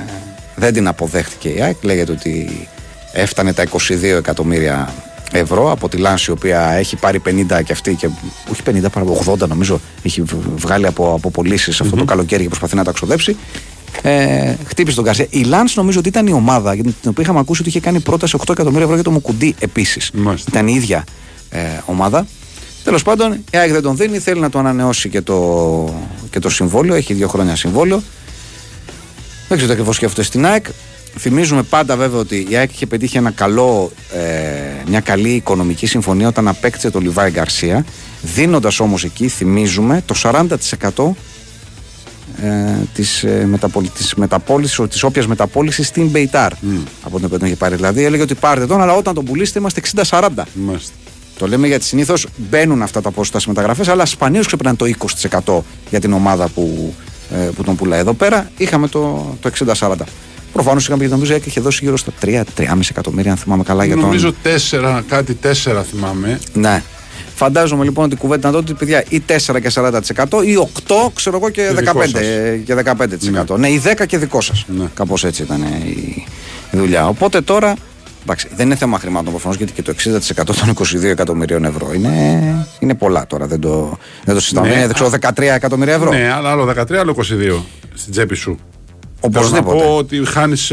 Speaker 1: δεν την αποδέχτηκε η ΑΕΚ. Λέγεται ότι έφτανε τα 22 εκατομμύρια ευρώ από τη Λάνση, η οποία έχει πάρει 50 και αυτή, και, όχι 50, παρά από 80 νομίζω, έχει β- βγάλει από, από πωλήσεις αυτό το καλοκαίρι και προσπαθεί να τα ξοδέψει. Ε, χτύπησε τον Γκαρσία. Η Λάνς νομίζω ότι ήταν η ομάδα για την οποία είχαμε ακούσει ότι είχε κάνει πρόταση 8 εκατομμύρια ευρώ για το Μουκουντή επίσης.
Speaker 2: Μάλιστα.
Speaker 1: Ήταν η ίδια ε, ομάδα. Τέλος πάντων, η ΑΕΚ δεν τον δίνει, θέλει να το ανανεώσει και το, και το συμβόλαιο. Έχει δύο χρόνια συμβόλαιο. Δεν ξέρω τι ακριβώ σκέφτεται στην ΑΕΚ. Θυμίζουμε πάντα βέβαια ότι η ΑΕΚ είχε πετύχει ένα καλό, ε, μια καλή οικονομική συμφωνία όταν απέκτησε το Λιβάη Γκαρσία. Δίνοντας όμως εκεί, θυμίζουμε, το 40% ε, της, ε, μεταπολ, της μεταπόλησης, της όποιας μεταπόλησης στην Μπεϊτάρ από την οποία τον είχε πάρει. Δηλαδή έλεγε ότι πάρτε τον, αλλά όταν τον πουλήσετε είμαστε 60-40.
Speaker 2: Μάλιστα.
Speaker 1: Το λέμε γιατί συνήθως μπαίνουν αυτά τα ποσοστά στις μεταγραφές, αλλά σπανίω ξεπερνάνε το 20% για την ομάδα που, ε, που τον πουλάει. Εδώ πέρα είχαμε το, το 60-40. Προφανώς είχαμε γιατί νομίζω ότι είχε δώσει γύρω στα 3-3,5 εκατομμύρια, αν θυμάμαι καλά. Για τον...
Speaker 2: Νομίζω τέσσερα, κάτι τέσσερα θυμάμαι.
Speaker 1: Ναι. Φαντάζομαι λοιπόν ότι η κουβέντα ήταν τότε, παιδιά, ή 4 και 40% ή 8, ξέρω εγώ, και,
Speaker 2: Και δικό
Speaker 1: 15,
Speaker 2: σας.
Speaker 1: και 15%. Ναι. ή 10 και δικό σας.
Speaker 2: Ναι.
Speaker 1: Κάπως έτσι ήταν η, η δουλειά. Οπότε τώρα, εντάξει, δεν είναι θέμα χρημάτων προφανώς, γιατί και το 60% των 22 εκατομμυρίων ευρώ είναι, είναι πολλά τώρα. Δεν το, δεν το συζητάμε.
Speaker 2: Ναι.
Speaker 1: Είναι, δεν ξέρω, 13 εκατομμύρια ευρώ.
Speaker 2: Ναι, αλλά άλλο 13, άλλο 22 στην τσέπη σου. Θέλω να
Speaker 1: Οπωσδήποτε.
Speaker 2: πω ότι χάνεις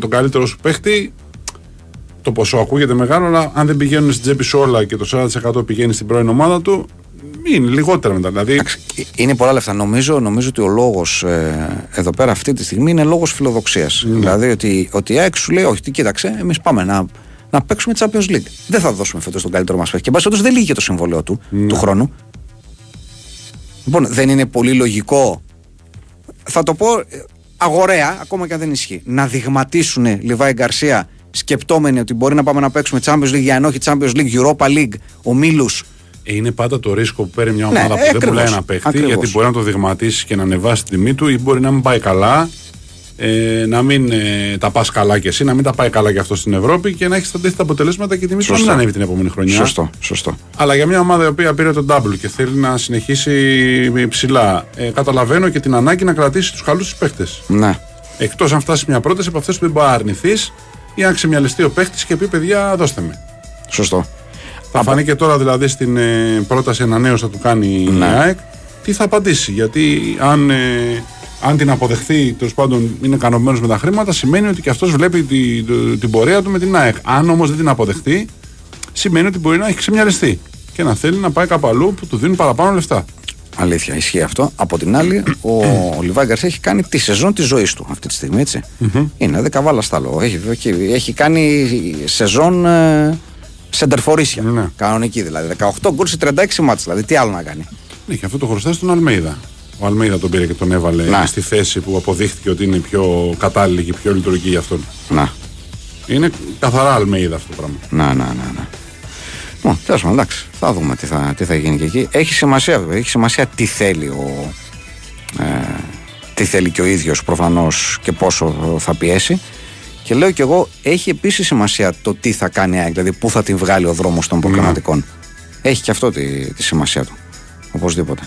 Speaker 2: τον καλύτερο σου παίχτη. Το ποσό ακούγεται μεγάλο, αλλά αν δεν πηγαίνουν στην τσέπη σου όλα και το 40% πηγαίνει στην πρώην ομάδα του, είναι λιγότερα μετά. Δηλαδή,
Speaker 1: Εντάξει, ε, Είναι πολλά λεφτά. Νομίζω, νομίζω ότι ο λόγος ε, εδώ πέρα αυτή τη στιγμή είναι λόγος φιλοδοξίας.
Speaker 2: Ναι.
Speaker 1: Δηλαδή ότι, ότι η ΑΕΚ σου λέει: Όχι, τι κοίταξε, εμείς πάμε να, να παίξουμε Champions League. Δεν θα δώσουμε φέτος τον καλύτερο μας παίχτη. Και εν πάση περιπτώσει, δεν λύγει και το συμβόλαιο του
Speaker 2: Ναι.
Speaker 1: του χρόνου. Λοιπόν, δεν είναι πολύ λογικό. Θα το πω ε, αγοραία, ακόμα και αν δεν ισχύει. Να δειγματίσουν Λιβάη Γκαρσία σκεπτόμενοι ότι μπορεί να πάμε να παίξουμε Champions League, για αν όχι Champions League, Europa League, ομίλου.
Speaker 2: είναι πάντα το ρίσκο που παίρνει μια
Speaker 1: Ναι,
Speaker 2: ομάδα που
Speaker 1: ακριβώς.
Speaker 2: δεν πουλάει ένα παίχτη,
Speaker 1: Ακριβώς.
Speaker 2: γιατί μπορεί να το δειγματίσει και να ανεβάσει την τιμή του, ή μπορεί να μην πάει καλά, ε, να μην ε, τα πας καλά κι εσύ, να μην τα πάει καλά κι αυτό στην Ευρώπη και να έχεις τα αντίθετα αποτελέσματα και η τιμή σου να μην
Speaker 1: Σωστό.
Speaker 2: ανέβει την επόμενη χρονιά.
Speaker 1: Σωστό, σωστό.
Speaker 2: Αλλά για μια ομάδα η οποία πήρε τον double και θέλει να συνεχίσει ψηλά, ε, καταλαβαίνω και την ανάγκη να κρατήσει τους καλούς τους παίχτες.
Speaker 1: Ναι.
Speaker 2: Εκτός αν φτάσει μια πρόταση από αυτές που δεν μπορεί να αρνηθείς ή αν ξεμιαλιστεί ο παίχτης και πει: Παιδιά, δώστε με.
Speaker 1: Σωστό.
Speaker 2: Θα φανεί και τώρα δηλαδή στην ε, πρόταση ανανέωση θα του κάνει
Speaker 1: Ναι.
Speaker 2: η ΑΕΚ τι θα απαντήσει. Γιατί αν, ε, αν την αποδεχθεί, τέλος πάντων είναι ικανοποιημένος με τα χρήματα, σημαίνει ότι και αυτός βλέπει τη, το- την πορεία του με την ΑΕΚ. Αν όμως δεν την αποδεχτεί, σημαίνει ότι μπορεί να έχει ξεμιαλιστεί και να θέλει να πάει κάπου αλλού που του δίνουν παραπάνω λεφτά.
Speaker 1: Αλήθεια, ισχύει αυτό. Από την άλλη, ο, ο Λιβάη Γκαρσία έχει κάνει τη σεζόν της ζωής του αυτή τη στιγμή, έτσι. Είναι δε καβάλα στάλο. Έχει, έχει, έχει κάνει σεζόν ε, σεντερφορίσια.
Speaker 2: Ναι.
Speaker 1: Κανονική δηλαδή. 18 γκολ σε 36 μάτς. Δηλαδή, τι άλλο να κάνει.
Speaker 2: Ναι, και αυτό το χρωστάει στον Αλμέιδα. Ο Αλμέιδα τον πήρε και τον έβαλε
Speaker 1: Να.
Speaker 2: στη θέση που αποδείχθηκε ότι είναι πιο κατάλληλη και πιο λειτουργική για αυτόν.
Speaker 1: Να,
Speaker 2: Είναι καθαρά Αλμέιδα αυτό το πράγμα.
Speaker 1: να, να, να. να. Λοιπόν, τέλος πάντων, εντάξει, θα δούμε τι θα, τι θα γίνει και εκεί. Έχει σημασία, βέβαια. Έχει σημασία τι θέλει ο. Ε, τι θέλει και ο ίδιος προφανώς και πόσο θα πιέσει και λέω και εγώ έχει επίσης σημασία το τι θα κάνει η ΑΕΚ δηλαδή πού θα την βγάλει ο δρόμος των προκριματικών έχει και αυτό τη, τη σημασία του οπωσδήποτε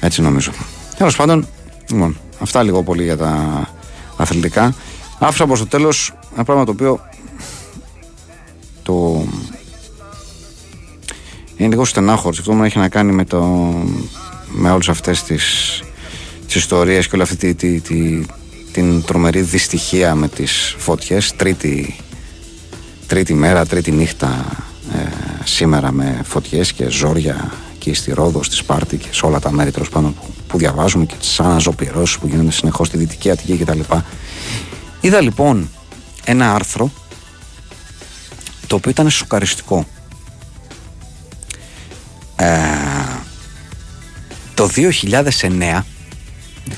Speaker 1: έτσι νομίζω τέλος πάντων λοιπόν, αυτά λίγο πολύ για τα αθλητικά άφησα προς το τέλος ένα πράγμα το οποίο το είναι λίγο στενάχωρος αυτό μου έχει να κάνει με, το, με όλες αυτές τις, τις ιστορίες και όλη αυτή τη, τη, τη- την τρομερή δυστυχία με τις φωτιές τρίτη, τρίτη μέρα, τρίτη νύχτα ε, σήμερα με φωτιές και ζόρια και στη Ρόδο, στη Σπάρτη και σε όλα τα μέρη τέλος πάντων που, που διαβάζουμε και τις αναζωπηρώσεις που γίνονται συνεχώς στη Δυτική Αττική κτλ. Είδα λοιπόν ένα άρθρο το οποίο ήταν σοκαριστικό. Ε, το 2009,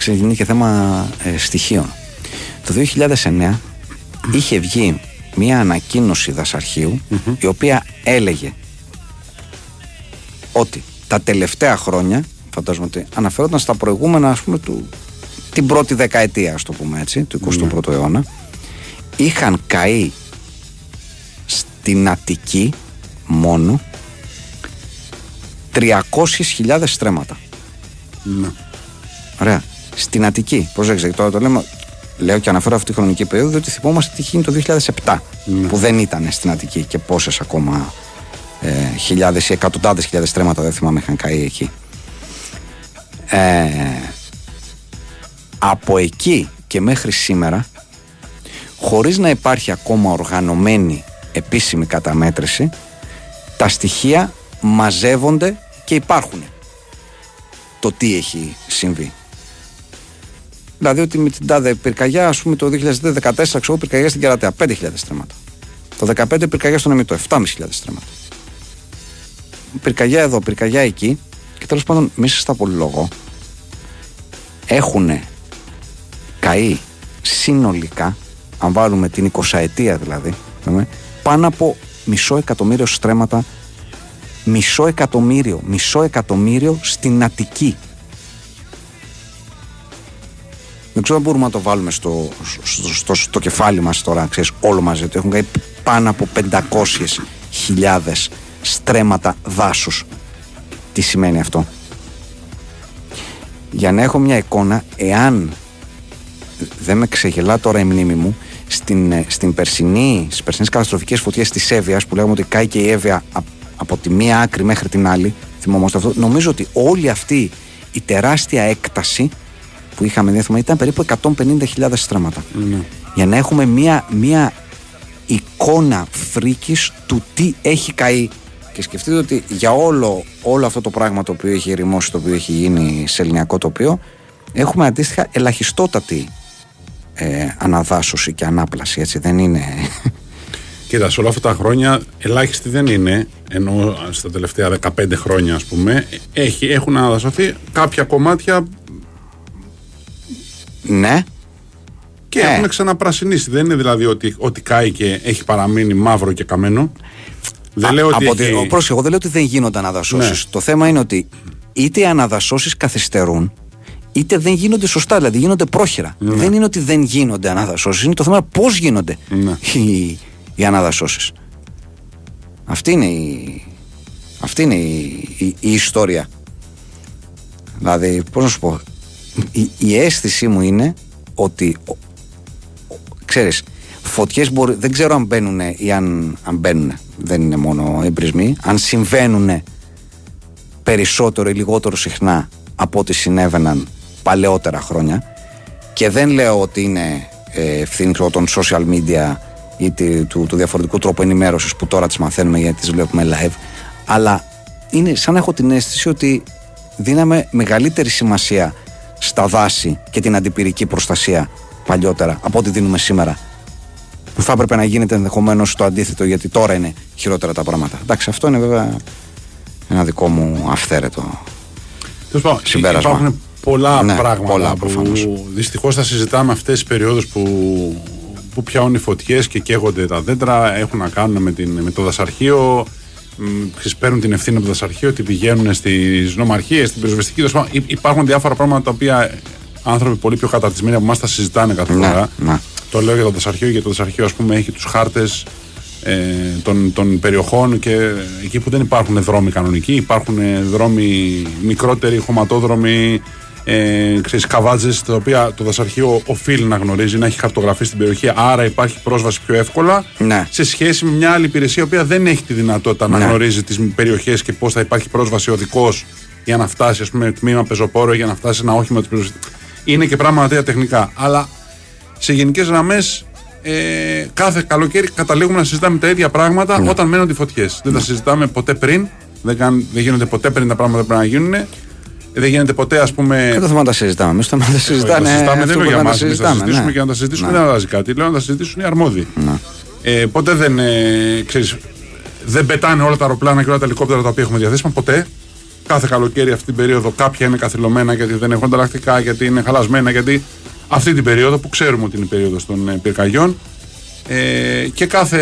Speaker 1: δεν είναι και θέμα ε, στοιχείων. Το 2009 είχε βγει μια ανακοίνωση δασαρχείου η οποία έλεγε ότι τα τελευταία χρόνια, φαντάζομαι ότι αναφερόταν στα προηγούμενα ας πούμε του, την πρώτη δεκαετία ας το πούμε έτσι, του 21ου αιώνα είχαν καεί στην Αττική μόνο 300.000 στρέμματα.
Speaker 2: Ναι.
Speaker 1: Ωραία. Στην Αττική. Προσέξτε, τώρα το λέμε. Λέω και αναφέρω αυτή τη χρονική περίοδο, διότι θυμόμαστε τι γίνει το 2007,
Speaker 2: Ναι.
Speaker 1: που δεν ήταν στην Αττική και πόσες ακόμα ε, χιλιάδες ή εκατοντάδες χιλιάδες στρέμματα δεν θυμάμαι είχαν καεί εκεί. Ε, από εκεί και μέχρι σήμερα, χωρίς να υπάρχει ακόμα οργανωμένη επίσημη καταμέτρηση, τα στοιχεία μαζεύονται και υπάρχουν. Το τι έχει συμβεί. Δηλαδή ότι με την τάδε πυρκαγιά, ας πούμε το 2014, ξέρω πυρκαγιά στην Κερατέα, 5.000 στρέμματα. Το 2015 πυρκαγιά στον Εμιτό, 7.500 στρέμματα. Πυρκαγιά εδώ, πυρκαγιά εκεί και τέλος πάντων μέσα στα πολυλογό έχουν καεί συνολικά, αν βάλουμε την 20 ετία δηλαδή, λέμε, πάνω από μισό εκατομμύριο στρέμματα μισό εκατομμύριο, μισό εκατομμύριο στην Αττική. Δεν ξέρω αν μπορούμε να το βάλουμε στο, στο, στο, στο κεφάλι μας τώρα, ξέρεις, όλο μαζί. Ότι έχουν καεί πάνω από 500.000 στρέμματα δάσους. Τι σημαίνει αυτό; Για να έχω μια εικόνα, εάν δεν με ξεγελά τώρα η μνήμη μου, στην, ε, στην περσινή, στις περσινές καταστροφικές φωτιές της Εύβοιας που λέγαμε ότι κάει και η Εύβοια α- από τη μία άκρη μέχρι την άλλη, θυμόμαστε αυτό, νομίζω ότι όλη αυτή η τεράστια έκταση που είχαμε διέθυμα ήταν περίπου 150.000 στρέμματα. Για να έχουμε μία, μία εικόνα φρίκης του τι έχει καεί. Και σκεφτείτε ότι για όλο, όλο αυτό το πράγμα το οποίο έχει ερημώσει, το οποίο έχει γίνει σε ελληνιακό τοπίο, έχουμε αντίστοιχα ελαχιστότατη ε, αναδάσωση και ανάπλαση. Έτσι δεν είναι;
Speaker 2: Κοίτα, σε όλα αυτά τα χρόνια ελάχιστη δεν είναι, ενώ στα τελευταία 15 χρόνια, ας πούμε, έχει, έχουν αναδασωθεί κάποια κομμάτια
Speaker 1: ναι,
Speaker 2: και
Speaker 1: Ε.
Speaker 2: έχουν ξαναπρασινίσει. Δεν είναι δηλαδή ότι, ότι κάει και έχει παραμείνει μαύρο και καμένο. Δεν λέω ότι.
Speaker 1: από τη-
Speaker 2: έχει-
Speaker 1: ο- πρόσεχε, εγώ δεν λέω ότι δεν γίνονται αναδασώσεις.
Speaker 2: Ναι.
Speaker 1: Το θέμα είναι ότι είτε οι αναδασώσεις καθυστερούν, είτε δεν γίνονται σωστά, δηλαδή γίνονται πρόχειρα. Δεν είναι ότι δεν γίνονται αναδασώσεις, είναι το θέμα πώς γίνονται
Speaker 2: Ναι.
Speaker 1: Οι, οι αναδασώσει. Αυτή είναι η, αυτή είναι η, η- η ιστορία. Δηλαδή, πώς να σου πω, η, η αίσθησή μου είναι ότι ο- ο- ξέρεις, φωτιές μπορεί, δεν ξέρω αν μπαίνουν ή αν, αν μπαίνουν, δεν είναι μόνο εμπρισμοί, αν συμβαίνουν περισσότερο ή λιγότερο συχνά από ό,τι συνέβαιναν παλαιότερα χρόνια και δεν λέω ότι είναι ε, ευθύνη ξέρω, των social media ή τη- του, του διαφορετικού τρόπου ενημέρωσης που τώρα τις μαθαίνουμε γιατί τις βλέπουμε live αλλά είναι σαν να έχω την αίσθηση ότι δίναμε μεγαλύτερη σημασία στα δάση και την αντιπυρική προστασία παλιότερα από ό,τι δίνουμε σήμερα που θα έπρεπε να γίνεται ενδεχομένως το αντίθετο γιατί τώρα είναι χειρότερα τα πράγματα. Εντάξει, αυτό είναι βέβαια ένα δικό μου αυθαίρετο.
Speaker 2: Τέλος πάντων,
Speaker 1: συμπέρασμα.
Speaker 2: Υπάρχουν πολλά
Speaker 1: Ναι,
Speaker 2: πράγματα
Speaker 1: πολλά, προφανώς.
Speaker 2: που δυστυχώς θα συζητάμε αυτές τις περιόδους που, που πιάνουν οι φωτιές και καίγονται τα δέντρα. Έχουν να κάνουν με, την, με το δασαρχείο. μ, ξέρεις, Παίρνουν την ευθύνη από το δασαρχείο, ότι πηγαίνουν στις νομαρχίες, στην πυροσβεστική. τέλος πάντων, υ- Υπάρχουν διάφορα πράγματα τα οποία άνθρωποι πολύ πιο καταρτισμένοι από εμάς τα συζητάνε κάθε
Speaker 1: Ναι,
Speaker 2: φορά.
Speaker 1: ναι.
Speaker 2: Το λέω για το δασαρχείο, γιατί το δασαρχείο, ας πούμε, έχει τους χάρτες ε, των, των περιοχών και εκεί που δεν υπάρχουν δρόμοι κανονικοί, υπάρχουν ε, δρόμοι μικρότεροι, χωματόδρομοι, ε, ξέρεις, καβάτζες, τα οποία το δασαρχείο οφείλει να γνωρίζει, να έχει χαρτογραφεί στην περιοχή, άρα υπάρχει πρόσβαση πιο εύκολα
Speaker 1: Ναι.
Speaker 2: σε σχέση με μια άλλη υπηρεσία, η οποία δεν έχει τη δυνατότητα να
Speaker 1: Ναι.
Speaker 2: γνωρίζει τις περιοχές και πώς θα υπάρχει πρόσβαση οδικός για να φτάσει, ας πούμε, τμήμα πεζοπόρο, για να φτάσει ένα όχημα της πεζοπόρου. Είναι και πράγματα τέτοια τεχνικά. Αλλά σε γενικές γραμμές, ε, κάθε καλοκαίρι καταλήγουμε να συζητάμε τα ίδια πράγματα
Speaker 1: Ναι.
Speaker 2: όταν μένονται φωτιές. Δεν τα συζητάμε ποτέ πριν. Δεν, καν- δεν γίνονται ποτέ πριν τα πράγματα που πρέπει να γίνουν. Δεν γίνεται ποτέ, ας πούμε.
Speaker 1: Δεν το θέμα να τα συζητάμε. Εμείς το θέμα να τα
Speaker 2: Όχι,
Speaker 1: συζητάνε.
Speaker 2: τα συζητάμε
Speaker 1: αυτό
Speaker 2: δεν
Speaker 1: που
Speaker 2: λέω για
Speaker 1: πρέπει
Speaker 2: μα.
Speaker 1: να
Speaker 2: Να τα
Speaker 1: συζητάμε,
Speaker 2: συζητήσουμε
Speaker 1: ναι.
Speaker 2: και να τα συζητήσουμε
Speaker 1: Ναι.
Speaker 2: δεν αλλάζει κάτι. Λέω να τα συζητήσουν οι αρμόδιοι. Ε, ποτέ δεν, ε, ξέρεις, δεν πετάνε όλα τα αεροπλάνα και όλα τα ελικόπτερα τα οποία έχουμε διαθέσιμα. Ποτέ. κάθε καλοκαίρι αυτή την περίοδο κάποια είναι καθυλωμένα γιατί δεν έχουν ανταλλακτικά, γιατί είναι χαλασμένα, γιατί αυτή την περίοδο που ξέρουμε ότι είναι η περίοδος των ε, πυρκαγιών. Ε, και κάθε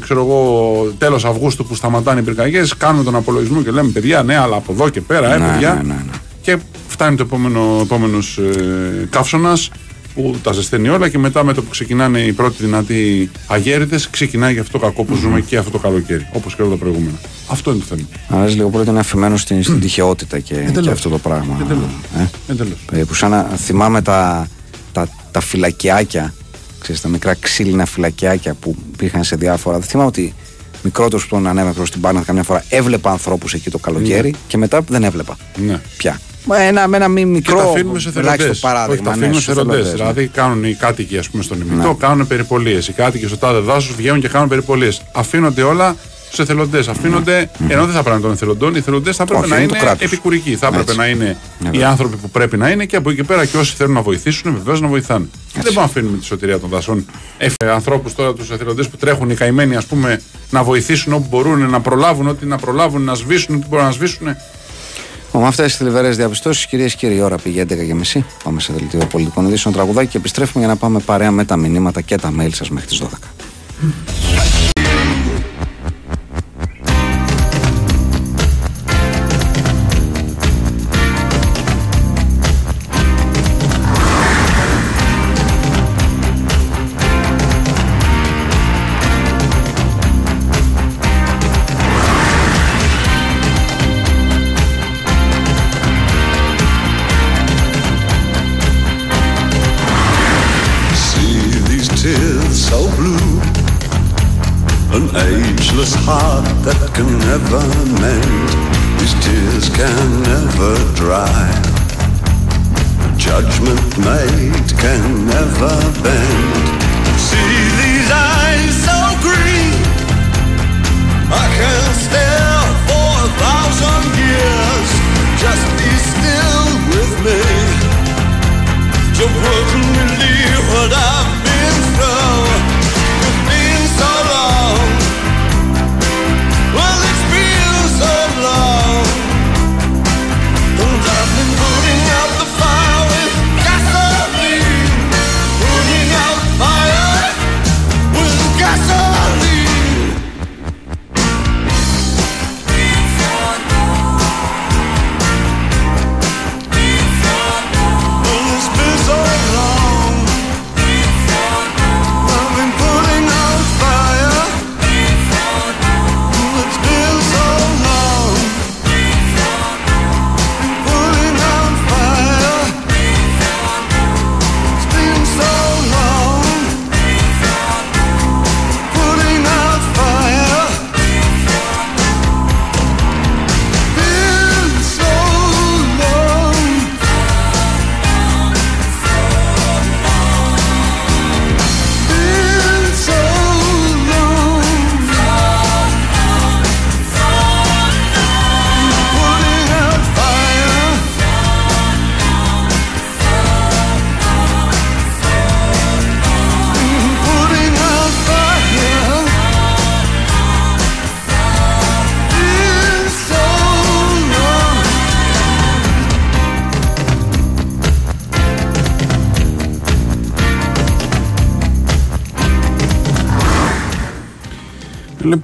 Speaker 2: ξέρω εγώ, τέλος Αυγούστου που σταματάνε οι πυρκαγιές κάνουμε τον απολογισμό και λέμε παιδιά ναι αλλά από εδώ και πέρα ε,
Speaker 1: Ναι,
Speaker 2: παιδιά
Speaker 1: ναι, ναι, ναι.
Speaker 2: Και φτάνει το επόμενο επόμενος, ε, καύσωνας που τα ζεσταίνει όλα και μετά με το που ξεκινάνε οι πρώτοι δυνατοί αγέριδες ξεκινάει και αυτό το κακό που ζούμε και αυτό το καλοκαίρι όπως και όλα τα προηγούμενα. Αυτό είναι το θέμα.
Speaker 1: Αρέσει λίγο πολύ να αφημένο στην, στην τυχεότητα και, και
Speaker 2: Εντελώς.
Speaker 1: αυτό το πράγμα.
Speaker 2: Εντελώς.
Speaker 1: Ε;
Speaker 2: Εντελώς.
Speaker 1: Περίπου σαν να θυμάμαι τα, τα, τα φυλακιάκια, ξέρεις, τα μικρά ξύλινα φυλακιάκια που υπήρχαν σε διάφορα. Δεν θυμάμαι ότι μικρότερος που τον ανέβαινε προ την Πάρνα καμιά φορά έβλεπα ανθρώπους εκεί το καλοκαίρι και μετά δεν έβλεπα
Speaker 2: Ναι.
Speaker 1: πια. Μα ένα, με ένα μη
Speaker 2: Και
Speaker 1: μικρό
Speaker 2: τα αφήνουμε σε
Speaker 1: ελάχιστο
Speaker 2: θελοντές.
Speaker 1: παράδειγμα.
Speaker 2: Όχι, τα
Speaker 1: ναι,
Speaker 2: αφήνουμε σε
Speaker 1: στους
Speaker 2: θελοντές.
Speaker 1: εθελοντές, ναι.
Speaker 2: Δηλαδή κάνουν οι κάτοικοι ας πούμε, στον ημιτό,
Speaker 1: Ναι.
Speaker 2: κάνουν περιπολίες. Οι κάτοικοι στο τάδε δάσος βγαίνουν και κάνουν περιπολίες. Αφήνονται όλα στου εθελοντέ. Αφήνονται, ενώ δεν θα πρέπει να των εθελοντών, οι εθελοντέ θα πρέπει
Speaker 1: Όχι,
Speaker 2: να
Speaker 1: είναι
Speaker 2: είναι
Speaker 1: του κράτους.
Speaker 2: επικουρικοί. Θα έπρεπε
Speaker 1: Έτσι.
Speaker 2: να είναι
Speaker 1: Ναι,
Speaker 2: οι
Speaker 1: βέβαια.
Speaker 2: άνθρωποι που πρέπει να είναι και από εκεί και πέρα και όσοι θέλουν να βοηθήσουν, βεβαίως να βοηθάνε. Δεν μπορούμε να αφήνουμε τη σωτηρία των δασών. Ε, ανθρώπους τώρα, τους εθελοντέ που τρέχουν οι καημένοι, ας πούμε, να βοηθήσουν όπου μπορούν, να προλάβουν ό,τι να προλάβουν, να σβήσουν ό,τι μπορούν να σβήσουν.
Speaker 1: Με αυτές τι θλιβερές διαπιστώσεις, κυρίες και κύριοι, η ώρα πήγε 11 και μισή. Πάμε σε δελτίο πολιτικών ειδήσεων τραγουδάκι και επιστρέφουμε για να πάμε παρέα με τα μηνύματα και τα mail σας μέχρι τις 12.
Speaker 4: That can never mend. These tears can never dry. Judgment made can never bend. See these eyes so green, I can stare for a thousand years. Just be still with me. You wouldn't believe what I've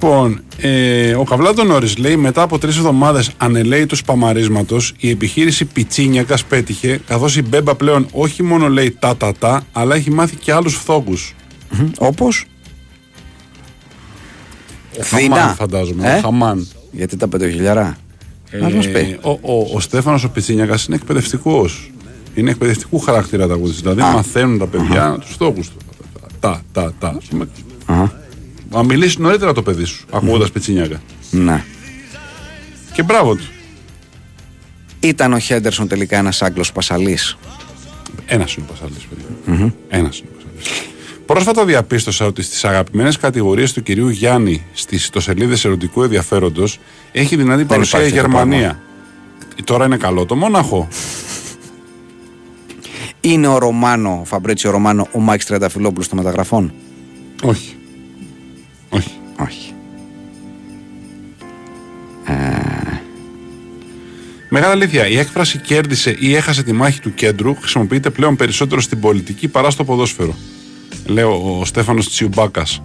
Speaker 2: Λοιπόν, ε, ο Καβλάτο Νόρη λέει μετά από τρει εβδομάδε ανελαίτου παμαρίσματο, η επιχείρηση Πιτσίνιακα πέτυχε, καθώ η Μπέμπα πλέον όχι μόνο λέει τα τα τα, αλλά έχει μάθει και άλλου φθόγκου.
Speaker 1: Όπω.
Speaker 2: Ο Χαμάν, φαντάζομαι.
Speaker 1: Ε?
Speaker 2: Ο Χαμάν.
Speaker 1: Γιατί τα πεντοχιλιάρα.
Speaker 2: Ε,
Speaker 1: Ας μας πει.
Speaker 2: ο, ο, ο Στέφανο ο Πιτσίνιακα είναι εκπαιδευτικό. Είναι εκπαιδευτικού χαρακτήρα τα Δηλαδή μαθαίνουν τα παιδιά του στόχου του. Τα, τα, τα. Ας πούμε. Να μιλήσει νωρίτερα το παιδί σου, ακούγοντας Πιτσίνιακα.
Speaker 1: Ναι.
Speaker 2: Και μπράβο του.
Speaker 1: Ήταν ο Χέντερσον τελικά ένας Άγγλος Πασαλής.
Speaker 2: Ένας είναι ο Πασαλής, παιδιά. Ένας είναι ο Πασαλής. Πρόσφατα διαπίστωσα ότι στις αγαπημένες κατηγορίες του κυρίου Γιάννη στις ιστοσελίδες ερωτικού ενδιαφέροντος έχει δυνατή παρουσία η
Speaker 1: υπάρχει αυτό το
Speaker 2: Γερμανία. Τώρα είναι καλό το Μόναχο.
Speaker 1: Είναι ο Ρωμάνο, ο Φαμπρέτσιο Ρωμάνο, ο Μάκης Τριανταφυλόπουλο των μεταγραφών.
Speaker 2: Όχι. Όχι.
Speaker 1: Όχι.
Speaker 2: Μεγάλη αλήθεια. Η έκφραση κέρδισε ή έχασε τη μάχη του κέντρου χρησιμοποιείται πλέον περισσότερο στην πολιτική παρά στο ποδόσφαιρο. Λέω ο Στέφανος Τσιουμπάκας.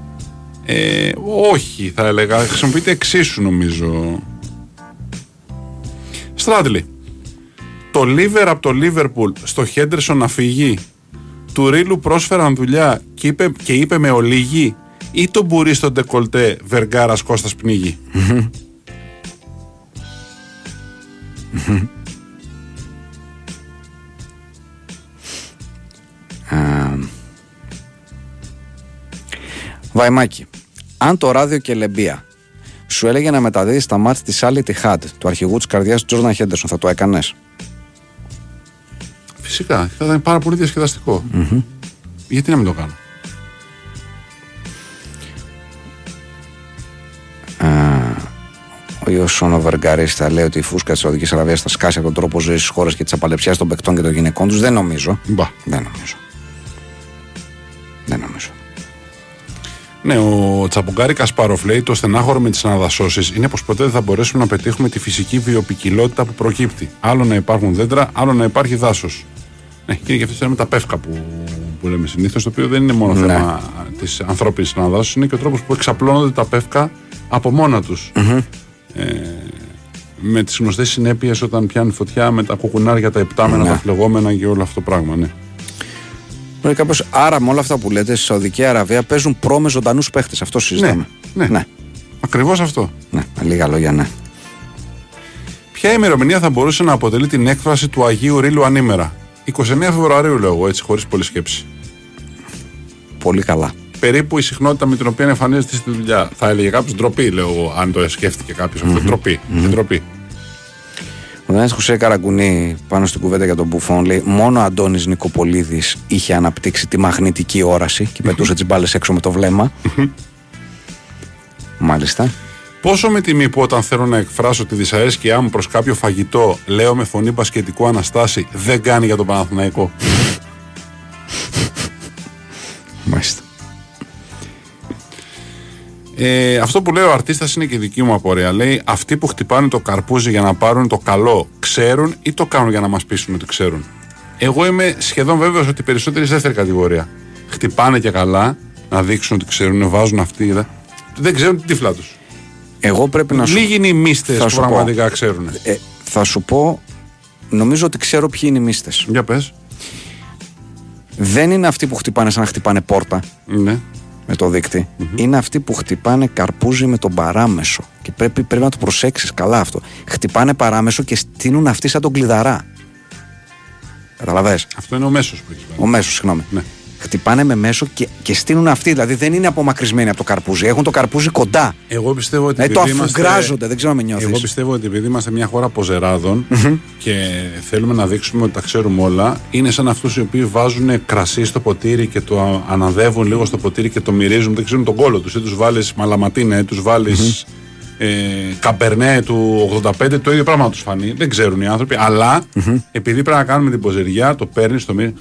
Speaker 2: Ε, όχι, θα έλεγα. Χρησιμοποιείται εξίσου νομίζω. Στράτλι. Το Λίβερ από το Λίβερπουλ στο Χέντερσον να φύγει; Του Ρίλου πρόσφεραν δουλειά και είπε, και είπε με ολίγη ή το μπουρί στον ντεκολτέ Βεργάρας Κώστας πνίγει.
Speaker 1: Βαϊμάκη. Αν το ράδιο και λεμπία σου έλεγε να μεταδίδεις τα μάτια της Άλλη Τιχάντ, του αρχηγού της καρδιάς του Τζόρνταν Χέντερσον, θα το έκανες;
Speaker 2: Φυσικά, θα ήταν πάρα πολύ διασκεδαστικό. Γιατί να μην το κάνω;
Speaker 1: Ο Ιωσόνο Βεργαρίστα λέει ότι η φούσκα της Σαουδικής Αραβίας θα σκάσει από τον τρόπο ζωής της χώρας και της απαλεψιά των παικτών και των γυναικών τους. Δεν νομίζω.
Speaker 2: Μπα.
Speaker 1: Δεν νομίζω. Δεν νομίζω.
Speaker 2: Ναι, ο Τσαπογκάρη Κασπάροφ λέει: Το στενάχωρο με τις αναδασώσεις είναι πως ποτέ δεν θα μπορέσουμε να πετύχουμε τη φυσική βιοπικιλότητα που προκύπτει. Άλλο να υπάρχουν δέντρα, άλλο να υπάρχει δάσος. Ναι, και είναι και αυτός με τα πεύκα που, που λέμε συνήθως, το οποίο δεν είναι μόνο
Speaker 1: Ναι.
Speaker 2: θέμα της ανθρώπινης αναδάσωσης, είναι και ο τρόπος που εξαπλώνονται τα πεύκα από μόνα τους. Ε, με τις γνωστές συνέπειες όταν πιάνει φωτιά με τα κουκουνάρια, τα επτάμενα,
Speaker 1: Ναι.
Speaker 2: τα φλεγόμενα και όλο αυτό το πράγμα. Ναι.
Speaker 1: Μπορεί κάποιο, άρα με όλα αυτά που λέτε, στη Σαουδική Αραβία παίζουν προ με ζωντανούς παίχτες. Αυτό συζητάμε.
Speaker 2: ναι.
Speaker 1: ναι.
Speaker 2: Ακριβώς αυτό.
Speaker 1: ναι. Με λίγα λόγια, ναι.
Speaker 2: Ποια ημερομηνία θα μπορούσε να αποτελεί την έκφραση του Αγίου Ρήλου ανήμερα; 29 Φεβρουαρίου, λέω εγώ, έτσι, χωρίς πολλή σκέψη.
Speaker 1: Πολύ καλά.
Speaker 2: Περίπου η συχνότητα με την οποία εμφανίζεται στη δουλειά. Θα έλεγε κάποιος ντροπή, λέω εγώ, αν το σκέφτηκε κάποιος αυτό. Ντροπή. Και ντροπή.
Speaker 1: Ο Δανή Χουσέ Καραγκουνή πάνω στην κουβέντα για τον Μπουφόν λέει: Μόνο ο Αντώνης Νικοπολίδης είχε αναπτύξει τη μαγνητική όραση και πετούσε τις μπάλες έξω με το βλέμμα. Μάλιστα.
Speaker 2: Πόσο με τιμή που όταν θέλω να εκφράσω τη δυσαρέσκειά μου προς κάποιο φαγητό, λέω με φωνή μπασκετικού Αναστάση, δεν κάνει για τον Παναθηναϊκό. Ε, αυτό που λέει ο αρτίστας είναι και η δική μου απορία. Λέει: Αυτοί που χτυπάνε το καρπούζι για να πάρουν το καλό, ξέρουν ή το κάνουν για να μας πείσουν ότι ξέρουν; Εγώ είμαι σχεδόν βέβαιος ότι οι περισσότεροι στη δεύτερη κατηγορία. Χτυπάνε και καλά, να δείξουν ότι ξέρουν, βάζουν αυτοί. δε. Δεν ξέρουν την τύφλα τους.
Speaker 1: Εγώ πρέπει να σου,
Speaker 2: Λίγοι είναι οι μίστε
Speaker 1: θα
Speaker 2: που
Speaker 1: σου πω.
Speaker 2: πραγματικά ξέρουν.
Speaker 1: ε, θα σου πω, νομίζω ότι ξέρω ποιοι είναι οι μίστε.
Speaker 2: Για πες.
Speaker 1: Δεν είναι αυτοί που χτυπάνε σαν να χτυπάνε πόρτα
Speaker 2: Ναι.
Speaker 1: Με το δικτη Είναι αυτοί που χτυπάνε καρπούζι με τον παράμεσο. Και πρέπει, πρέπει να το προσέξεις καλά αυτό. Χτυπάνε παράμεσο και στείνουν αυτοί σαν τον κλειδαρά. Καταλαβες;
Speaker 2: Αυτό είναι ο μέσος που έχεις βάλει.
Speaker 1: Ο μέσος, συγγνώμη.
Speaker 2: Ναι.
Speaker 1: Χτυπάνε με μέσο και, και στείνουν αυτοί. Δηλαδή δεν είναι απομακρυσμένοι από το καρπούζι. Έχουν το καρπούζι κοντά.
Speaker 2: Εγώ πιστεύω ότι.
Speaker 1: Ε, το
Speaker 2: επειδή είμαστε-
Speaker 1: αφουγκράζονται. Δεν ξέρω αν με νιώθεις.
Speaker 2: Εγώ πιστεύω ότι επειδή είμαστε μια χώρα ποζεράδων και θέλουμε να δείξουμε ότι τα ξέρουμε όλα, είναι σαν αυτούς οι οποίοι βάζουν κρασί στο ποτήρι και το α- αναδεύουν λίγο στο ποτήρι και το μυρίζουν, δεν ξέρουν τον κόλλο τους. Ή τους βάλεις μαλαματίνε, τους βάλεις ε, καμπερνέ του 85, το ίδιο πράγμα να τους φανεί. Δεν ξέρουν οι άνθρωποι. Αλλά επειδή πρέπει να κάνουμε την ποζεριά, το παίρνεις, το μυρίζεις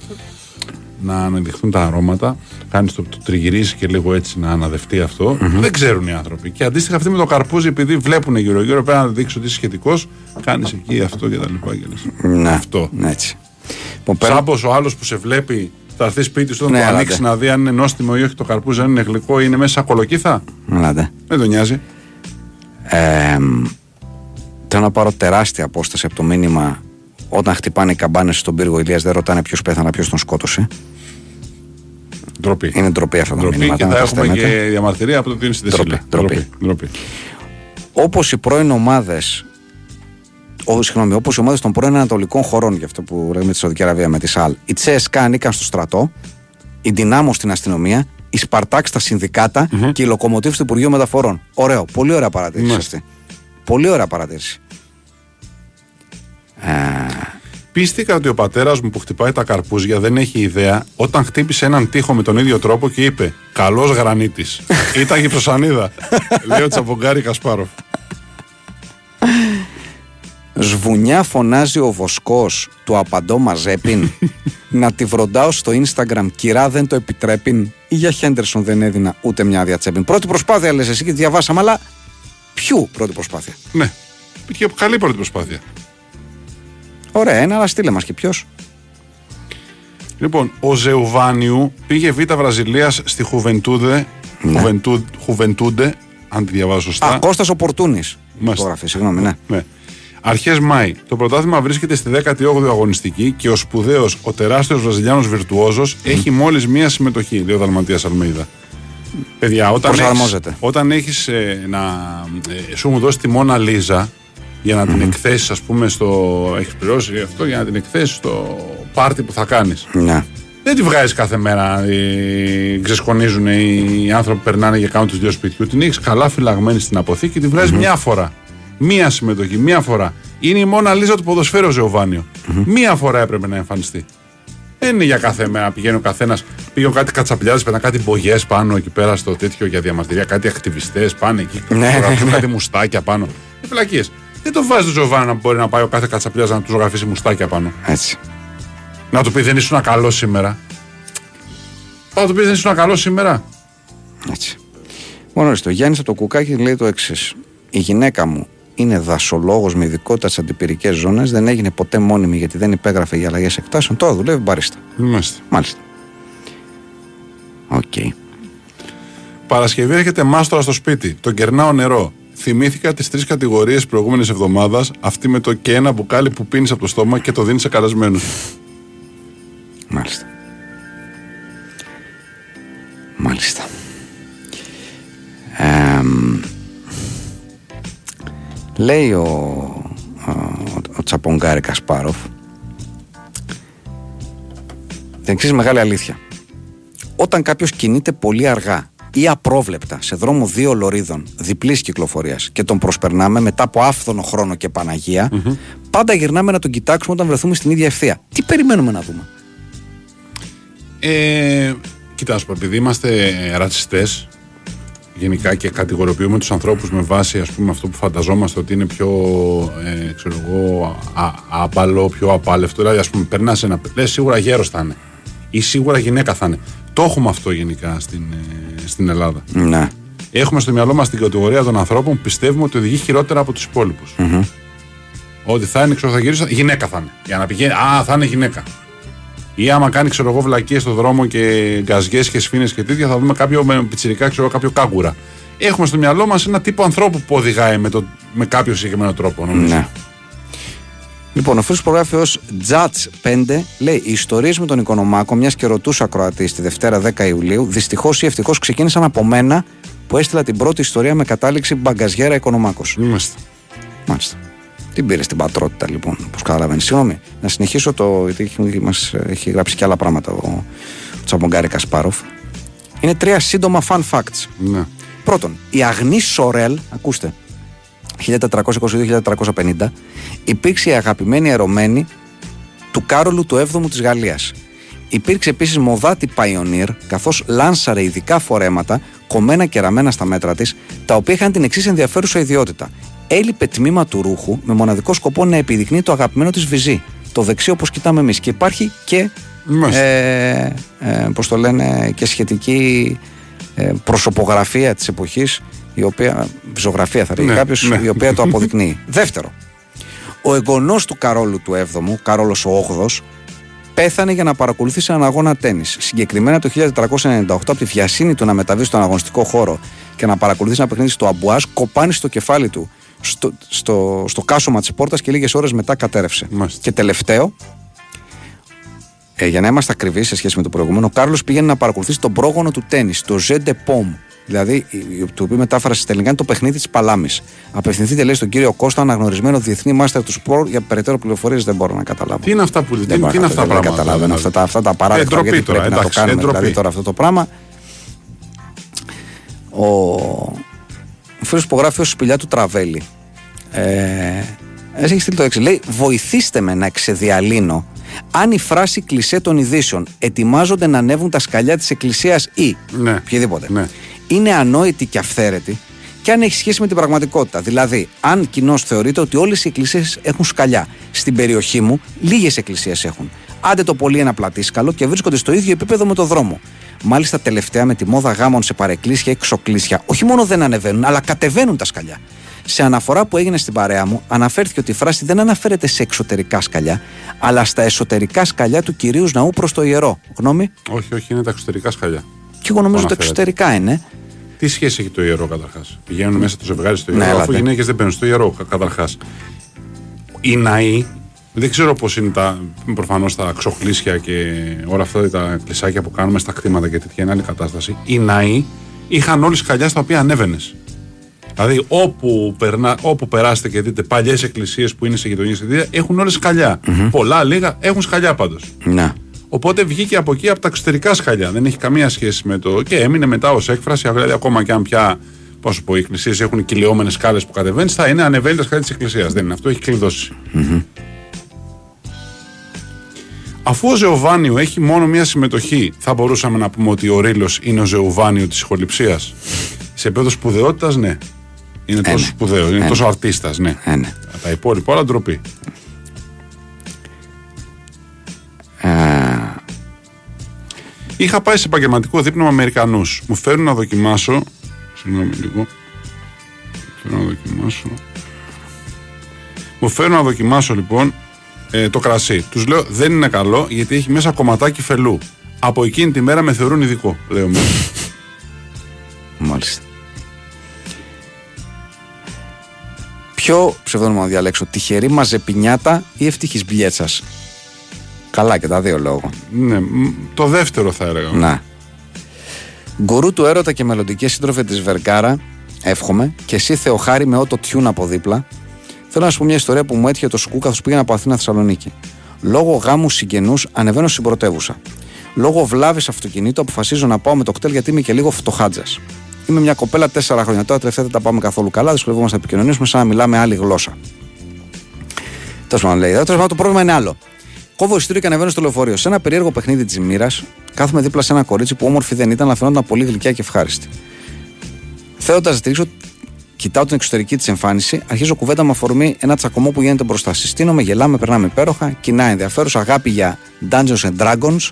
Speaker 2: να αναδειχθούν τα αρώματα, κάνεις το, το τριγυρίζει και λίγο έτσι να αναδευτεί αυτό. Δεν ξέρουν οι άνθρωποι. Και αντίστοιχα αυτοί με το καρπούζι, επειδή βλέπουν γύρω-γύρω, πρέπει να δείξει ότι είσαι σχετικός, κάνεις εκεί αυτό και τα λοιπά. Και λες,
Speaker 1: Ναι,
Speaker 2: Αυτό.
Speaker 1: ναι, έτσι. Λοιπόν, πέρα-
Speaker 2: Σαν πως ο άλλος που σε βλέπει, θα έρθει σπίτι σου, θα
Speaker 1: Ναι,
Speaker 2: το
Speaker 1: αλλά
Speaker 2: ανοίξει
Speaker 1: ντε.
Speaker 2: να δει αν είναι νόστιμο ή όχι το καρπούζι, αν είναι γλυκό ή είναι μέσα κολοκύθα.
Speaker 1: Ελάτε.
Speaker 2: Δεν τον νοιάζει.
Speaker 1: Ε, θέλω να πάρω τεράστια απόσταση από το μήνυμα όταν χτυπάνε οι καμπάνες στον πύργο Ηλίας δεν ρωτάνε ποιος πέθανε, ποιος τον σκότωσε.
Speaker 2: Ντροπή.
Speaker 1: Είναι ντροπή αυτά τα
Speaker 2: Ντροπή
Speaker 1: μηνύματα.
Speaker 2: και
Speaker 1: να
Speaker 2: θα
Speaker 1: τα
Speaker 2: έχουμε
Speaker 1: στέλνετε.
Speaker 2: και διαμαρτυρία από το τι είναι στη
Speaker 1: Ντροπή,
Speaker 2: Δεσίλα.
Speaker 1: ντροπή.
Speaker 2: ντροπή.
Speaker 1: Όπως οι πρώην ομάδες. Ό, συγγνώμη, όπως οι ομάδες των πρώην Ανατολικών χωρών, για αυτό που λέμε τη Σαουδική Αραβία με τη ΣΑΛ, η Τσέσκα ανήκαν στο στρατό, η Δυνάμο στην αστυνομία, η Σπαρτάκ στα συνδικατα και η Λοκομοτήβ στο Υπουργείο Μεταφορών. Ωραίο, πολύ ωραία παρατήρηση
Speaker 2: Ναι.
Speaker 1: αυτή. Πολύ ωραία παρατήρηση. Ε,
Speaker 2: Πίστηκα ότι ο πατέρας μου που χτυπάει τα καρπούζια δεν έχει ιδέα όταν χτύπησε έναν τοίχο με τον ίδιο τρόπο και είπε Καλός γρανίτης. Ήταν και προσανίδα. Λέει ο Τσαπογκάρη Κασπάροφ.
Speaker 1: Σβουνιά φωνάζει ο βοσκός του απαντώ μαζέπιν να τη βροντάω στο Instagram κυρά δεν το επιτρέπιν ή για Χέντερσον δεν έδινα ούτε μια άδεια τσέπιν. Πρώτη προσπάθεια λες εσύ και τη διαβάσαμε αλλά ποιου πρώτη προσπάθεια.
Speaker 2: Ναι. Και καλή πρώτη προσπάθεια.
Speaker 1: Ωραία, ένα, αλλά στείλε μας και ποιος.
Speaker 2: Λοιπόν, ο Ζεουβάνιου πήγε Β' Βραζιλίας στη Χουβεντούδε. Χουβεντού- Χουβεντούντε, αν τη διαβάζω σωστά.
Speaker 1: Α, Κώστας Οπορτούνη.
Speaker 2: Μάλιστα.
Speaker 1: Το γράφει, συγγνώμη, ναι.
Speaker 2: Ναι. Αρχές Μάη. Το πρωτάθλημα βρίσκεται στη 18η αγωνιστική και ο σπουδαίος, ο τεράστιος Βραζιλιάνος Βιρτουόζος έχει μόλις μία συμμετοχή, λέει ο Δαλματίας Αλμέιδα. Παιδιά, όταν
Speaker 1: Προσαρμόζεται.
Speaker 2: έχεις, όταν έχεις ε, να, ε, σου έχουν δώσει τη Μόνα Λίζα για να την εκθέσεις, ας πούμε, στο. Έχεις πληρώσει αυτό για να την εκθέσεις στο πάρτι που θα κάνεις.
Speaker 1: ναι.
Speaker 2: Δεν τη βγάζεις κάθε μέρα. Ε, ξεσκονίζουν οι άνθρωποι που περνάνε και κάνουν τους δύο σπιτιού. Την έχεις καλά φυλαγμένη στην αποθήκη, τη βγαζει μια φορά. Μία συμμετοχή, μία φορά. Είναι η μόνα λίζα του ποδοσφαίρου ο ζεοβανιο Μία φορά έπρεπε να εμφανιστεί. Δεν είναι για κάθε μέρα. Πηγαίνει ο καθένας, πήγαινε κάτι κατσαπλιάδες, πετά κάτι μπογιές πάνω εκεί πέρα στο τέτοιο για διαμαρτυρία, κάτι ακτιβιστές πάνε εκεί,
Speaker 1: Ναι,
Speaker 2: φωτογραφίζουν
Speaker 1: ναι.
Speaker 2: κάτι μουστάκια πάνω. Ε, φυλακίες. Δεν το βάζει το Ζεοβάνιο να μπορεί να πάει ο κάθε κατσαπλιάδε να του ζωγραφίσει μουστάκια πάνω.
Speaker 1: Έτσι.
Speaker 2: Να του πει δεν ήσουν καλό σήμερα. Πάω να του πει δεν ήσουν καλό σήμερα.
Speaker 1: Έτσι. Μόνο ορίστε, ο Γιάννης από το κουκάκι λέει το εξής. Η γυναίκα μου είναι δασολόγος με ειδικότητα στις αντιπυρικές ζώνες. Δεν έγινε ποτέ μόνιμη γιατί δεν υπέγραφε για αλλαγές εκτάσεων. Τώρα δουλεύει μπαρίστα.
Speaker 2: Είμαστε.
Speaker 1: Μάλιστα. Οκ.
Speaker 2: Παρασκευή έρχεται μάστορα στο σπίτι. Τον κερνάω νερό. Θυμήθηκα τις τρεις κατηγορίες προηγούμενης εβδομάδας. Αυτή με το και ένα μπουκάλι που πίνεις από το στόμα και το δίνεις σε καλεσμένους.
Speaker 1: Μάλιστα. Μάλιστα. Εμ, λέει ο, ο, ο Τσαπογκάρη Κασπάροφ την εξή μεγάλη αλήθεια. Όταν κάποιος κινείται πολύ αργά ή απρόβλεπτα σε δρόμο δύο λωρίδων διπλής κυκλοφορίας και τον προσπερνάμε μετά από άφθονο χρόνο και παναγια πάντα γυρνάμε να τον κοιτάξουμε όταν βρεθούμε στην ίδια ευθεία. Τι περιμένουμε να δούμε;
Speaker 2: Ε, κοίτα, να σου πω, επειδή είμαστε ρατσιστές γενικά και κατηγοριοποιούμε τους ανθρώπους με βάση ας πούμε, αυτό που φανταζόμαστε ότι είναι πιο ε, ξέρω εγώ, α, α- άπαλο, πιο απάλευτο. Δηλαδή, ας πούμε, περνάς ένα. Λες σίγουρα γέρο θα είναι. Ή σίγουρα γυναίκα θα είναι. Το έχουμε αυτό γενικά στην, ε, στην Ελλάδα.
Speaker 1: Ναι.
Speaker 2: Έχουμε στο μυαλό μας την κατηγορία των ανθρώπων που πιστεύουμε ότι οδηγεί χειρότερα από τους υπολοιπου Ότι θα είναι, ξέρω, θα γυρίσει, γυναίκα θα είναι. Για να πηγαίνει, Α, θα είναι γυναίκα. Ή άμα κάνει, ξέρω εγώ, βλακίες στο δρόμο και γκαζιές και σφίνε και τέτοια, θα δούμε κάποιο με πιτσιρικά, ξέρω εγώ, κάποιο κάγκουρα. Έχουμε στο μυαλό μας ένα τύπο ανθρώπου που οδηγάει με, το, με κάποιο συγκεκριμένο τρόπο, νομίζω.
Speaker 1: Ναι. Λοιπόν, ο φίλος που γράφει ως Jats 5 λέει: Οι ιστορίες με τον Οικονομάκο, μιας και ρωτούσα ακροατής τη Δευτέρα 10 Ιουλίου, δυστυχώς ή ευτυχώς ξεκίνησαν από μένα που έστειλα την πρώτη ιστορία με κατάληξη μπαγκαζιέρα Οικονομάκος.
Speaker 2: Είμαστε.
Speaker 1: Μάλιστα. Την πήρε στην πατρότητα λοιπόν, όπως καταλαβαίνεις. Συγγνώμη, να συνεχίσω το. γιατί έχει, μας, έχει γράψει και άλλα πράγματα ο, ο Τσαμπονγκάρη Κασπάροφ. Είναι τρία σύντομα fun facts.
Speaker 2: Ναι.
Speaker 1: Πρώτον, η Αγνή Σορέλ, ακούστε, 1422-1450, υπήρξε η αγαπημένη ερωμένη του Κάρολου του 7ου της Γαλλίας. Υπήρξε επίσης μοδάτη Pioneer, καθώς λάνσαρε ειδικά φορέματα, κομμένα και ραμμένα στα μέτρα της, τα οποία είχαν την εξής ενδιαφέρουσα ιδιότητα. Έλειπε τμήμα του ρούχου με μοναδικό σκοπό να επιδεικνύει το αγαπημένο της βυζί. Το δεξί όπως κοιτάμε εμείς. Και υπάρχει και,
Speaker 2: Μάλιστα.
Speaker 1: ε, ε, πώς το λένε, και σχετική ε, προσωπογραφία της εποχής, η οποία, ζωγραφία θα λέγει
Speaker 2: Ναι,
Speaker 1: κάποιος,
Speaker 2: ναι.
Speaker 1: η οποία το αποδεικνύει. Δεύτερο, ο εγγονός του Καρόλου του 7ου, Καρόλος ο 8ος, πέθανε για να παρακολουθήσει έναν αγώνα τέννις. Συγκεκριμένα το 1498 από τη βιασύνη του να μεταβεί στον αγωνιστικό χώρο και να παρακολουθήσει ένα παιχνίδι στο Αμπουάζ, κοπάνει στο κεφάλι του στο, στο, στο κάσωμα της πόρτας και λίγες ώρες μετά κατέρευσε.
Speaker 2: Μάλιστα.
Speaker 1: Και τελευταίο, ε, για να είμαστε ακριβείς σε σχέση με το προηγούμενο, ο Κάρλος πήγαινε να παρακολουθήσει τον πρόγονο του τέννη, το Ζέντε Πομ. Δηλαδή, η- η- το οποίο μετάφραση στα ελληνικά είναι το παιχνίδι της Παλάμης. Απευθυνθείτε, λέει, στον κύριο Κώστα, αναγνωρισμένο διεθνή μάστερ του σπορ. Για περαιτέρω πληροφορίες δεν μπορώ να καταλάβω.
Speaker 2: Τι είναι αυτά που
Speaker 1: Δεν
Speaker 2: τι,
Speaker 1: μπορώ
Speaker 2: τι είναι
Speaker 1: να-
Speaker 2: αυτά τα
Speaker 1: δεν
Speaker 2: πράγματα.
Speaker 1: καταλαβαίνω
Speaker 2: δηλαδή.
Speaker 1: αυτά τα, αυτά τα παράδειγμα.
Speaker 2: ντροπή
Speaker 1: γιατί
Speaker 2: τώρα,
Speaker 1: πρέπει να το
Speaker 2: εντάξει,
Speaker 1: κάνουμε
Speaker 2: ε, ντροπή.
Speaker 1: δηλαδή, τώρα αυτό το πράγμα. Ο, ο φίλος που γράφει ως σπηλιά του Τραβέλη. Ε, έχει στείλει το έξι. Λέει: Βοηθήστε με να εξεδιαλύνω αν η φράση κλισέ των ειδήσεων ετοιμάζονται να ανέβουν τα σκαλιά της Εκκλησίας ή
Speaker 2: Ναι.
Speaker 1: οποιαδήποτε
Speaker 2: Ναι.
Speaker 1: είναι ανόητη και αυθαίρετη και αν έχει σχέση με την πραγματικότητα. Δηλαδή, αν κοινώς θεωρείται ότι όλες οι εκκλησίες έχουν σκαλιά. Στην περιοχή μου, λίγες εκκλησίες έχουν. Άντε το πολύ ένα πλατήσκαλο και βρίσκονται στο ίδιο επίπεδο με το δρόμο. Μάλιστα, τελευταία με τη μόδα γάμων σε παρεκκλήσια ή ξοκλήσια, όχι μόνο δεν ανεβαίνουν, αλλά κατεβαίνουν τα σκαλιά. Σε αναφορά που έγινε στην παρέα μου, αναφέρθηκε ότι η φράση δεν αναφέρεται σε εξωτερικά σκαλιά, αλλά στα εσωτερικά σκαλιά του κυρίους ναού προς το ιερό. Γνώμη;
Speaker 2: Όχι, όχι, είναι τα εξωτερικά σκαλιά.
Speaker 1: Και εγώ νομίζω ότι
Speaker 2: Αναφέρεται.
Speaker 1: εξωτερικά είναι.
Speaker 2: Τι σχέση έχει το ιερό καταρχάς; Πηγαίνουν μέσα το ζευγάρι στο
Speaker 1: Ναι,
Speaker 2: ιερό, αφού οι
Speaker 1: έλατε.
Speaker 2: γυναίκες δεν μπαίνουν στο ιερό καταρχάς. Οι ναοί, δεν ξέρω πώς είναι τα. Προφανώς τα ξοχλήσια και όλα αυτά τα κλεισάκια που κάνουμε στα κτήματα και τέτοια είναι άλλη κατάσταση. Οι ναοί είχαν όλοι σκαλιά στα οποία ανέβαινες. Δηλαδή, όπου, περνά, όπου περάσετε και δείτε παλιές εκκλησίες που είναι σε γειτονιέ και έχουν όλες σκαλιά. Πολλά, λίγα έχουν σκαλιά πάντως.
Speaker 1: Να.
Speaker 2: Οπότε βγήκε από εκεί από τα εξωτερικά σκαλιά. Δεν έχει καμία σχέση με το. και έμεινε μετά ως έκφραση. Δηλαδή, ακόμα και αν πια. Πώς σου πω, οι εκκλησίες έχουν κυλιόμενες σκάλες που κατεβαίνεις, θα είναι ανεβαίνει τα σκάλια της εκκλησίας. Δεν είναι αυτό, έχει κλειδώσει. Αφού ο Ζεοβάνιο έχει μόνο μία συμμετοχή, θα μπορούσαμε να πούμε ότι ο Ρήλο είναι ο Ζεοβάνιο της ηχοληψίας. Σε επίπεδο σπουδαιότητας, ναι. Είναι τόσο
Speaker 1: ναι.
Speaker 2: σπουδαίο, είναι
Speaker 1: Ε,
Speaker 2: τόσο αρτίστα, ναι.
Speaker 1: Ε, ναι.
Speaker 2: Τα υπόλοιπα όλα ντροπή.
Speaker 1: Ε,
Speaker 2: Είχα πάει σε επαγγελματικό δείπνο με Αμερικανούς. Μου φέρουν να δοκιμάσω. Συγγνώμη λίγο. Φέρουν να δοκιμάσω. Μου φέρουν να δοκιμάσω λοιπόν ε, το κρασί. Τους λέω δεν είναι καλό γιατί έχει μέσα κομματάκι φελού. Από εκείνη τη μέρα με θεωρούν ειδικό, λέω μου.
Speaker 1: Μάλιστα. Ποιο ψευδόνυμο να διαλέξω, τυχερή μαζεπινιάτα ή ευτυχής μπλιέτσας. Καλά και τα δύο λόγω.
Speaker 2: ναι, μ, το δεύτερο θα έλεγα.
Speaker 1: Να. Γκουρού του έρωτα και μελλοντική σύντροφε της Βεργκάρα, εύχομαι, και εσύ Θεοχάρη με ότο τιούν από δίπλα. Θέλω να σου πω μια ιστορία που μου έτυχε το σκου καθώ πήγαινα από Αθήνα Θεσσαλονίκη. Λόγω γάμου συγγενούς ανεβαίνω στην πρωτεύουσα. Λόγω βλάβης αυτοκινήτου αποφασίζω να πάω με το κτέλ γιατί είμαι και λίγο φτωχάτζα. Είμαι μια κοπέλα 4 χρόνια τώρα, τελευταία δεν τα πάμε καθόλου καλά, δυσκολευόμαστε να επικοινωνήσουμε σαν να μιλάμε άλλη γλώσσα. Τέλος πάντων, λέει. Τέλος πάντων, το πρόβλημα είναι άλλο. Κόβω ειστήριο και ανεβαίνω στο λεωφορείο. Σε ένα περίεργο παιχνίδι της μοίρας, κάθομαι δίπλα σε ένα κορίτσι που όμορφη δεν ήταν, αλλά φαινόταν πολύ γλυκιά και ευχάριστη. Θέλοντα να στηρίξω, κοιτάω την εξωτερική της εμφάνιση, αρχίζω κουβέντα με αφορμή ένα τσακωμό που γίνεται μπροστά. Συστήνομαι, γελάμε, περνάμε υπέροχα, κοινά ενδιαφέρουσα, αγάπη για Dungeons and Dragons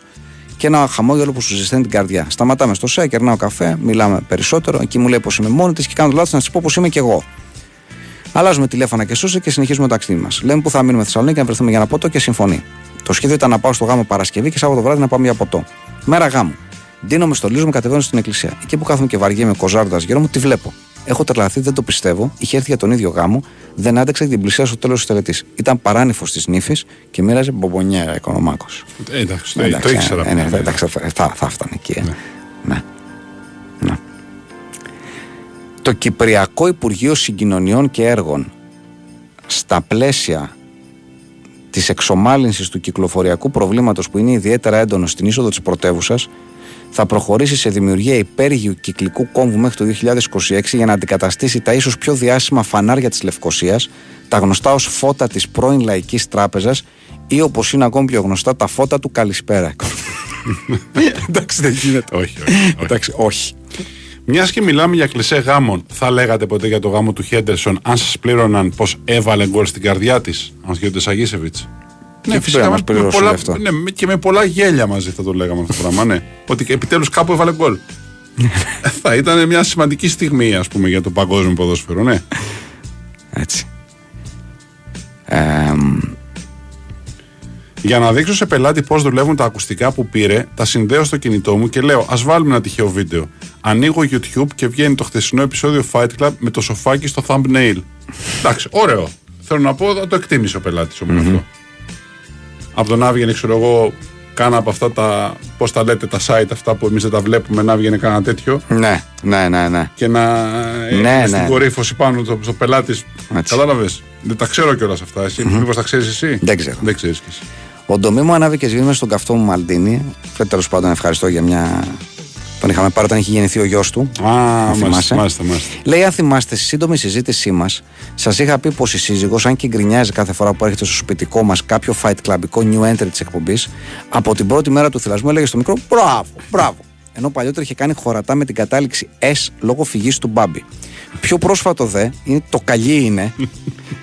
Speaker 1: και ένα χαμόγελο που σου ζεσταίνει την καρδιά. Σταματάμε στο ΣΕΑ, κερνάω καφέ, μιλάμε περισσότερο. Εκεί μου λέει πως είμαι μόνη της και κάνω το λάθος να της πω πως είμαι κι εγώ. Αλλάζουμε τηλέφωνα και σούσε και συνεχίζουμε το ταξίδι μας. Λέμε που θα μείνουμε Θεσσαλονίκη να βρεθούμε για ένα ποτό και συμφωνεί. Το σχέδιο ήταν να πάω στο γάμο Παρασκευή και Σάββατο βράδυ να πάμε για ποτό. Μέρα γάμου. Ντύνομαι στο λίζο μου, κατεβαίνω στην εκκλησία. Εκεί που κάθομαι και βαριέμαι κοζάροντα γύρω μου, τη βλέπω. Έχω τρελαθεί, δεν το πιστεύω. Είχε έρθει για τον ίδιο γάμο, δεν άντεξα και την πλησία στο τέλος της τελετής. Ήταν παράνυφος της νύφης και μοίραζε μπομπονιέρα οικονομάκος.
Speaker 2: Ε, εντάξει, το, το ήξερα.
Speaker 1: Ε, ναι,
Speaker 2: πριν,
Speaker 1: θα,
Speaker 2: ναι.
Speaker 1: εντάξει, θα, θα, θα φτάνει εκεί. ε. Ναι. ναι. Το Κυπριακό Υπουργείο Συγκοινωνιών και Έργων στα πλαίσια της εξομάλυνσης του κυκλοφοριακού προβλήματος που είναι ιδιαίτερα έντονο στην είσοδο της πρωτεύουσας, θα προχωρήσει σε δημιουργία υπέργειου κυκλικού κόμβου μέχρι το 2026 για να αντικαταστήσει τα ίσως πιο διάσημα φανάρια της Λευκοσίας, τα γνωστά ως φώτα της πρώην Λαϊκής Τράπεζας ή όπως είναι ακόμη πιο γνωστά τα φώτα του Καλησπέρα. Εντάξει δεν γίνεται.
Speaker 2: Όχι, όχι. όχι.
Speaker 1: Εντάξει, όχι.
Speaker 2: Μιας και μιλάμε για κλεισέ γάμων, θα λέγατε ποτέ για το γάμο του Χέντερσον αν σας πλήρωναν πως έβαλε γκολ στην καρδιά της, αν ο Σαγίσεβιτς; Ναι,
Speaker 1: πρέπει να μας
Speaker 2: με
Speaker 1: πληρώσει
Speaker 2: πολλά,
Speaker 1: γι' αυτό.
Speaker 2: ναι, με- και με πολλά γέλια μαζί θα το λέγαμε αυτό το πράγμα. Ναι. Ότι επιτέλους κάπου έβαλε γκολ. θα ήταν μια σημαντική στιγμή, ας πούμε, για το παγκόσμιο ποδόσφαιρο, ναι.
Speaker 1: Έτσι. Εμ,
Speaker 2: Για να δείξω σε πελάτη πώς δουλεύουν τα ακουστικά που πήρε, τα συνδέω στο κινητό μου και λέω: Α βάλουμε ένα τυχαίο βίντεο. Ανοίγω YouTube και βγαίνει το χθεσινό επεισόδιο Fight Club με το σοφάκι στο thumbnail. Εντάξει, ωραίο. Θέλω να πω, το εκτίμησε ο πελάτης όμως αυτό. Από το να βγαίνει, ξέρω εγώ, κάνα από αυτά τα. Πώς τα λέτε, τα site αυτά που εμείς δεν τα βλέπουμε, να βγαίνει κάνα τέτοιο
Speaker 1: ναι, ναι, ναι, ναι.
Speaker 2: και να
Speaker 1: Ναι,
Speaker 2: είναι στην
Speaker 1: ναι.
Speaker 2: κορύφωση πάνω στο, στο πελάτης.
Speaker 1: Έτσι.
Speaker 2: Κατάλαβες; Δεν τα ξέρω κιόλας αυτά. Εσύ, μήπως τα ξέρεις εσύ;
Speaker 1: Δεν ξέρω.
Speaker 2: Δεν ξέρεις κι εσύ.
Speaker 1: Ο Ντομή μου ανάβει και σβήνει στον καυτό μου Μαλτίνη. Τέλος πάντων, ευχαριστώ για μια. Τον είχαμε πάρει όταν είχε γεννηθεί ο γιος του.
Speaker 2: Α,
Speaker 1: θυμάσαι.
Speaker 2: μάλιστα, μάλιστα, μάλιστα.
Speaker 1: Λέει, αν θυμάστε, στη σύντομη συζήτησή μας, σας είχα πει πως η σύζυγος, αν και γκρινιάζει κάθε φορά που έρχεται στο σπιτικό μας κάποιο fight clubικό new entry της εκπομπής, από την πρώτη μέρα του θυλασμού έλεγε στο μικρό Μπράβο, μπράβο. Ενώ παλιότερα είχε κάνει χωρατά με την κατάληξη S λόγω φυγής του Μπάμπη. Πιο πρόσφατο δε, είναι το καλή είναι,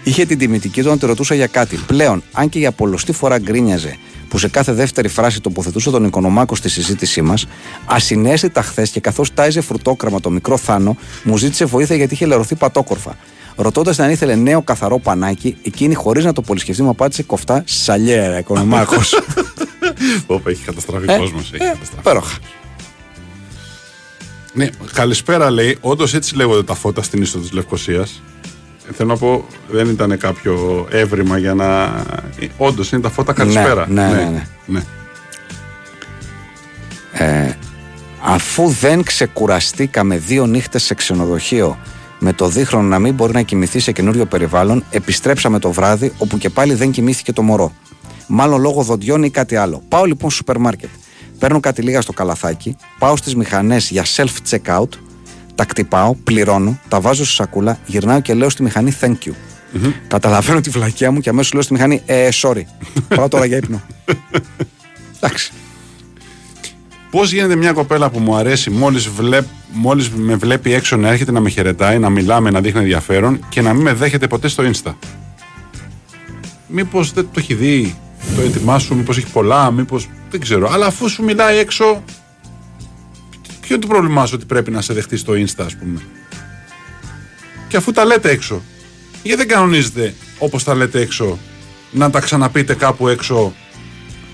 Speaker 1: είχε την τιμητική του να τη ρωτούσα για κάτι. Πλέον, αν και για πολλωστή φορά γκρίνιαζε που σε κάθε δεύτερη φράση τοποθετούσε τον Οικονομάκο στη συζήτησή μας, ασυναίσθητα χθες και καθώς τάιζε φρουτόκραμα το μικρό Θάνο, μου ζήτησε βοήθεια γιατί είχε λερωθεί πατόκορφα. Ρωτώντας αν ήθελε νέο καθαρό πανάκι, εκείνη χωρίς να το πολυσκεφτεί μου απάντησε κοφτά σαλιέρα, οικονομάκος.
Speaker 2: Όπου έχει καταστραφεί
Speaker 1: Ε,
Speaker 2: κόσμος. Έχει
Speaker 1: ε,
Speaker 2: καταστραφεί.
Speaker 1: Υπέροχα.
Speaker 2: Ναι, καλησπέρα λέει. Όντως έτσι λέγονται τα φώτα στην είσοδο της Λευκοσίας. Θέλω να πω, δεν ήταν κάποιο έβριμα για να. Όντως είναι τα φώτα καλησπέρα.
Speaker 1: ναι, ναι, ναι.
Speaker 2: ναι.
Speaker 1: Αφού δεν ξεκουραστήκαμε δύο νύχτες σε ξενοδοχείο με το δίχρονο να μην μπορεί να κοιμηθεί σε καινούριο περιβάλλον, επιστρέψαμε το βράδυ όπου και πάλι δεν κοιμήθηκε το μωρό. Μάλλον λόγω δοντιών ή κάτι άλλο. Πάω λοιπόν στο σούπερ μάρκετ. Παίρνω κάτι λίγα στο καλαθάκι, πάω στις μηχανές για self-checkout, τα κτυπάω, πληρώνω, τα βάζω στη σακούλα, γυρνάω και λέω στη μηχανή thank you. Καταλαβαίνω τη βλακιά μου και αμέσως λέω στη μηχανή ε, sorry. Πάω τώρα για ύπνο. Εντάξει.
Speaker 2: Πώς γίνεται μια κοπέλα που μου αρέσει μόλις βλέπ, μόλις με βλέπει έξω να έρχεται να με χαιρετάει, να μιλάμε, να δείχνει ενδιαφέρον και να μην με δέχεται ποτέ στο Insta; Μήπως δεν το έχει δει το έτοιμά σου, μήπως έχει πολλά, μήπως. Δεν ξέρω. Αλλά αφού σου μιλάει έξω. Ποιο είναι το πρόβλημά σου ότι πρέπει να σε δεχτεί στο Insta, ας πούμε; Και αφού τα λέτε έξω, γιατί δεν κανονίζετε όπως τα λέτε έξω να τα ξαναπείτε κάπου έξω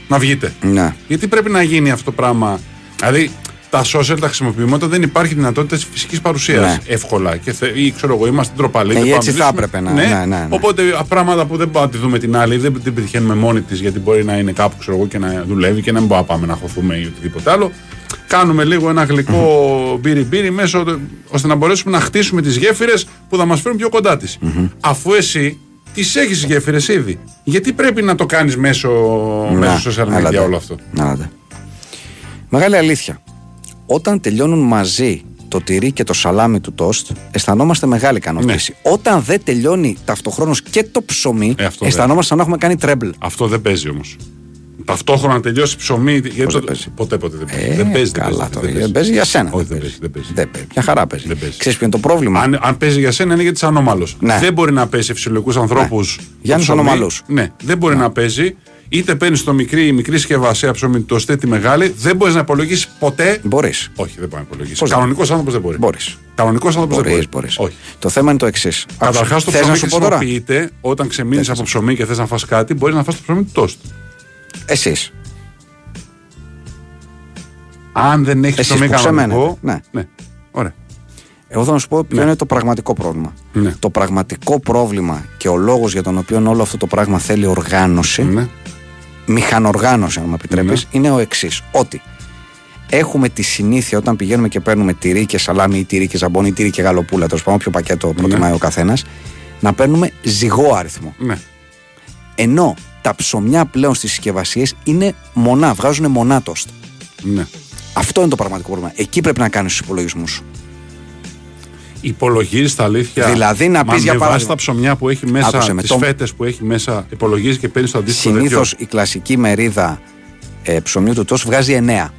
Speaker 2: να βγείτε;
Speaker 1: Ναι.
Speaker 2: Γιατί πρέπει να γίνει αυτό το πράγμα; Δηλαδή, τα social τα χρησιμοποιούμε όταν δεν υπάρχει δυνατότητα της φυσικής παρουσίας
Speaker 1: Ναι.
Speaker 2: εύκολα. Και θε, ή ξέρω εγώ, είμαστε ντροπαλοί.
Speaker 1: Ναι,
Speaker 2: δεν
Speaker 1: έτσι
Speaker 2: πάμε
Speaker 1: θα
Speaker 2: μιλήσουμε.
Speaker 1: έπρεπε να- ναι, ναι, ναι.
Speaker 2: Οπότε α, πράγματα που δεν πάμε να τη δούμε την άλλη, δεν την πετυχαίνουμε μόνη της γιατί μπορεί να είναι κάπου ξέρω εγώ, και να δουλεύει και να μην μπορούμε να πάμε να χωθούμε ή οτιδήποτε άλλο. Κάνουμε λίγο ένα γλυκό μπύρι-μπύρι μέσω ώστε να μπορέσουμε να χτίσουμε τις γέφυρες που θα μας φέρουν πιο κοντά της. Αφού εσύ τις έχεις τι γέφυρες ήδη. Γιατί πρέπει να το κάνεις μέσω, μέσω social
Speaker 1: Να,
Speaker 2: media
Speaker 1: έλατε.
Speaker 2: όλο αυτό;
Speaker 1: Να, έλατε. Μεγάλη αλήθεια. Όταν τελειώνουν μαζί το τυρί και το σαλάμι του τόστ, αισθανόμαστε μεγάλη ικανοποίηση. Όταν δεν τελειώνει ταυτοχρόνως και το ψωμί,
Speaker 2: Ε, αυτό
Speaker 1: αισθανόμαστε σαν να έχουμε κάνει τρέμπλ.
Speaker 2: Αυτό δεν παίζει όμως. Ταυτόχρονα να τελειώσει ψωμί. γιατί
Speaker 1: δεν
Speaker 2: το-
Speaker 1: παίζει;
Speaker 2: Ποτέ, ποτέ δεν παίζει.
Speaker 1: Ε,
Speaker 2: δεν παίζει. δεν
Speaker 1: καλά
Speaker 2: παίζει,
Speaker 1: το
Speaker 2: δεν
Speaker 1: δεν
Speaker 2: παίζει.
Speaker 1: παίζει για σένα.
Speaker 2: Όχι, δεν παίζει. Δεν παίζει.
Speaker 1: Δεν παίζει. Μια χαρά παίζει.
Speaker 2: Δεν παίζει.
Speaker 1: Ξέρεις ποιο είναι το πρόβλημα;
Speaker 2: Αν, αν παίζει για σένα είναι γιατί είσαι ανώμαλο.
Speaker 1: Ναι.
Speaker 2: Δεν μπορεί να παίζει σε φυσιολογικού ανθρώπους.
Speaker 1: Γιάννης ανομαλούς.
Speaker 2: Ναι, δεν μπορεί να παίζει. Είτε παίρνεις το μικρή, μικρή συσκευασία ψωμί, το στέ τη μεγάλη, δεν μπορείς να υπολογίσεις ποτέ.
Speaker 1: Μπορείς.
Speaker 2: Όχι, δεν μπορείς να υπολογίσεις.
Speaker 1: Πώς δεν-
Speaker 2: Κανονικός άνθρωπος δεν μπορεί.
Speaker 1: Μπορείς.
Speaker 2: Κανονικός άνθρωπος δεν
Speaker 1: Μπορείς.
Speaker 2: μπορεί.
Speaker 1: Μπορείς.
Speaker 2: Όχι.
Speaker 1: Το θέμα είναι το εξής.
Speaker 2: Καταρχάς το
Speaker 1: Θες
Speaker 2: ψωμί
Speaker 1: να σου πω τώρα.
Speaker 2: χρησιμοποιείται όταν ξεμείνεις
Speaker 1: Θες να
Speaker 2: από
Speaker 1: σου
Speaker 2: ψωμί και θες να φας κάτι, μπορείς να φας το ψωμί του τόστ.
Speaker 1: Εσείς.
Speaker 2: Αν δεν έχεις
Speaker 1: Εσείς
Speaker 2: ψωμί
Speaker 1: που ξεμένετε.
Speaker 2: κανονικό.
Speaker 1: Ναι.
Speaker 2: ναι. Ωραία.
Speaker 1: Εγώ θα να σου πω ποιο είναι το πραγματικό πρόβλημα.
Speaker 2: Ναι.
Speaker 1: Το πραγματικό πρόβλημα και ο λόγος για τον οποίο όλο αυτό το πράγμα θέλει οργάνωση,
Speaker 2: Ναι.
Speaker 1: Μηχανοργάνωση, αν μου επιτρέπεις,
Speaker 2: Ναι.
Speaker 1: είναι ο εξής. Ότι έχουμε τη συνήθεια όταν πηγαίνουμε και παίρνουμε τυρί και σαλάμι ή τυρί και ζαμπόνι ή τυρί και γαλοπούλα, τέλος πάντων, όποιο πακέτο προτιμάει ο καθένας, να παίρνουμε ζυγό αριθμό.
Speaker 2: ναι.
Speaker 1: Ενώ τα ψωμιά πλέον στις συσκευασίες είναι μονά, βγάζουν μονά τόστ.
Speaker 2: ναι.
Speaker 1: Αυτό είναι το πραγματικό πρόβλημα. Εκεί πρέπει να κάνεις τους υπολογισμούς σου.
Speaker 2: Υπολογίζεις τα αλήθεια.
Speaker 1: Δηλαδή να
Speaker 2: Μα
Speaker 1: πεις, για
Speaker 2: με βάση
Speaker 1: παράδειγμα-
Speaker 2: τα ψωμιά που έχει μέσα,
Speaker 1: Άκουσε με,
Speaker 2: τις
Speaker 1: το-
Speaker 2: φέτες που έχει μέσα, υπολογίζεις και παίρνεις το αντίστοιχο.
Speaker 1: Συνήθως
Speaker 2: τέτοιο.
Speaker 1: η κλασική μερίδα ε, ψωμιού του τόστ βγάζει 9.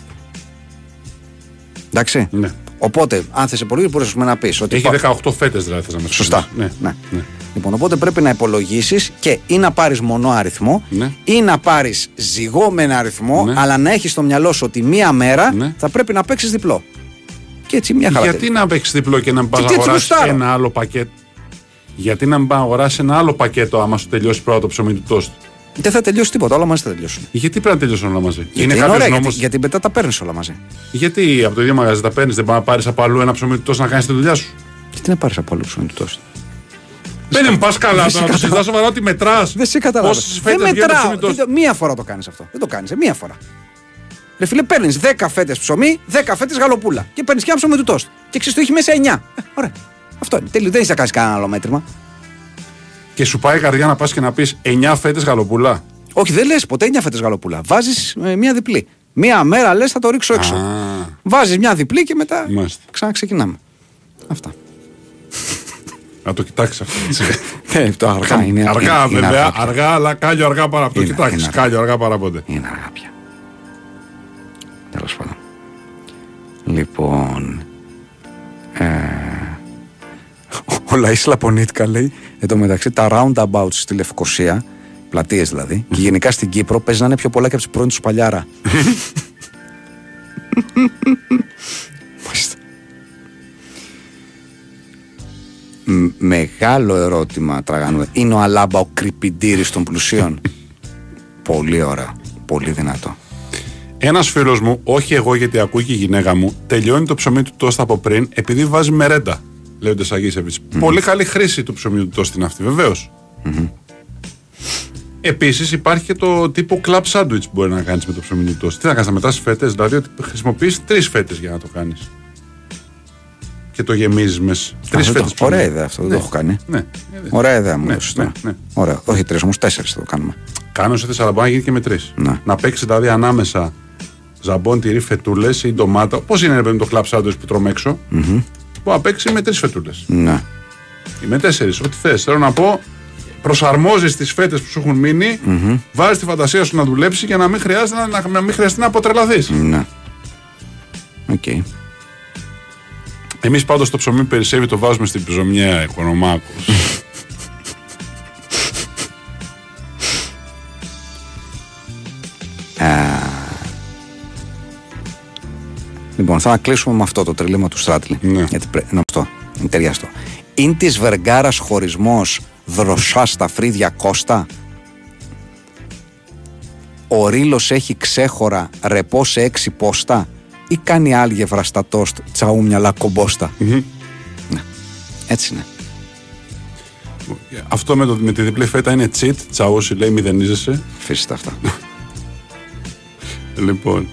Speaker 1: Εντάξει;
Speaker 2: Ναι.
Speaker 1: Οπότε, αν θες υπολογίσει, μπορείς να πεις ότι.
Speaker 2: Έχει
Speaker 1: πα-
Speaker 2: 18 φέτες δηλαδή, θες να με
Speaker 1: Σωστά.
Speaker 2: Ναι.
Speaker 1: Ναι. Λοιπόν, οπότε πρέπει να υπολογίσεις και ή να πάρεις μονό αριθμό
Speaker 2: Ναι.
Speaker 1: ή να πάρεις ζυγό με ένα αριθμό,
Speaker 2: Ναι.
Speaker 1: αλλά να έχεις στο μυαλό σου ότι μία μέρα
Speaker 2: Ναι.
Speaker 1: θα πρέπει να παίξεις διπλό. Και έτσι μια χαρά.
Speaker 2: Γιατί να παίξεις διπλό και να μην πα
Speaker 1: Και
Speaker 2: να
Speaker 1: τι έτσι
Speaker 2: αγοράσει
Speaker 1: γουστάρω.
Speaker 2: ένα άλλο πακέτο; Γιατί να μην πάει να αγοράσει ένα άλλο πακέτο άμα σου τελειώσει πρώτα το ψωμί του τόστ;
Speaker 1: Δεν θα τελειώσει τίποτα, όλα μαζί θα τελειώσουν.
Speaker 2: Γιατί πρέπει να τελειώσουν όλα μαζί;
Speaker 1: Γιατί είναι
Speaker 2: κάποιος
Speaker 1: ωραία,
Speaker 2: νόμος-
Speaker 1: γιατί, γιατί μετά τα παίρνεις όλα μαζί.
Speaker 2: Γιατί από το ίδιο μαγαζί τα παίρνεις, δεν πάει να πάρεις από αλλού ένα ψωμί του τόστ να κάνεις τη δουλειά σου;
Speaker 1: Γιατί να πάρεις από άλλο ψωμί του τόστ;
Speaker 2: Δεν μου πας καλά
Speaker 1: Δεν σε
Speaker 2: τώρα, το
Speaker 1: καταλαβα-
Speaker 2: συζητάς σοβαρά ότι μετράς.
Speaker 1: Δεν σε καταλαβαίνω.
Speaker 2: Πόσες
Speaker 1: Δεν
Speaker 2: φέτε βγαίνουν το
Speaker 1: μετράω.
Speaker 2: ψωμί του τόστ.
Speaker 1: Δεν το- Μία φορά το κάνεις αυτό. Δεν το κάνεις. Μία φορά. Ρε φίλε, παίρνεις 10 φέτες ψωμί, 10 φέτες γαλοπούλα. Και παίρνεις και ένα ψωμί του τόστ. Και ξέρεις το έχει μέσα 9. Ε, ωραία. Αυτό είναι. Τέλειο. Δεν έχει να κάνεις κανένα άλλο μέτρημα.
Speaker 2: Και σου πάει η καρδιά να πας και να πεις 9 φέτες γαλοπούλα.
Speaker 1: Όχι, δεν λες ποτέ 9 φέτες γαλοπούλα. Βάζεις μία διπλή. Μία μέρα λες θα το ρίξω έξω.
Speaker 2: Α.
Speaker 1: Βάζεις μια διπλή και μετά
Speaker 2: Μάλιστα.
Speaker 1: ξαναξεκινάμε. Αυτά.
Speaker 2: Να το κοιτάξεις αυτό. έτσι.
Speaker 1: Ε, το αργά είναι.
Speaker 2: αργά
Speaker 1: είναι- είναι
Speaker 2: βέβαια,
Speaker 1: αργά.
Speaker 2: αργά, αλλά κάλιο αργά παρά. Το
Speaker 1: Είναι,
Speaker 2: κοιτάξεις,
Speaker 1: είναι αργά.
Speaker 2: κάλιο αργά παρά πότε.
Speaker 1: Είναι αργά πια. Τέλος πάντων. Λοιπόν. Ε, ο Λαΐς Λαπονίτικα λέει εν τω μεταξύ τα roundabouts στη Λευκοσία, πλατείες δηλαδή, και γενικά στην Κύπρο παίζει να είναι πιο πολλά και από τις πρώην τους Παλιάρα. Μάλιστα. μ- μεγάλο ερώτημα τραγανού. Είναι ο Αλάμπα ο κρυπιντήρης των πλουσίων; Πολύ ωραίο. Πολύ δυνατό.
Speaker 2: Ένας φίλος μου, όχι εγώ γιατί ακούει και η γυναίκα μου, τελειώνει το ψωμί του τόστα από πριν επειδή βάζει μερέντα. Λέει ο Ντεσαγίσεβιτ. Πολύ καλή χρήση του ψωμιού του τόστα είναι αυτή, βεβαίως. Επίσης υπάρχει και το τύπο club sandwich που μπορεί να κάνεις με το ψωμί του τόστα. Τι να κάνεις, να μετράσει φέτες, δηλαδή ότι χρησιμοποιείς τρεις φέτες για να το κάνεις. Και το γεμίζεις με τρεις
Speaker 1: Αυτό το-
Speaker 2: φέτες.
Speaker 1: Ωραία ιδέα αυτό. Δεν το έχω κάνει.
Speaker 2: Ναι. Ε, δε-
Speaker 1: Ωραία ιδέα μου
Speaker 2: Ναι,
Speaker 1: έδωσες
Speaker 2: ναι,
Speaker 1: τώρα.
Speaker 2: ναι.
Speaker 1: Ωραία. Όχι τρεις, όμως τέσσερις θα το κάνουμε.
Speaker 2: Κάνω σε τέσσερα, μπορεί να γίνει και με τρεις.
Speaker 1: Ναι.
Speaker 2: Να παίξεις δηλαδή ανάμεσα ζαμπόν, τυρί, φετούλες ή ντομάτα. Πώς είναι ρε παιδί, το club sandwich που τρώμε έξω; Μπορεί να παίξει με τρεις φετούλες.
Speaker 1: Ναι.
Speaker 2: Ή με τέσσερις, ό,τι θες. Θέλω να πω, προσαρμόζεις τις φέτες που σου έχουν μείνει, βάζεις τη φαντασία σου να δουλέψει για να μην χρειάζεται να, να, να μην χρειαστεί να αποτρελαθείς.
Speaker 1: Ναι. Οκ.
Speaker 2: Εμείς πάντως το ψωμί που περισσεύει το βάζουμε στην ψωμιά οικονομάκος.
Speaker 1: Λοιπόν, θα κλείσουμε με αυτό το τριλήμα του Στράτλι.
Speaker 2: Ναι.
Speaker 1: Γιατί πρέπει να αυτό. Είναι ταιριαστό. Είναι της Βεργάρας χωρισμός δροσά στα φρύδια Κώστα; Ο Ρήλος έχει ξέχωρα ρεπό σε έξι πόστα ή κάνει άλγευρα στα τόστ τσαούμια κομπόστα; Ναι. Έτσι είναι.
Speaker 2: Αυτό με, το, με τη διπλή φέτα είναι cheat. Τσαούσι λέει μηδενίζεσαι.
Speaker 1: Αφήστε αυτά.
Speaker 2: λοιπόν.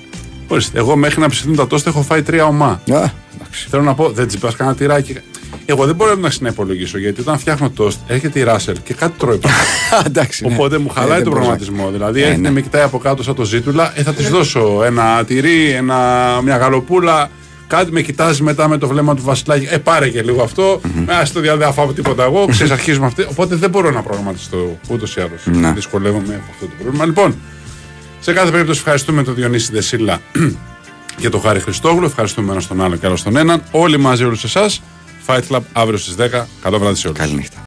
Speaker 2: Ορίστε, εγώ μέχρι να ψηθούν τα τόστα έχω φάει τρία ομά.
Speaker 1: Α, εντάξει.
Speaker 2: Θέλω να πω, δεν τσιπά κανένα τυράκι. Εγώ δεν μπορώ να συνυπολογίσω γιατί όταν φτιάχνω τόστ έρχεται η Ράσελ και κάτι τρώει πάνω.
Speaker 1: εντάξει ναι.
Speaker 2: Οπότε μου
Speaker 1: Ε,
Speaker 2: χαλάει
Speaker 1: δεν
Speaker 2: τον
Speaker 1: μπορείς να-
Speaker 2: προγραμματισμό. Δηλαδή
Speaker 1: Ε,
Speaker 2: έρχεται
Speaker 1: ναι.
Speaker 2: με κοιτάει από κάτω σαν το ζήτουλα, ε, θα της δώσω ένα τυρί, ένα, μια γαλοπούλα. Κάτι με κοιτάζει μετά με το βλέμμα του Βασιλάκη. Ε, πάρε και λίγο αυτό. Α το διάλογο δεν θα φάω τίποτα εγώ. Ξέρεις, αρχίζουμε αυτή. Οπότε δεν μπορώ να προγραμματιστώ ούτως ή άλλως.
Speaker 1: Ναι.
Speaker 2: Δυσκολεύομαι από αυτό το πρόβλημα. Λοιπόν, σε κάθε περίπτωση ευχαριστούμε τον Διονύση Δεσίλα και τον Χάρη Χριστόγλου. Ευχαριστούμε ένα τον άλλο και άλλο τον έναν. Όλοι μαζί, όλους εσάς. Fight Club αύριο στις 10. Καλό βράδυ σε όλους.
Speaker 1: Καληνύχτα.